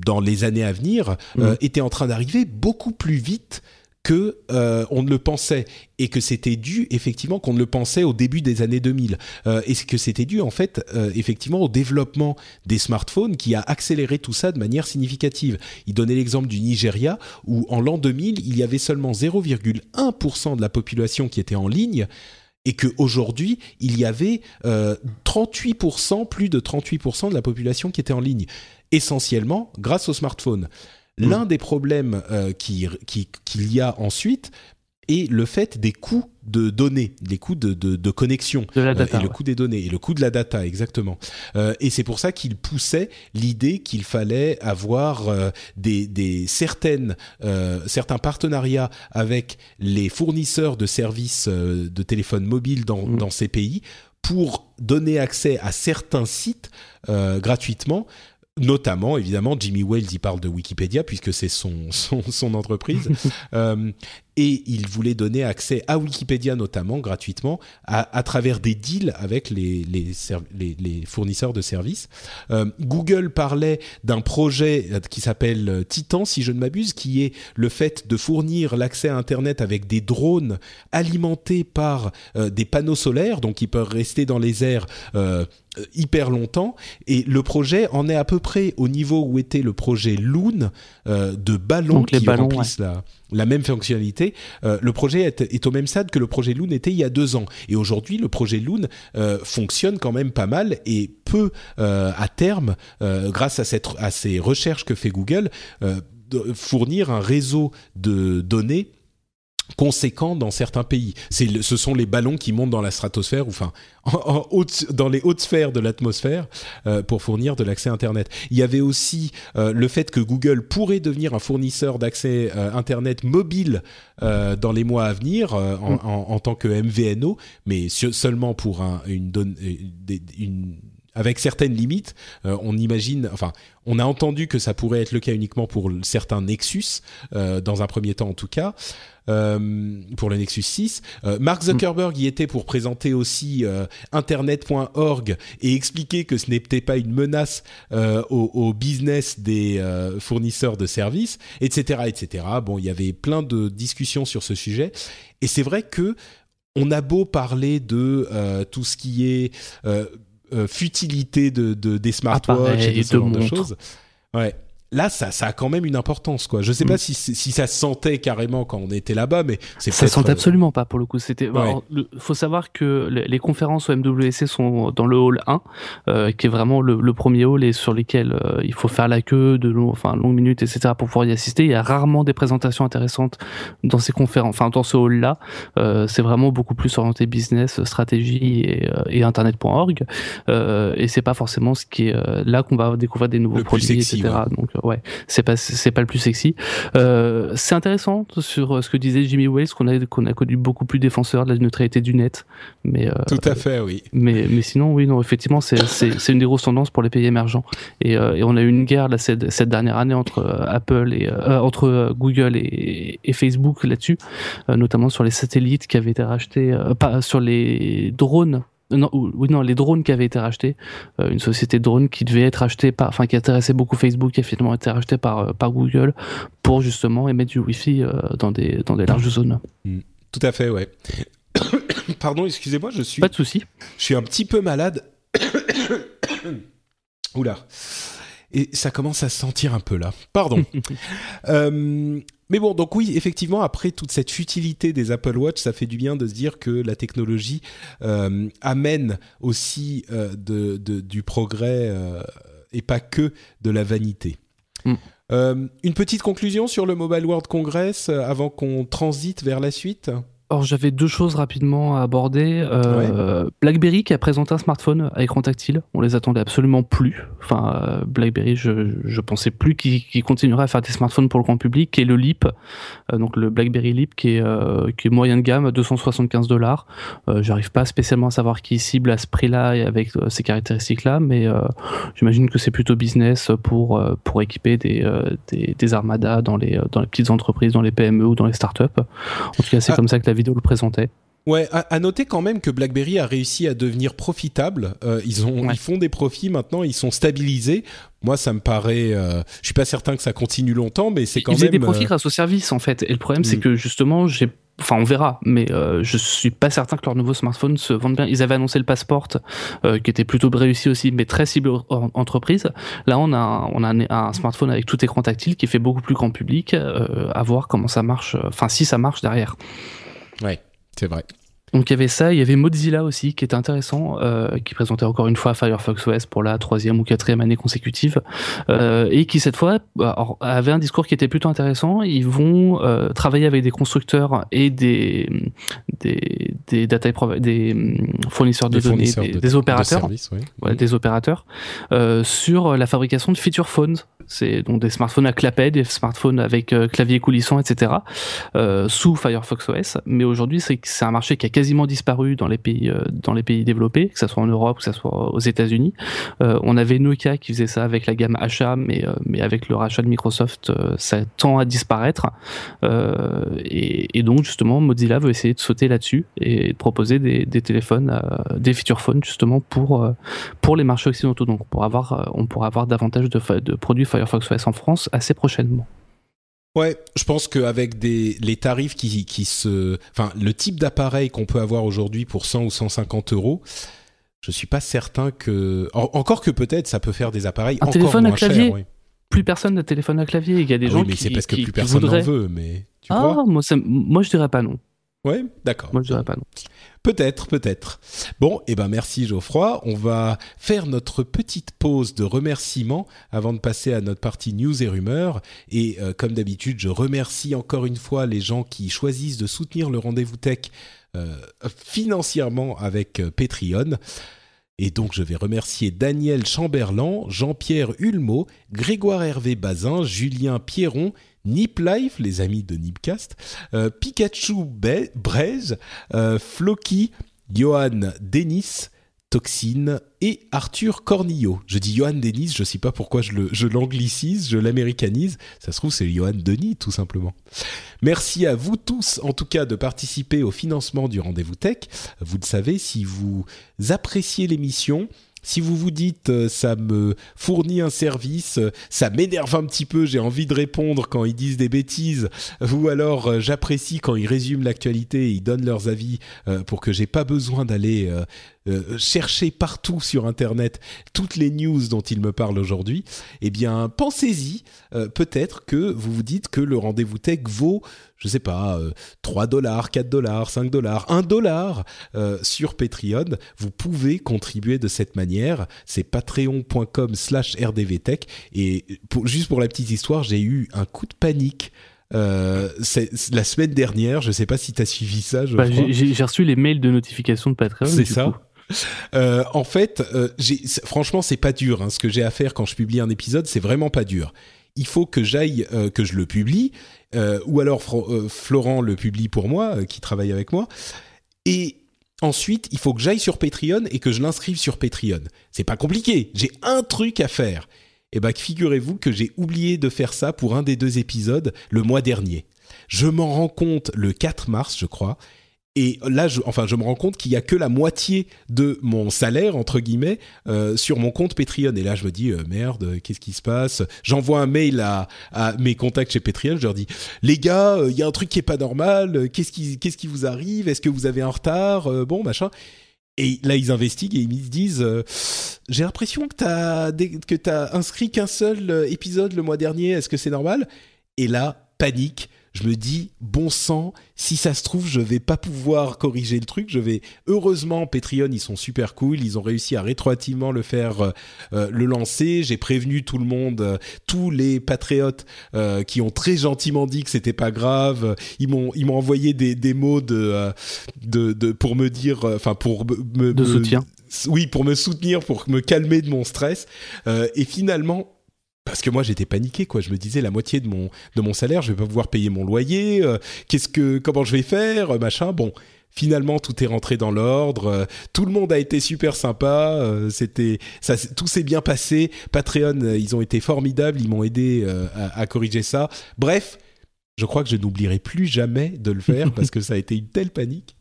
dans les années à venir mmh. était en train d'arriver beaucoup plus vite que euh, on ne le pensait et que c'était dû effectivement qu'on ne le pensait au début des années 2000 euh, et que c'était dû en fait euh, effectivement au développement des smartphones qui a accéléré tout ça de manière significative. Il donnait l'exemple du Nigeria où en l'an 2000 il y avait seulement 0,1% de la population qui était en ligne et qu'aujourd'hui, il y avait 38%, plus de 38% de la population qui était en ligne, essentiellement grâce au smartphone. Mm. L'un des problèmes euh, qu'il qui, y a ensuite est le fait des coûts de données, les coûts de, de, connexion, de la data, et le coût des données et le coût de la data exactement. Euh, et c'est pour ça qu'il poussait l'idée qu'il fallait avoir euh, des, des, certaines certains partenariats avec les fournisseurs de services de téléphone mobile dans, mm. dans ces pays pour donner accès à certains sites gratuitement notamment évidemment Jimmy Wales y parle de Wikipédia puisque c'est son, [laughs] son, son entreprise. [laughs] Euh, et il voulait donner accès à Wikipédia notamment gratuitement à, à travers des deals avec les, les, les, les fournisseurs de services. Euh, Google parlait d'un projet euh, qui s'appelle euh, Titan si je ne m'abuse qui est le fait de fournir l'accès à Internet avec des drones alimentés par euh, des panneaux solaires. Donc ils peuvent rester dans les airs euh, hyper longtemps. Et le projet en est à peu près au niveau où était le projet Loon euh, de ballons qui ballons, remplissent la, la, même fonctionnalité. Euh, le projet est, au même stade que le projet Loon était il y a deux ans et aujourd'hui le projet Loon euh, fonctionne quand même pas mal et peut euh, à terme, grâce à ces recherches que fait Google, fournir un réseau de données conséquent dans certains pays. C'est le- ce sont les ballons qui montent dans la stratosphère, ou enfin [laughs] en- en haute- dans les hautes sphères de l'atmosphère euh, pour fournir de l'accès Internet. Il y avait aussi euh, le fait que Google pourrait devenir un fournisseur d'accès euh, Internet mobile euh, dans les mois à venir euh, en, en- en tant que MVNO, mais se- seulement pour un- une, donne- euh, des- une avec certaines limites, Euh, on imagine, enfin, on a entendu que ça pourrait être le cas uniquement pour certains Nexus, euh, dans un premier temps en tout cas, euh, pour le Nexus 6. Euh, Mark Zuckerberg y était pour présenter aussi Internet.org et expliquer que ce n'était pas une menace au, au business des fournisseurs de services, etc., etc. Bon, il y avait plein de discussions sur ce sujet, et c'est vrai que on a beau parler de euh, tout ce qui est euh, futilité de, de- des smartwatches et de ce de genre de choses. Ouais. Là, ça, ça a quand même une importance, quoi. Je sais Mm. pas si, si ça se sentait carrément quand on était là-bas, mais c'est Ça peut-être, sent euh, absolument pas pour le coup. C'était. Ouais. alors, le- faut savoir que les, les conférences au MWC sont dans le hall 1, euh, qui est vraiment le, le premier hall et sur lesquels euh, il faut faire la queue de long, enfin longues minutes, etc. pour pouvoir y assister. Il y a rarement des présentations intéressantes dans ces conférences, enfin dans ce hall-là. Euh, c'est vraiment beaucoup plus orienté business, stratégie et, euh, et internet.org. Euh, et c'est pas forcément ce qui est euh, là qu'on va découvrir des nouveaux Le produits, sexy, etc. Donc ouais, c'est pas c'est pas le plus sexy. Euh, c'est intéressant sur euh, ce que disait Jimmy Wales qu'on a qu'on a connu beaucoup plus défenseur de la neutralité du net, mais euh, Tout à fait, oui. mais mais sinon oui non effectivement c'est c'est c'est une des grosses tendances pour les pays émergents et, euh, et on a eu une guerre là cette cette dernière année entre euh, Apple et euh, entre Google et, et Facebook là-dessus, euh, notamment sur les satellites qui avaient été rachetés, euh, pas sur les drones. Non, ou- oui, non, les drones qui avaient été rachetés, euh, une société de drones qui devait être rachetée par, enfin, qui intéressait beaucoup Facebook, qui a finalement été rachetée par, euh, par Google pour justement émettre du Wi-Fi euh, dans des, dans des larges zones. Tout à fait, ouais. [coughs] Pardon, excusez-moi, je suis, Pas de souci. je suis un petit peu malade. [coughs] Oula. Et ça commence à se sentir un peu là. Pardon. [laughs] Euh, mais bon, donc oui, effectivement, après toute cette futilité des Apple Watch, ça fait du bien de se dire que la technologie euh, amène aussi euh, de, de- du progrès euh, et pas que de la vanité. Mm. Une petite conclusion sur le Mobile World Congress avant qu'on transite vers la suite? Alors j'avais deux choses rapidement à aborder. Euh, BlackBerry qui a présenté un smartphone à écran tactile. On les attendait absolument plus. Enfin, euh, BlackBerry, je, je pensais plus qu'il continuerait à faire des smartphones pour le grand public. Et le Leap, euh, donc le BlackBerry Leap qui est, qui est moyen de gamme, 275 dollars. J'arrive pas spécialement à savoir qui cible à ce prix-là et avec ces caractéristiques-là, mais j'imagine que c'est plutôt business pour pour équiper des, des des armadas dans les dans les petites entreprises, dans les PME ou dans les startups. En tout cas, c'est Ah. comme ça que la vidéo le présentait. Ouais, à, à noter quand même que BlackBerry a réussi à devenir profitable. Euh, ils ont, Ouais. ils font des profits maintenant, ils sont stabilisés. Moi, ça me paraît. Euh, je suis pas certain que ça continue longtemps, mais c'est quand Ils faisaient même. des profits euh, grâce au service en fait. Et le problème, c'est Mm. que justement, j'ai. Enfin, on verra, mais euh, je suis pas certain que leur nouveau smartphone se vende bien. Ils avaient annoncé le Passport, euh, qui était plutôt réussi aussi, mais très ciblé en- entreprise. Là, on a, un, on a un, un smartphone avec tout écran tactile qui fait beaucoup plus grand public. euh, à voir comment ça marche. Enfin, si ça marche derrière. Ouais, c'est vrai. Donc il y avait ça, il y avait Mozilla aussi qui était intéressant, euh, qui présentait encore une fois Firefox OS pour la troisième ou quatrième année consécutive, euh, et qui cette fois alors, avait un discours qui était plutôt intéressant. Ils vont euh, travailler avec des constructeurs et des des des data des hum, fournisseurs de Des données, fournisseurs des, de- des de opérateurs services, ouais. ouais, des opérateurs euh, sur la fabrication de feature phones. C'est donc des smartphones à clapet, des smartphones avec euh, clavier coulissant, etc. euh, sous Firefox OS. Mais aujourd'hui, c'est c'est un marché qui a quasiment disparu dans les pays euh, dans les pays développés, que ce soit en Europe, que ce soit aux États-Unis. Euh, on avait Nokia qui faisait ça avec la gamme achat, mais euh, mais avec le rachat de Microsoft, euh, ça tend à disparaître. Euh, et, et donc justement, Mozilla veut essayer de sauter là-dessus et de proposer des, des téléphones, euh, des feature phones justement pour euh, pour les marchés occidentaux. Donc on pourra avoir, euh, on pourra avoir davantage de, produits Firefox OS en France assez prochainement. Ouais, je pense qu'avec des les tarifs qui qui se, enfin le type d'appareil qu'on peut avoir aujourd'hui pour 100 ou 150 euros, je suis pas certain que en- encore que peut-être ça peut faire des appareils Un encore téléphone à moins clavier ouais. Plus personne n'a de téléphone à clavier. Il y a des Ah gens oui, mais qui, c'est parce que qui- plus personne n'en veut, mais tu Ah, moi, ça, moi je dirais pas non. Ouais, d'accord. Moi, je dirais pas non. Peut-être, peut-être. Bon, eh ben merci Geoffroy. On va faire notre petite pause de remerciements avant de passer à notre partie news et rumeurs. Et euh, comme d'habitude, je remercie encore une fois les gens qui choisissent de soutenir le rendez-vous tech euh, financièrement avec euh, Patreon. Et donc je vais remercier Daniel Chamberlain, Jean-Pierre Hulmeau, Grégoire Hervé Bazin, Julien Pierron, Nip Life, les amis de Nipcast, euh, Pikachu Braise, euh, Floki, Johan Denis, Toxine et Arthur Cornillo. Je dis Johan Denis, je ne sais pas pourquoi je l'anglicise, je l'américanise. Ça se trouve, c'est Johan Denis, tout simplement. Merci à vous tous, en tout cas, de participer au financement du Rendez-vous Tech. Vous le savez, si vous appréciez l'émission, si vous vous dites euh, ça me fournit un service, euh, ça m'énerve un petit peu, j'ai envie de répondre quand ils disent des bêtises, ou alors euh, j'apprécie quand ils résument l'actualité et ils donnent leurs avis pour que j'ai pas besoin d'aller euh, chercher partout sur internet toutes les news dont ils me parlent aujourd'hui, eh bien pensez-y, euh, peut-être que vous vous dites que le rendez-vous tech vaut je sais pas, euh, 3 dollars, 4 dollars, 5 dollars, 1 dollar euh, sur Patreon. Vous pouvez contribuer de cette manière. C'est patreon.com slash rdvtech. Et pour, juste pour la petite histoire, j'ai eu un coup de panique euh, la semaine dernière. Je sais pas si tu as suivi ça. Bah, j'ai- reçu les mails de notification de Patreon. C'est ça. coup. Euh, en fait, euh, franchement, c'est pas dur. hein. Ce que j'ai à faire quand je publie un épisode, c'est vraiment pas dur. Il faut que j'aille, euh, que je le publie, ou alors Florent le publie pour moi, qui travaille avec moi. Et ensuite, il faut que j'aille sur Patreon et que je l'inscrive sur Patreon. C'est pas compliqué. J'ai un truc à faire. Et ben, figurez-vous que j'ai oublié de faire ça pour un des deux épisodes le mois dernier. Je m'en rends compte le 4 mars, je crois. Et là, je, enfin, je me rends compte qu'il y a que la moitié de mon salaire entre guillemets euh, sur mon compte Patreon. Et là, je me dis euh, merde, qu'est-ce qui se passe? J'envoie un mail à, mes contacts chez Patreon. Je leur dis les gars, euh, il y a un truc qui est pas normal. Qu'est-ce qui, vous arrive? Est-ce que vous avez un retard? Bon, machin. Et là, ils investiguent et ils me disent J'ai l'impression que t'as que inscrit qu'un seul épisode le mois dernier. Est-ce que c'est normal? Et là, panique. Je me dis bon sang, si ça se trouve, je vais pas pouvoir corriger le truc. Je vais heureusement Patreon, ils sont super cool. Ils ont réussi à rétroactivement le faire, euh, euh, le lancer. J'ai prévenu tout le monde, euh, tous les patriotes euh, qui ont très gentiment dit que c'était pas grave. Ils m'ont ils m'ont envoyé des, des mots de, de de pour me dire, enfin pour me, me- De me- soutien. oui, pour me soutenir, pour me calmer de mon stress. Et finalement, parce que moi j'étais paniqué, quoi. Je me disais la moitié de mon de mon salaire, je vais pas pouvoir payer mon loyer. euh, Qu'est-ce que, comment je vais faire, euh, machin. Bon. Finalement, tout est rentré dans l'ordre. euh, tout le monde a été super sympa. euh, C'était, ça, tout s'est bien passé. Patreon, ils ont été formidables. Ils m'ont aidé à, à corriger ça. Bref, je crois que je n'oublierai plus jamais de le faire [laughs] parce que ça a été une telle panique.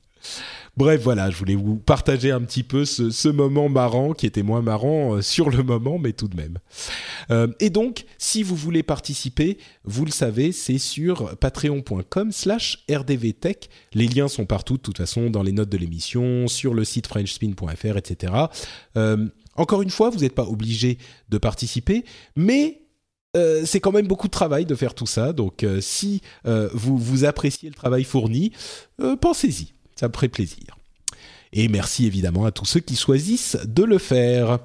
Bref, voilà, je voulais vous partager un petit peu ce, moment marrant qui était moins marrant euh, sur le moment, mais tout de même. Euh, et donc, si vous voulez participer, vous le savez, c'est sur patreon.com slash rdvtech. Les liens sont partout, de toute façon, dans les notes de l'émission, sur le site frenchspin.fr, etc. Euh, encore une fois, vous n'êtes pas obligé de participer, mais c'est quand même beaucoup de travail de faire tout ça. Donc, si vous, vous appréciez le travail fourni, pensez-y. Ça me ferait plaisir. Et merci évidemment à tous ceux qui choisissent de le faire.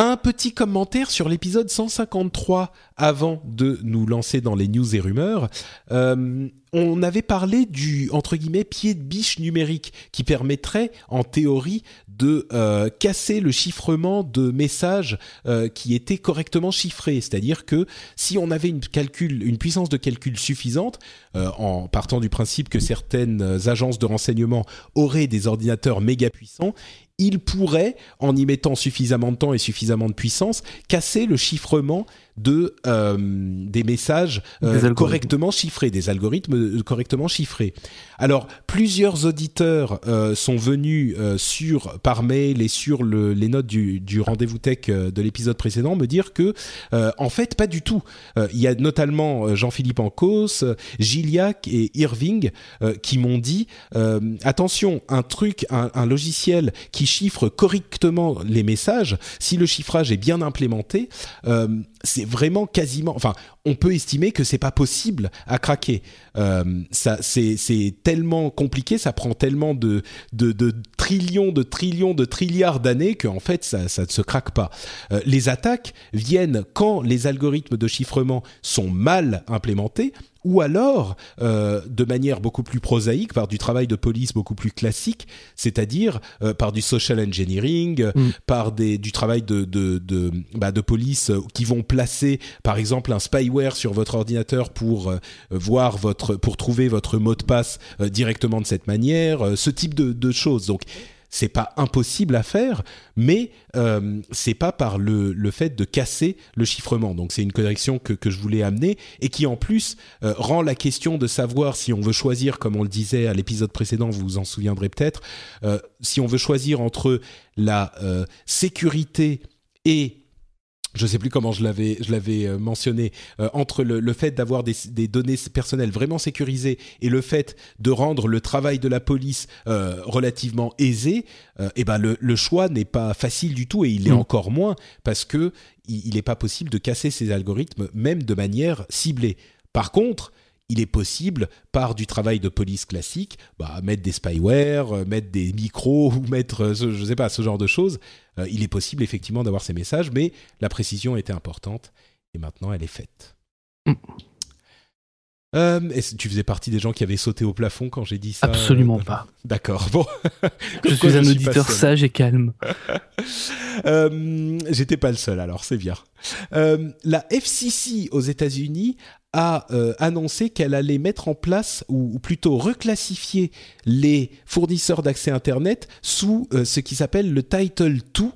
Un petit commentaire sur l'épisode 153 avant de nous lancer dans les news et rumeurs. Euh, on avait parlé du pied de biche numérique qui permettrait en théorie de euh, casser le chiffrement de messages euh, qui étaient correctement chiffrés. C'est-à-dire que si on avait une, puissance de calcul suffisante, en partant du principe que certaines agences de renseignement auraient des ordinateurs méga puissants, il pourrait, en y mettant suffisamment de temps et suffisamment de puissance, casser le chiffrement de euh, des messages euh, Des correctement chiffrés, des algorithmes euh, correctement chiffrés. Alors, plusieurs auditeurs sont venus sur par mail et sur le, les notes du, du rendez-vous tech de l'épisode précédent me dire que, en fait, pas du tout. Il y a notamment Jean-Philippe Ancos, Gilliac et Irving qui m'ont dit attention, un truc, un, un logiciel qui chiffre correctement les messages, si le chiffrage est bien implémenté, euh, c'est vraiment quasiment. Enfin, on peut estimer que c'est pas possible à craquer. Euh, c'est c'est tellement compliqué, ça prend tellement de, de de trillions, de trillions, de trilliards d'années qu'en fait ça ça ne se craque pas. Euh, les attaques viennent quand les algorithmes de chiffrement sont mal implémentés ou alors euh, de manière beaucoup plus prosaïque par du travail de police beaucoup plus classique, c'est-à-dire euh, par du social engineering, euh, Mm. par des, du travail de de de, bah, de police qui vont placer par exemple un spyware sur votre ordinateur pour voir votre pour trouver votre mot de passe directement de cette manière, ce type de, de choses. Donc c'est pas impossible à faire, mais euh, c'est pas par le, le fait de casser le chiffrement. Donc c'est une correction que, que je voulais amener et qui en plus euh, rend la question de savoir si on veut choisir, comme on le disait à l'épisode précédent, vous vous en souviendrez peut-être, euh, si on veut choisir entre la euh, sécurité et je sais plus comment je l'avais je l'avais euh, mentionné euh, entre le, le fait d'avoir des, des données personnelles vraiment sécurisées et le fait de rendre le travail de la police euh, relativement aisé euh, et ben le, le choix n'est pas facile du tout et il est Mm. encore moins parce que il n'est pas possible de casser ces algorithmes même de manière ciblée par contre il est possible, par du travail de police classique, bah, mettre des spyware, euh, mettre des micros [laughs] ou mettre, euh, ce- je sais pas, ce genre de choses. Euh, il est possible effectivement d'avoir ces messages, mais la précision était importante et maintenant elle est faite. Mm. Euh, tu faisais partie des gens qui avaient sauté au plafond quand j'ai dit ça Absolument euh, pas. [laughs] D'accord. Bon. [laughs] Je suis un auditeur sage et calme. [laughs] Euh, J'étais pas le seul, alors c'est bien. Euh, la FCC aux États-Unis a annoncé qu'elle allait mettre en place, ou, ou plutôt reclassifier les fournisseurs d'accès Internet sous ce qui s'appelle le Title 2, Mm.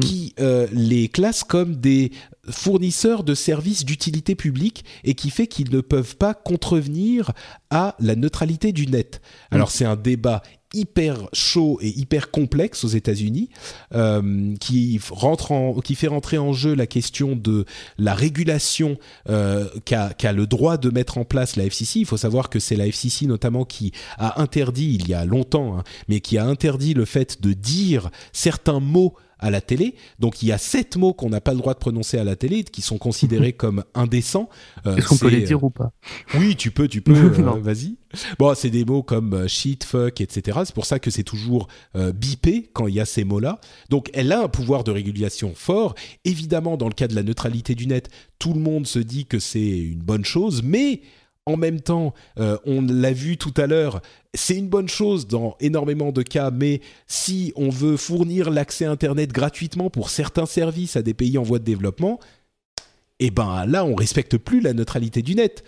Qui euh, les classe comme des fournisseurs de services d'utilité publique et qui fait qu'ils ne peuvent pas contrevenir à la neutralité du net. Alors c'est un débat hyper chaud et hyper complexe aux États-Unis euh, qui rentre en, qui fait rentrer en jeu la question de la régulation euh, qu'a qu'a le droit de mettre en place la FCC. Il faut savoir que c'est la FCC notamment qui a interdit il y a longtemps, hein, mais qui a interdit le fait de dire certains mots à la télé. Donc il y a sept mots qu'on n'a pas le droit de prononcer à la télé, qui sont considérés [laughs] comme indécents. Euh, Est-ce qu'on peut les dire ou pas oui, tu peux, tu [laughs] peux. euh. Vas-y. Bon, c'est des mots comme euh, shit, fuck, etc. C'est pour ça que c'est toujours euh, bipé quand il y a ces mots-là. Donc, elle a un pouvoir de régulation fort. Évidemment, dans le cas de la neutralité du net, tout le monde se dit que c'est une bonne chose, mais en même temps, euh, on l'a vu tout à l'heure, c'est une bonne chose dans énormément de cas, mais si on veut fournir l'accès Internet gratuitement pour certains services à des pays en voie de développement, eh ben là, on respecte plus la neutralité du net.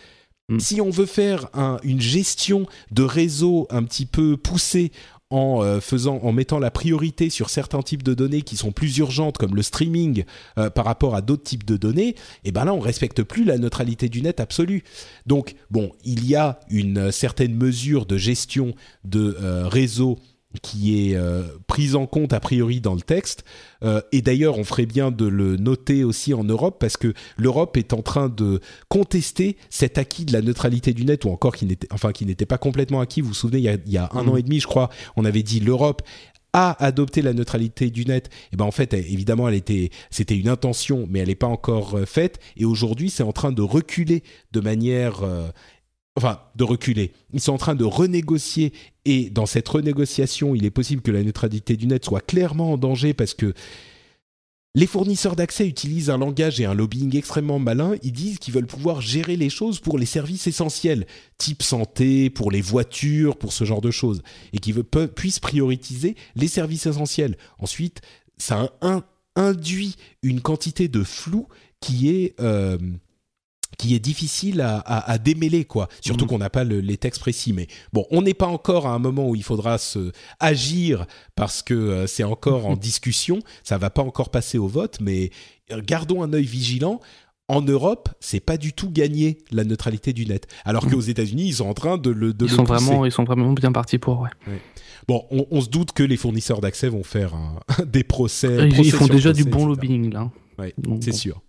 Mm. Si on veut faire un- une gestion de réseau un petit peu poussée en euh, en mettant la priorité sur certains types de données qui sont plus urgentes, comme le streaming, euh, par rapport à d'autres types de données, et ben là, on respecte plus la neutralité du net absolue. Donc, bon, il y a une euh, certaine mesure de gestion de réseau qui est euh, prise en compte a priori dans le texte. Euh, et d'ailleurs, on ferait bien de le noter aussi en Europe parce que l'Europe est en train de contester cet acquis de la neutralité du net ou encore qui n'était, enfin, qui n'était pas complètement acquis. Vous vous souvenez, il y a, il y a un an et demi, je crois, on avait dit l'Europe a adopté la neutralité du net, et ben en fait, évidemment, elle était, c'était une intention, mais elle n'est pas encore euh, faite. Et aujourd'hui, c'est en train de reculer de manière, euh, enfin, de reculer. Ils sont en train de renégocier, et dans cette renégociation, il est possible que la neutralité du net soit clairement en danger parce que les fournisseurs d'accès utilisent un langage et un lobbying extrêmement malin. Ils disent qu'ils veulent pouvoir gérer les choses pour les services essentiels, type santé, pour les voitures, pour ce genre de choses, et qu'ils puissent prioriser les services essentiels. Ensuite, ça in- induit une quantité de flou qui est euh, qui est difficile à, à- à démêler, quoi. Surtout Mhm. qu'on n'a pas le- les textes précis. Mais bon, on n'est pas encore à un moment où il faudra se agir parce que euh, c'est encore en discussion. Ça va pas encore passer au vote, mais euh, gardons un œil vigilant. En Europe, c'est pas du tout gagné la neutralité du net, alors Mhm. qu'aux États-Unis, ils sont en train de le de ils le sont pousser. vraiment, ils sont vraiment bien partis pour. Ouais. Bon, on, on se doute que les fournisseurs d'accès vont faire un- [laughs] des procès. Ils, font déjà du bon etc. lobbying là. Ouais, c'est bon. sûr.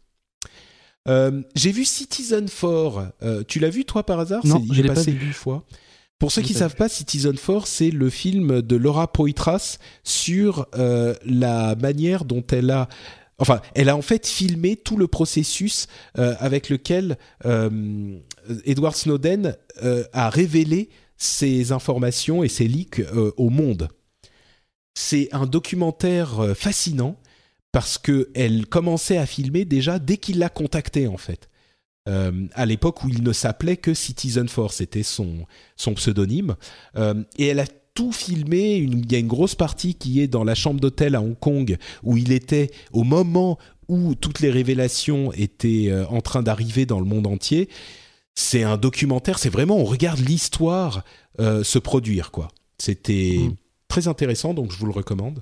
Euh, J'ai vu Citizen 4. Euh, tu l'as vu toi par hasard? Non, je l'ai pas passé vu. une fois. Pour ceux qui l'ai savent pas, Citizen 4, c'est le film de Laura Poitras sur euh, la manière dont elle a enfin, elle a en fait filmé tout le processus avec lequel Edward Snowden a révélé ses informations et ses leaks au monde. C'est un documentaire fascinant parce que elle commençait à filmer déjà dès qu'il l'a contacté en fait. Euh, à l'époque où il ne s'appelait que Citizen Force, c'était son, son pseudonyme. Euh, et elle a tout filmé. Une- Il y a une grosse partie qui est dans la chambre d'hôtel à Hong Kong où il était au moment où toutes les révélations étaient euh, en train d'arriver dans le monde entier. C'est un documentaire, c'est vraiment, on regarde l'histoire euh, se produire, quoi. C'était Mm. très intéressant, donc je vous le recommande.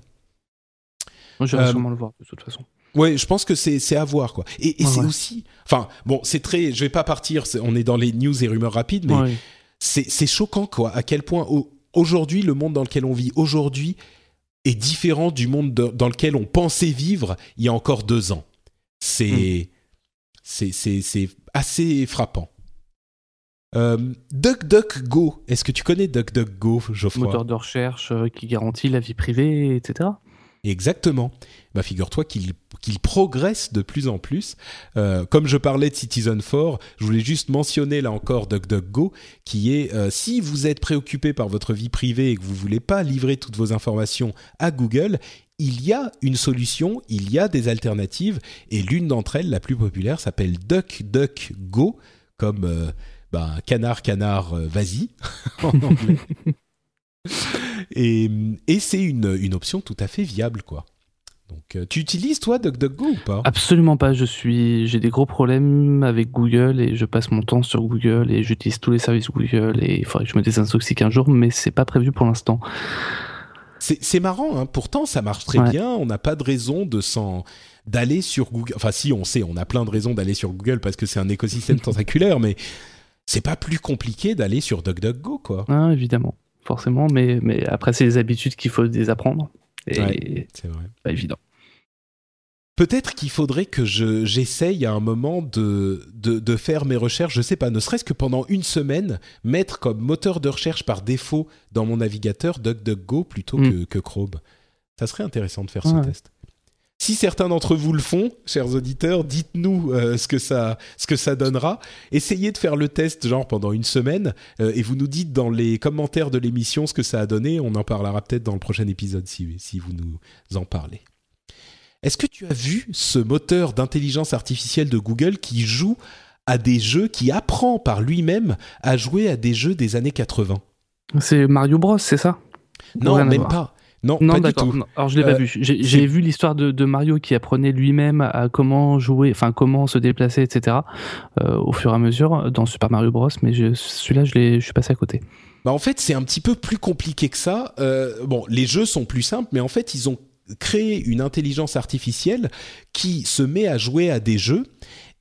J'irai Euh, sûrement le voir de toute façon. Ouais, je pense que c'est c'est à voir quoi. Et, et Ouais, c'est ouais. aussi, enfin bon, c'est très, je vais pas partir, on est dans les news et rumeurs rapides, mais Ouais. c'est c'est choquant quoi, à quel point au- aujourd'hui le monde dans lequel on vit aujourd'hui est différent du monde de- dans lequel on pensait vivre il y a encore deux ans. C'est c'est c'est c'est assez frappant. Euh, DuckDuckGo, est-ce que tu connais DuckDuckGo, Geoffroy? Moteur de recherche euh, qui garantit la vie privée, etc. Exactement. Bah, figure-toi qu'il progresse de plus en plus. Euh, comme je parlais de Citizen 4, je voulais juste mentionner là encore DuckDuckGo, qui est euh, si vous êtes préoccupé par votre vie privée et que vous voulez pas livrer toutes vos informations à Google, il y a une solution, il y a des alternatives, et l'une d'entre elles, la plus populaire, s'appelle DuckDuckGo, comme euh, bah, canard, canard, vas-y [laughs] en anglais. [laughs] Et, et c'est une, une option tout à fait viable, quoi. Donc, euh, tu utilises toi DuckDuckGo ou pas? Absolument pas. Je suis, j'ai des gros problèmes avec Google et je passe mon temps sur Google et j'utilise tous les services Google et il faudrait que je me désintoxique un jour, mais c'est pas prévu pour l'instant. C'est c'est marrant, hein. pourtant ça marche très Ouais. bien. On n'a pas de raison de s'en d'aller sur Google. Enfin, si on sait, on a plein de raisons d'aller sur Google parce que c'est un écosystème [laughs] tentaculaire, mais c'est pas plus compliqué d'aller sur DuckDuckGo, quoi. Ah, évidemment, forcément, mais, mais après c'est les habitudes qu'il faut désapprendre et Ouais. C'est vrai. pas évident. Peut-être qu'il faudrait que je j'essaye à un moment de, de, de faire mes recherches, je sais pas, ne serait-ce que pendant une semaine, mettre comme moteur de recherche par défaut dans mon navigateur DuckDuckGo plutôt Mm. que, que Chrome. Ça serait intéressant de faire ce test. Si certains d'entre vous le font, chers auditeurs, dites-nous euh, ce, que ça, ce que ça donnera. Essayez de faire le test genre pendant une semaine euh, et vous nous dites dans les commentaires de l'émission ce que ça a donné. On en parlera peut-être dans le prochain épisode si, si vous nous en parlez. Est-ce que tu as vu ce moteur d'intelligence artificielle de Google qui joue à des jeux, qui apprend par lui-même à jouer à des jeux des années 80 C'est Mario Bros, c'est ça? Non, même pas. Non, Non, pas du d'accord. Alors je l'ai pas Euh, vu. J'ai vu l'histoire de, de Mario qui apprenait lui-même à comment jouer, enfin comment se déplacer, etc. euh, au fur et à mesure dans Super Mario Bros. Mais celui-là, je, l'ai- je suis passé à côté. Bah, en fait, c'est un petit peu plus compliqué que ça. Euh, bon, les jeux sont plus simples, mais en fait, ils ont créé une intelligence artificielle qui se met à jouer à des jeux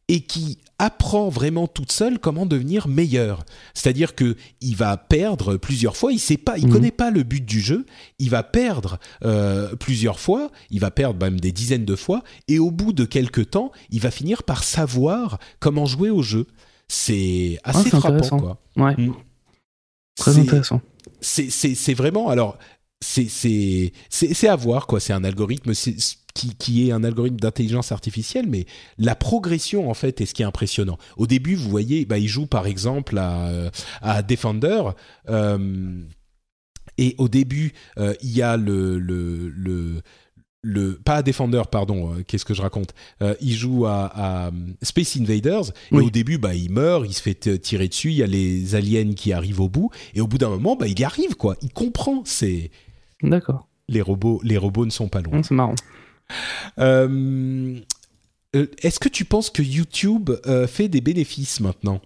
et qui apprend vraiment toute seule comment devenir meilleur. C'est-à-dire que il va perdre plusieurs fois. Il sait pas, il Mhm. connaît pas le but du jeu. Il va perdre euh, plusieurs fois. Il va perdre même des dizaines de fois. Et au bout de quelques temps, il va finir par savoir comment jouer au jeu. C'est assez c'est frappant, quoi. Ouais, Mm. très intéressant. c'est vraiment alors c'est à voir quoi. C'est un algorithme qui qui est un algorithme d'intelligence artificielle mais la progression en fait est ce qui est impressionnant. Au début vous voyez bah il joue par exemple à à Defender euh, et au début euh, il y a le le le le pas à Defender pardon euh, qu'est-ce que je raconte Euh, il joue à, à, euh, Space Invaders et Oui. au début bah il meurt il se fait tirer dessus il y a les aliens qui arrivent au bout et au bout d'un moment bah il y arrive quoi. Il comprend c'est D'accord. les robots les robots ne sont pas loin c'est marrant. Euh, euh, est-ce que tu penses que YouTube euh, fait des bénéfices maintenant?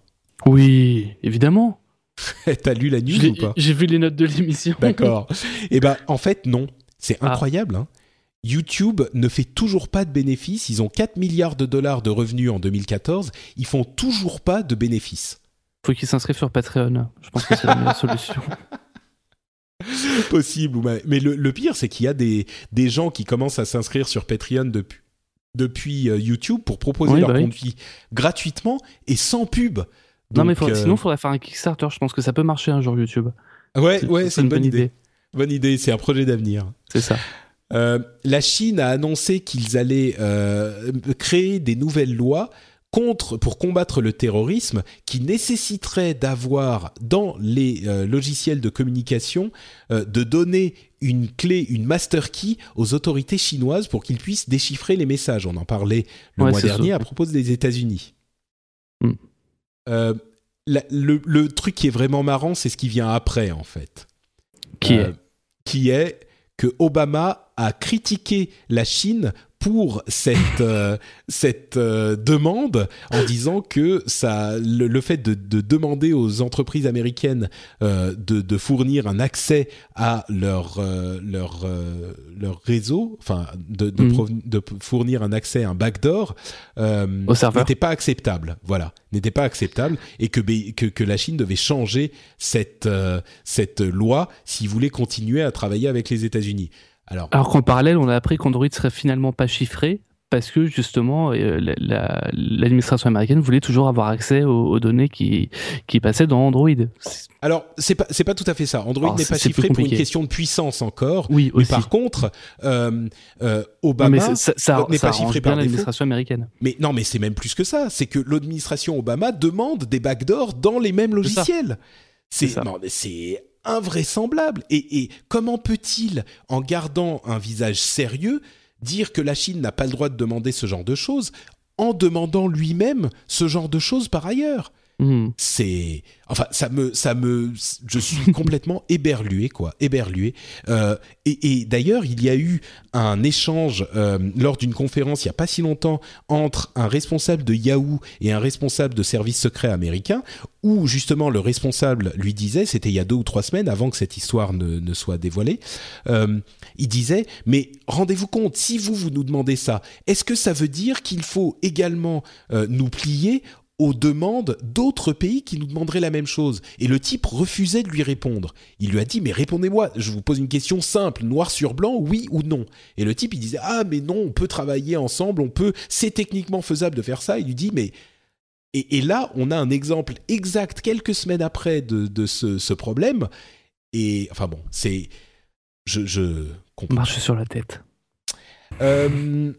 Oui, évidemment. [laughs] t'as lu la news ou pas? J'ai vu les notes de l'émission. D'accord. [laughs] Eh ben, en fait, non. C'est Ah. incroyable. hein. YouTube ne fait toujours pas de bénéfices. Ils ont 4 milliards de dollars de revenus en 2014. Ils font toujours pas de bénéfices. Faut qu'ils s'inscrivent sur Patreon. Je pense que c'est la meilleure [laughs] solution. Possible. Mais le, le pire, c'est qu'il y a des, des gens qui commencent à s'inscrire sur Patreon depuis, depuis euh, YouTube pour proposer Oui, leur bah oui. gratuitement et sans pub. non, mais euh, sinon, il faudrait faire un Kickstarter. Je pense que ça peut marcher un jour YouTube. ouais, ouais, c'est une bonne idée. idée. Bonne idée. C'est un projet d'avenir. C'est ça. Euh, la Chine a annoncé qu'ils allaient euh, créer des nouvelles lois contre pour combattre le terrorisme qui nécessiterait d'avoir dans les euh, logiciels de communication euh, de donner une clé, une master key aux autorités chinoises pour qu'ils puissent déchiffrer les messages. On en parlait le Ouais, mois dernier ça. à propos des États-Unis. Hmm. Euh, la- le, le truc qui est vraiment marrant, c'est ce qui vient après en fait Qui est? qui est que Obama a critiqué la Chine pour cette euh, cette euh, demande en disant que ça le, le fait de, de demander aux entreprises américaines euh, de, de fournir un accès à leur euh, leur euh, leur réseau enfin de de, proveni- de fournir un accès un backdoor euh, n'était pas acceptable. Voilà. N'était pas acceptable et que, que que la Chine devait changer cette euh, cette loi s'il voulait continuer à travailler avec les États-Unis alors Alors qu'en parallèle, on a appris qu'Android serait finalement pas chiffré parce que justement euh, la- la- l'administration américaine voulait toujours avoir accès aux, aux données qui, qui passaient dans Android. Alors, c'est pas c'est pas tout à fait ça. Android n'est pas chiffré pour une question de puissance encore. Oui, Mais aussi. par contre, euh, euh, Obama mais ça, ça, ça, n'est pas chiffré par l'administration américaine. Mais non, mais c'est même plus que ça. C'est que l'administration Obama demande des backdoors dans les mêmes logiciels. C'est non, mais c'est invraisemblable. Et, comment peut-il, en gardant un visage sérieux, dire que la Chine n'a pas le droit de demander ce genre de choses en demandant lui-même ce genre de choses par ailleurs? Hmm. c'est enfin ça me ça me je suis [laughs] complètement éberlué quoi éberlué Euh, et, et d'ailleurs il y a eu un échange euh, lors d'une conférence il y a pas si longtemps entre un responsable de Yahoo et un responsable de services secrets américains où justement le responsable lui disait c'était il y a deux ou trois semaines avant que cette histoire ne, ne soit dévoilée euh, il disait mais rendez-vous compte si vous vous nous demandez ça est-ce que ça veut dire qu'il faut également nous plier aux demandes d'autres pays qui nous demanderaient la même chose. Et le type refusait de lui répondre. Il lui a dit, mais répondez-moi, je vous pose une question simple, noir sur blanc, oui ou non. Et le type, il disait, ah, mais non, on peut travailler ensemble, on peut, c'est techniquement faisable de faire ça. Il lui dit, mais... Et, et là, on a un exemple exact quelques semaines après de, de ce, ce problème. Et, enfin bon, c'est... Je, je comprends. Marche sur la tête. Euh,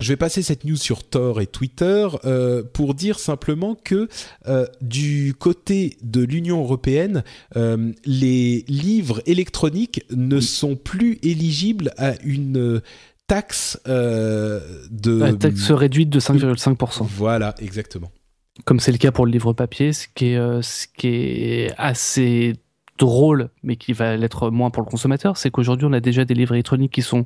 je vais passer cette news sur Tor et Twitter euh, pour dire simplement que euh, du côté de l'Union européenne, euh, les livres électroniques ne sont plus éligibles à une taxe de... La taxe réduite de 5,5%. Voilà, exactement. Comme c'est le cas pour le livre papier, ce qui est, ce qui est assez drôle, mais qui va l'être moins pour le consommateur, c'est qu'aujourd'hui on a déjà des livres électroniques qui sont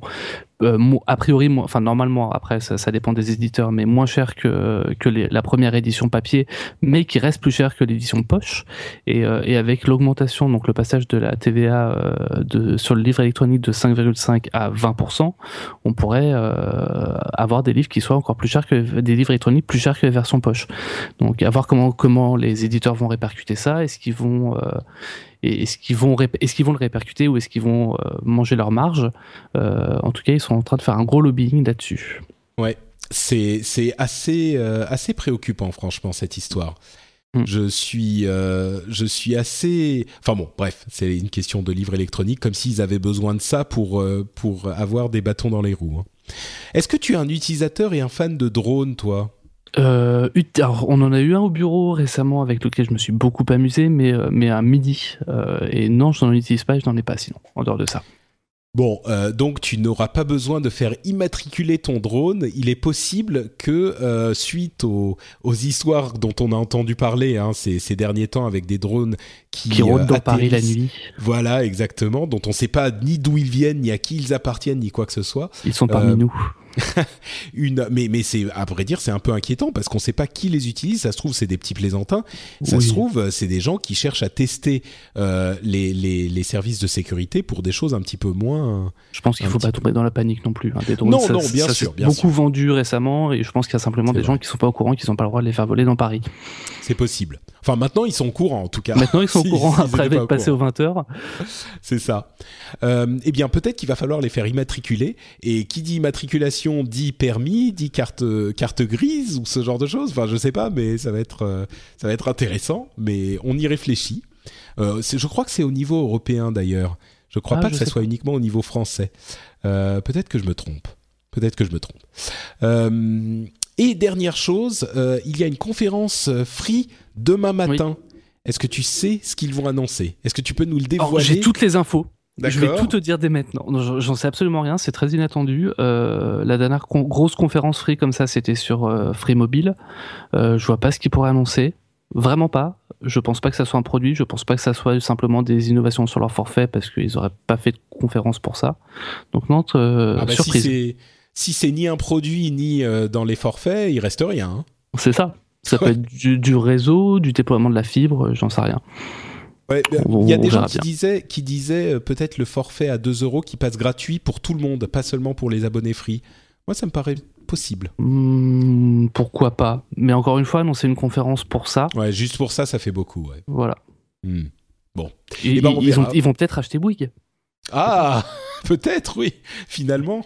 euh, a priori, enfin normalement, après ça, ça dépend des éditeurs, mais moins chers que, que la première édition papier, mais qui restent plus chers que l'édition poche. Et, euh, et avec l'augmentation, donc le passage de la TVA euh, de, sur le livre électronique de 5,5 à 20%, on pourrait euh, avoir des livres qui soient encore plus chers que des livres électroniques plus chers que les versions poche. Donc à voir comment comment les éditeurs vont répercuter ça, est-ce qu'ils vont euh, et est-ce qu'ils vont est-ce qu'ils vont le répercuter ou est-ce qu'ils vont euh, manger leur marge? Euh, En tout cas, ils sont en train de faire un gros lobbying là-dessus. Ouais, c'est assez euh, assez préoccupant franchement cette histoire. Hmm. Je suis euh, je suis assez enfin bon bref c'est une question de livre électronique comme s'ils avaient besoin de ça pour euh, pour avoir des bâtons dans les roues. hein. Est-ce que tu es un utilisateur et un fan de drones toi? Euh, alors, on en a eu un au bureau récemment avec lequel je me suis beaucoup amusé, mais, euh, mais à midi. Euh, et non, je n'en utilise pas, je n'en ai pas sinon, en dehors de ça. Bon, euh, donc tu n'auras pas besoin de faire immatriculer ton drone. Il est possible que, euh, suite aux, aux histoires dont on a entendu parler hein, ces, ces derniers temps avec des drones qui, Qui rôdent euh, dans Paris la nuit. Voilà, exactement, dont on ne sait pas ni d'où ils viennent, ni à qui ils appartiennent, ni quoi que ce soit. Ils sont parmi nous. [laughs] Une, mais mais c'est à vrai dire, c'est un peu inquiétant parce qu'on ne sait pas qui les utilise. Ça se trouve, c'est des petits plaisantins. Ça Oui. se trouve, c'est des gens qui cherchent à tester euh, les, les, les services de sécurité pour des choses un petit peu moins. Je pense qu'il un faut pas tomber dans la panique non plus. hein. Des drones, Non, ça, non, bien ça sûr, bien beaucoup sûr. vendu récemment et je pense qu'il y a simplement des gens qui sont pas au courant, qui sont pas le droit de les faire voler dans Paris. C'est possible. Enfin, maintenant, ils sont au courant, en tout cas. Maintenant, ils sont [laughs] Si- au courant après être passé aux 20 heures. C'est ça. Euh, eh bien, peut-être qu'il va falloir les faire immatriculer. Et qui dit immatriculation dit permis, dit carte carte grise ou ce genre de choses. Enfin, je sais pas, mais ça va être euh, ça va être intéressant. Mais on y réfléchit. Euh, je crois que c'est au niveau européen d'ailleurs. Je crois Ah, pas je que ça soit uniquement au niveau français. Euh, Peut-être que je me trompe. Peut-être que je me trompe. Euh, et dernière chose, il y a une conférence free demain matin. Est-ce que tu sais ce qu'ils vont annoncer? Est-ce que tu peux nous le dévoiler? J'ai toutes les infos. Je vais tout te dire dès maintenant. J'en- sais absolument rien, c'est très inattendu. Euh, la dernière con- grosse conférence Free comme ça, c'était sur euh, Free Mobile. Euh, je vois pas ce qu'ils pourraient annoncer. Vraiment pas. Je pense pas que ça soit un produit. Je pense pas que ça soit simplement des innovations sur leur forfait parce qu'ils auraient pas fait de conférence pour ça. Donc non, euh, Ah bah, si surprise. c'est si c'est ni un produit ni dans les forfaits, il reste rien. hein. c'est ça. Ça [laughs] peut être du, du réseau, du déploiement de la fibre, j'en sais rien. Ouais, il y a des gens qui bien. disaient, qui disaient euh, peut-être le forfait à 2 euros qui passe gratuit pour tout le monde, pas seulement pour les abonnés free. Moi, ça me paraît possible. Hmm, pourquoi pas Mais encore une fois, annoncer une conférence pour ça, Ouais, juste pour ça, ça fait beaucoup. Ouais. voilà. Hmm. Et, Eh ben, on ils, ont- verra. ils vont peut-être acheter Bouygues. Ah, [laughs] peut-être, oui. Finalement.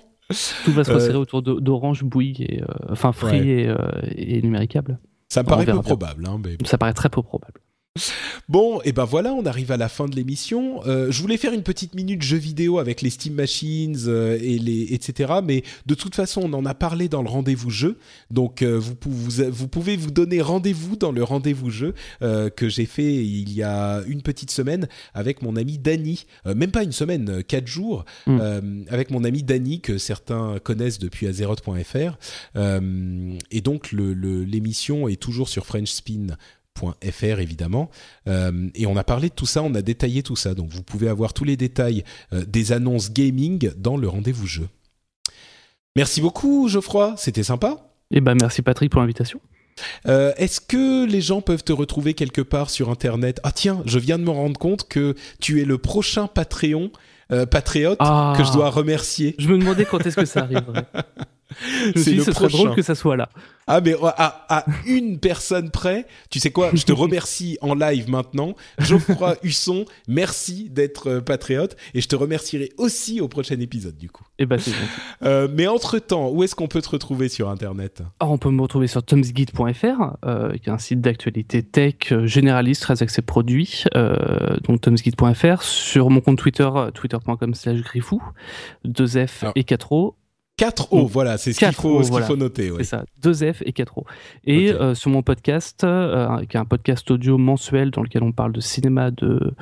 Tout va se Euh, resserrer autour de- d'Orange, Bouygues, et, euh, enfin Free Ouais. et, euh, et Numéricable. Ça me paraît peu probable. Hein, mais... Ça paraît très peu probable. Bon, et ben voilà, on arrive à la fin de l'émission. Euh, je voulais faire une petite minute jeu vidéo avec les Steam Machines euh, et les etc. Mais de toute façon, on en a parlé dans le rendez-vous jeu. Donc euh, vous, vous, vous pouvez vous donner rendez-vous dans le rendez-vous jeu euh, que j'ai fait il y a une petite semaine avec mon ami Dany. Euh, même pas une semaine, euh, quatre jours Mm. euh, avec mon ami Dany que certains connaissent depuis azeroth.fr. Euh, et donc le- le- l'émission est toujours sur FrenchSpin. .fr évidemment Euh, et on a parlé de tout ça, on a détaillé tout ça donc vous pouvez avoir tous les détails euh, des annonces gaming dans le rendez-vous jeu. Merci beaucoup Geoffroy, c'était sympa. Et ben merci Patrick pour l'invitation. Euh, Est-ce que les gens peuvent te retrouver quelque part sur internet? Ah tiens, je viens de me rendre compte que tu es le prochain Patreon euh, patriote Ah. que je dois remercier. Je me demandais quand est-ce que ça arriverait. [laughs] Je C'est ce serait drôle que ça soit là. Ah mais à, à une personne près, tu sais quoi, je te [laughs] remercie en live maintenant. Geoffroy [laughs] Husson, merci d'être euh, patriote et je te remercierai aussi au prochain épisode du coup. Et ben c'est gentil. [laughs] Euh, mais entre-temps, où est-ce qu'on peut te retrouver sur internet? Alors, on peut me retrouver sur tomsguide.fr, euh, qui est un site d'actualité tech euh, généraliste, très axé produits. Euh, donc tomsguide.fr, sur mon compte Twitter, euh, twitter.com slash griffou, 2F Alors, et 4O. 4 O, voilà, c'est ce qu'il 4 faut, O, ce qu'il voilà. faut noter. ouais. C'est ça, 2F et 4O. Et Ok. euh, sur mon podcast, euh, qui est un podcast audio mensuel dans lequel on parle de cinéma, de,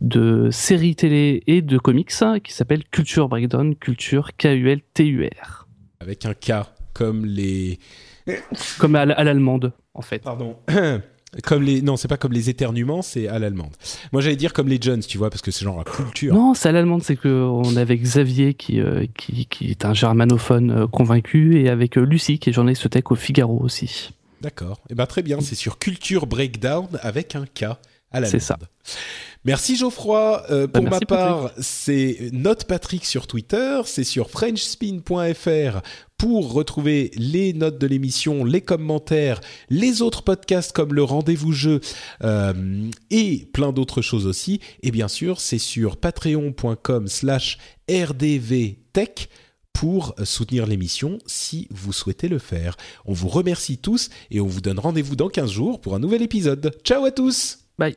de séries télé et de comics, qui s'appelle Culture Breakdown, Culture K-U-L-T-U-R. Avec un K, comme les... Comme à l'allemande, en fait. Pardon. [clears throat] Comme les non, c'est pas comme les éternuements, c'est à l'allemande. Moi, j'allais dire comme les Jones, tu vois, parce que c'est genre la culture. Non, c'est à l'allemande, c'est que on est avec Xavier qui, euh, qui, qui est un germanophone euh, convaincu et avec euh, Lucie qui est journaliste tech au Figaro aussi. D'accord. Et ben très bien, c'est sur Culture Breakdown avec un K à la C'est ça. Merci Geoffroy. Euh, pour Bah, merci, ma part, c'est Note Patrick sur Twitter, c'est sur frenchspin.fr pour retrouver les notes de l'émission, les commentaires, les autres podcasts comme le rendez-vous jeu euh, et plein d'autres choses aussi. Et bien sûr, c'est sur patreon.com slash rdvtech pour soutenir l'émission si vous souhaitez le faire. On vous remercie tous et on vous donne rendez-vous dans 15 jours pour un nouvel épisode. Ciao à tous Bye.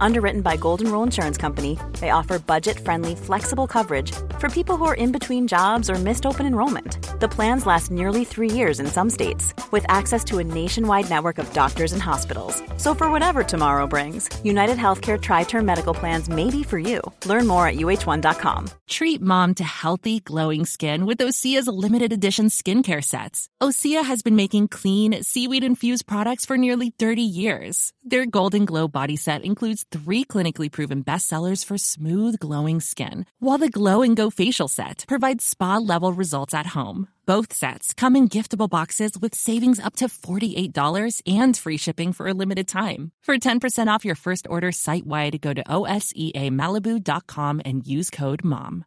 Underwritten by Golden Rule Insurance Company, they offer budget friendly, flexible coverage For people who are in between jobs or missed open enrollment, the plans last nearly three years in some states, with access to a nationwide network of doctors and hospitals. So for whatever tomorrow brings, United Healthcare Tri-Term Medical Plans may be for you. Learn more at uh1.com. Treat mom to healthy, glowing skin with Osea's limited edition skincare sets. Osea has been making clean, seaweed-infused products for nearly 30 years. Their Golden Glow body set includes three clinically proven bestsellers for smooth, glowing skin, while the Glow and Go facial set provides spa-level results at home. Both sets come in giftable boxes with savings up to $48 and free shipping for a limited time. For 10% off your first order site-wide, go to OSEAMalibu.com and use code MOM.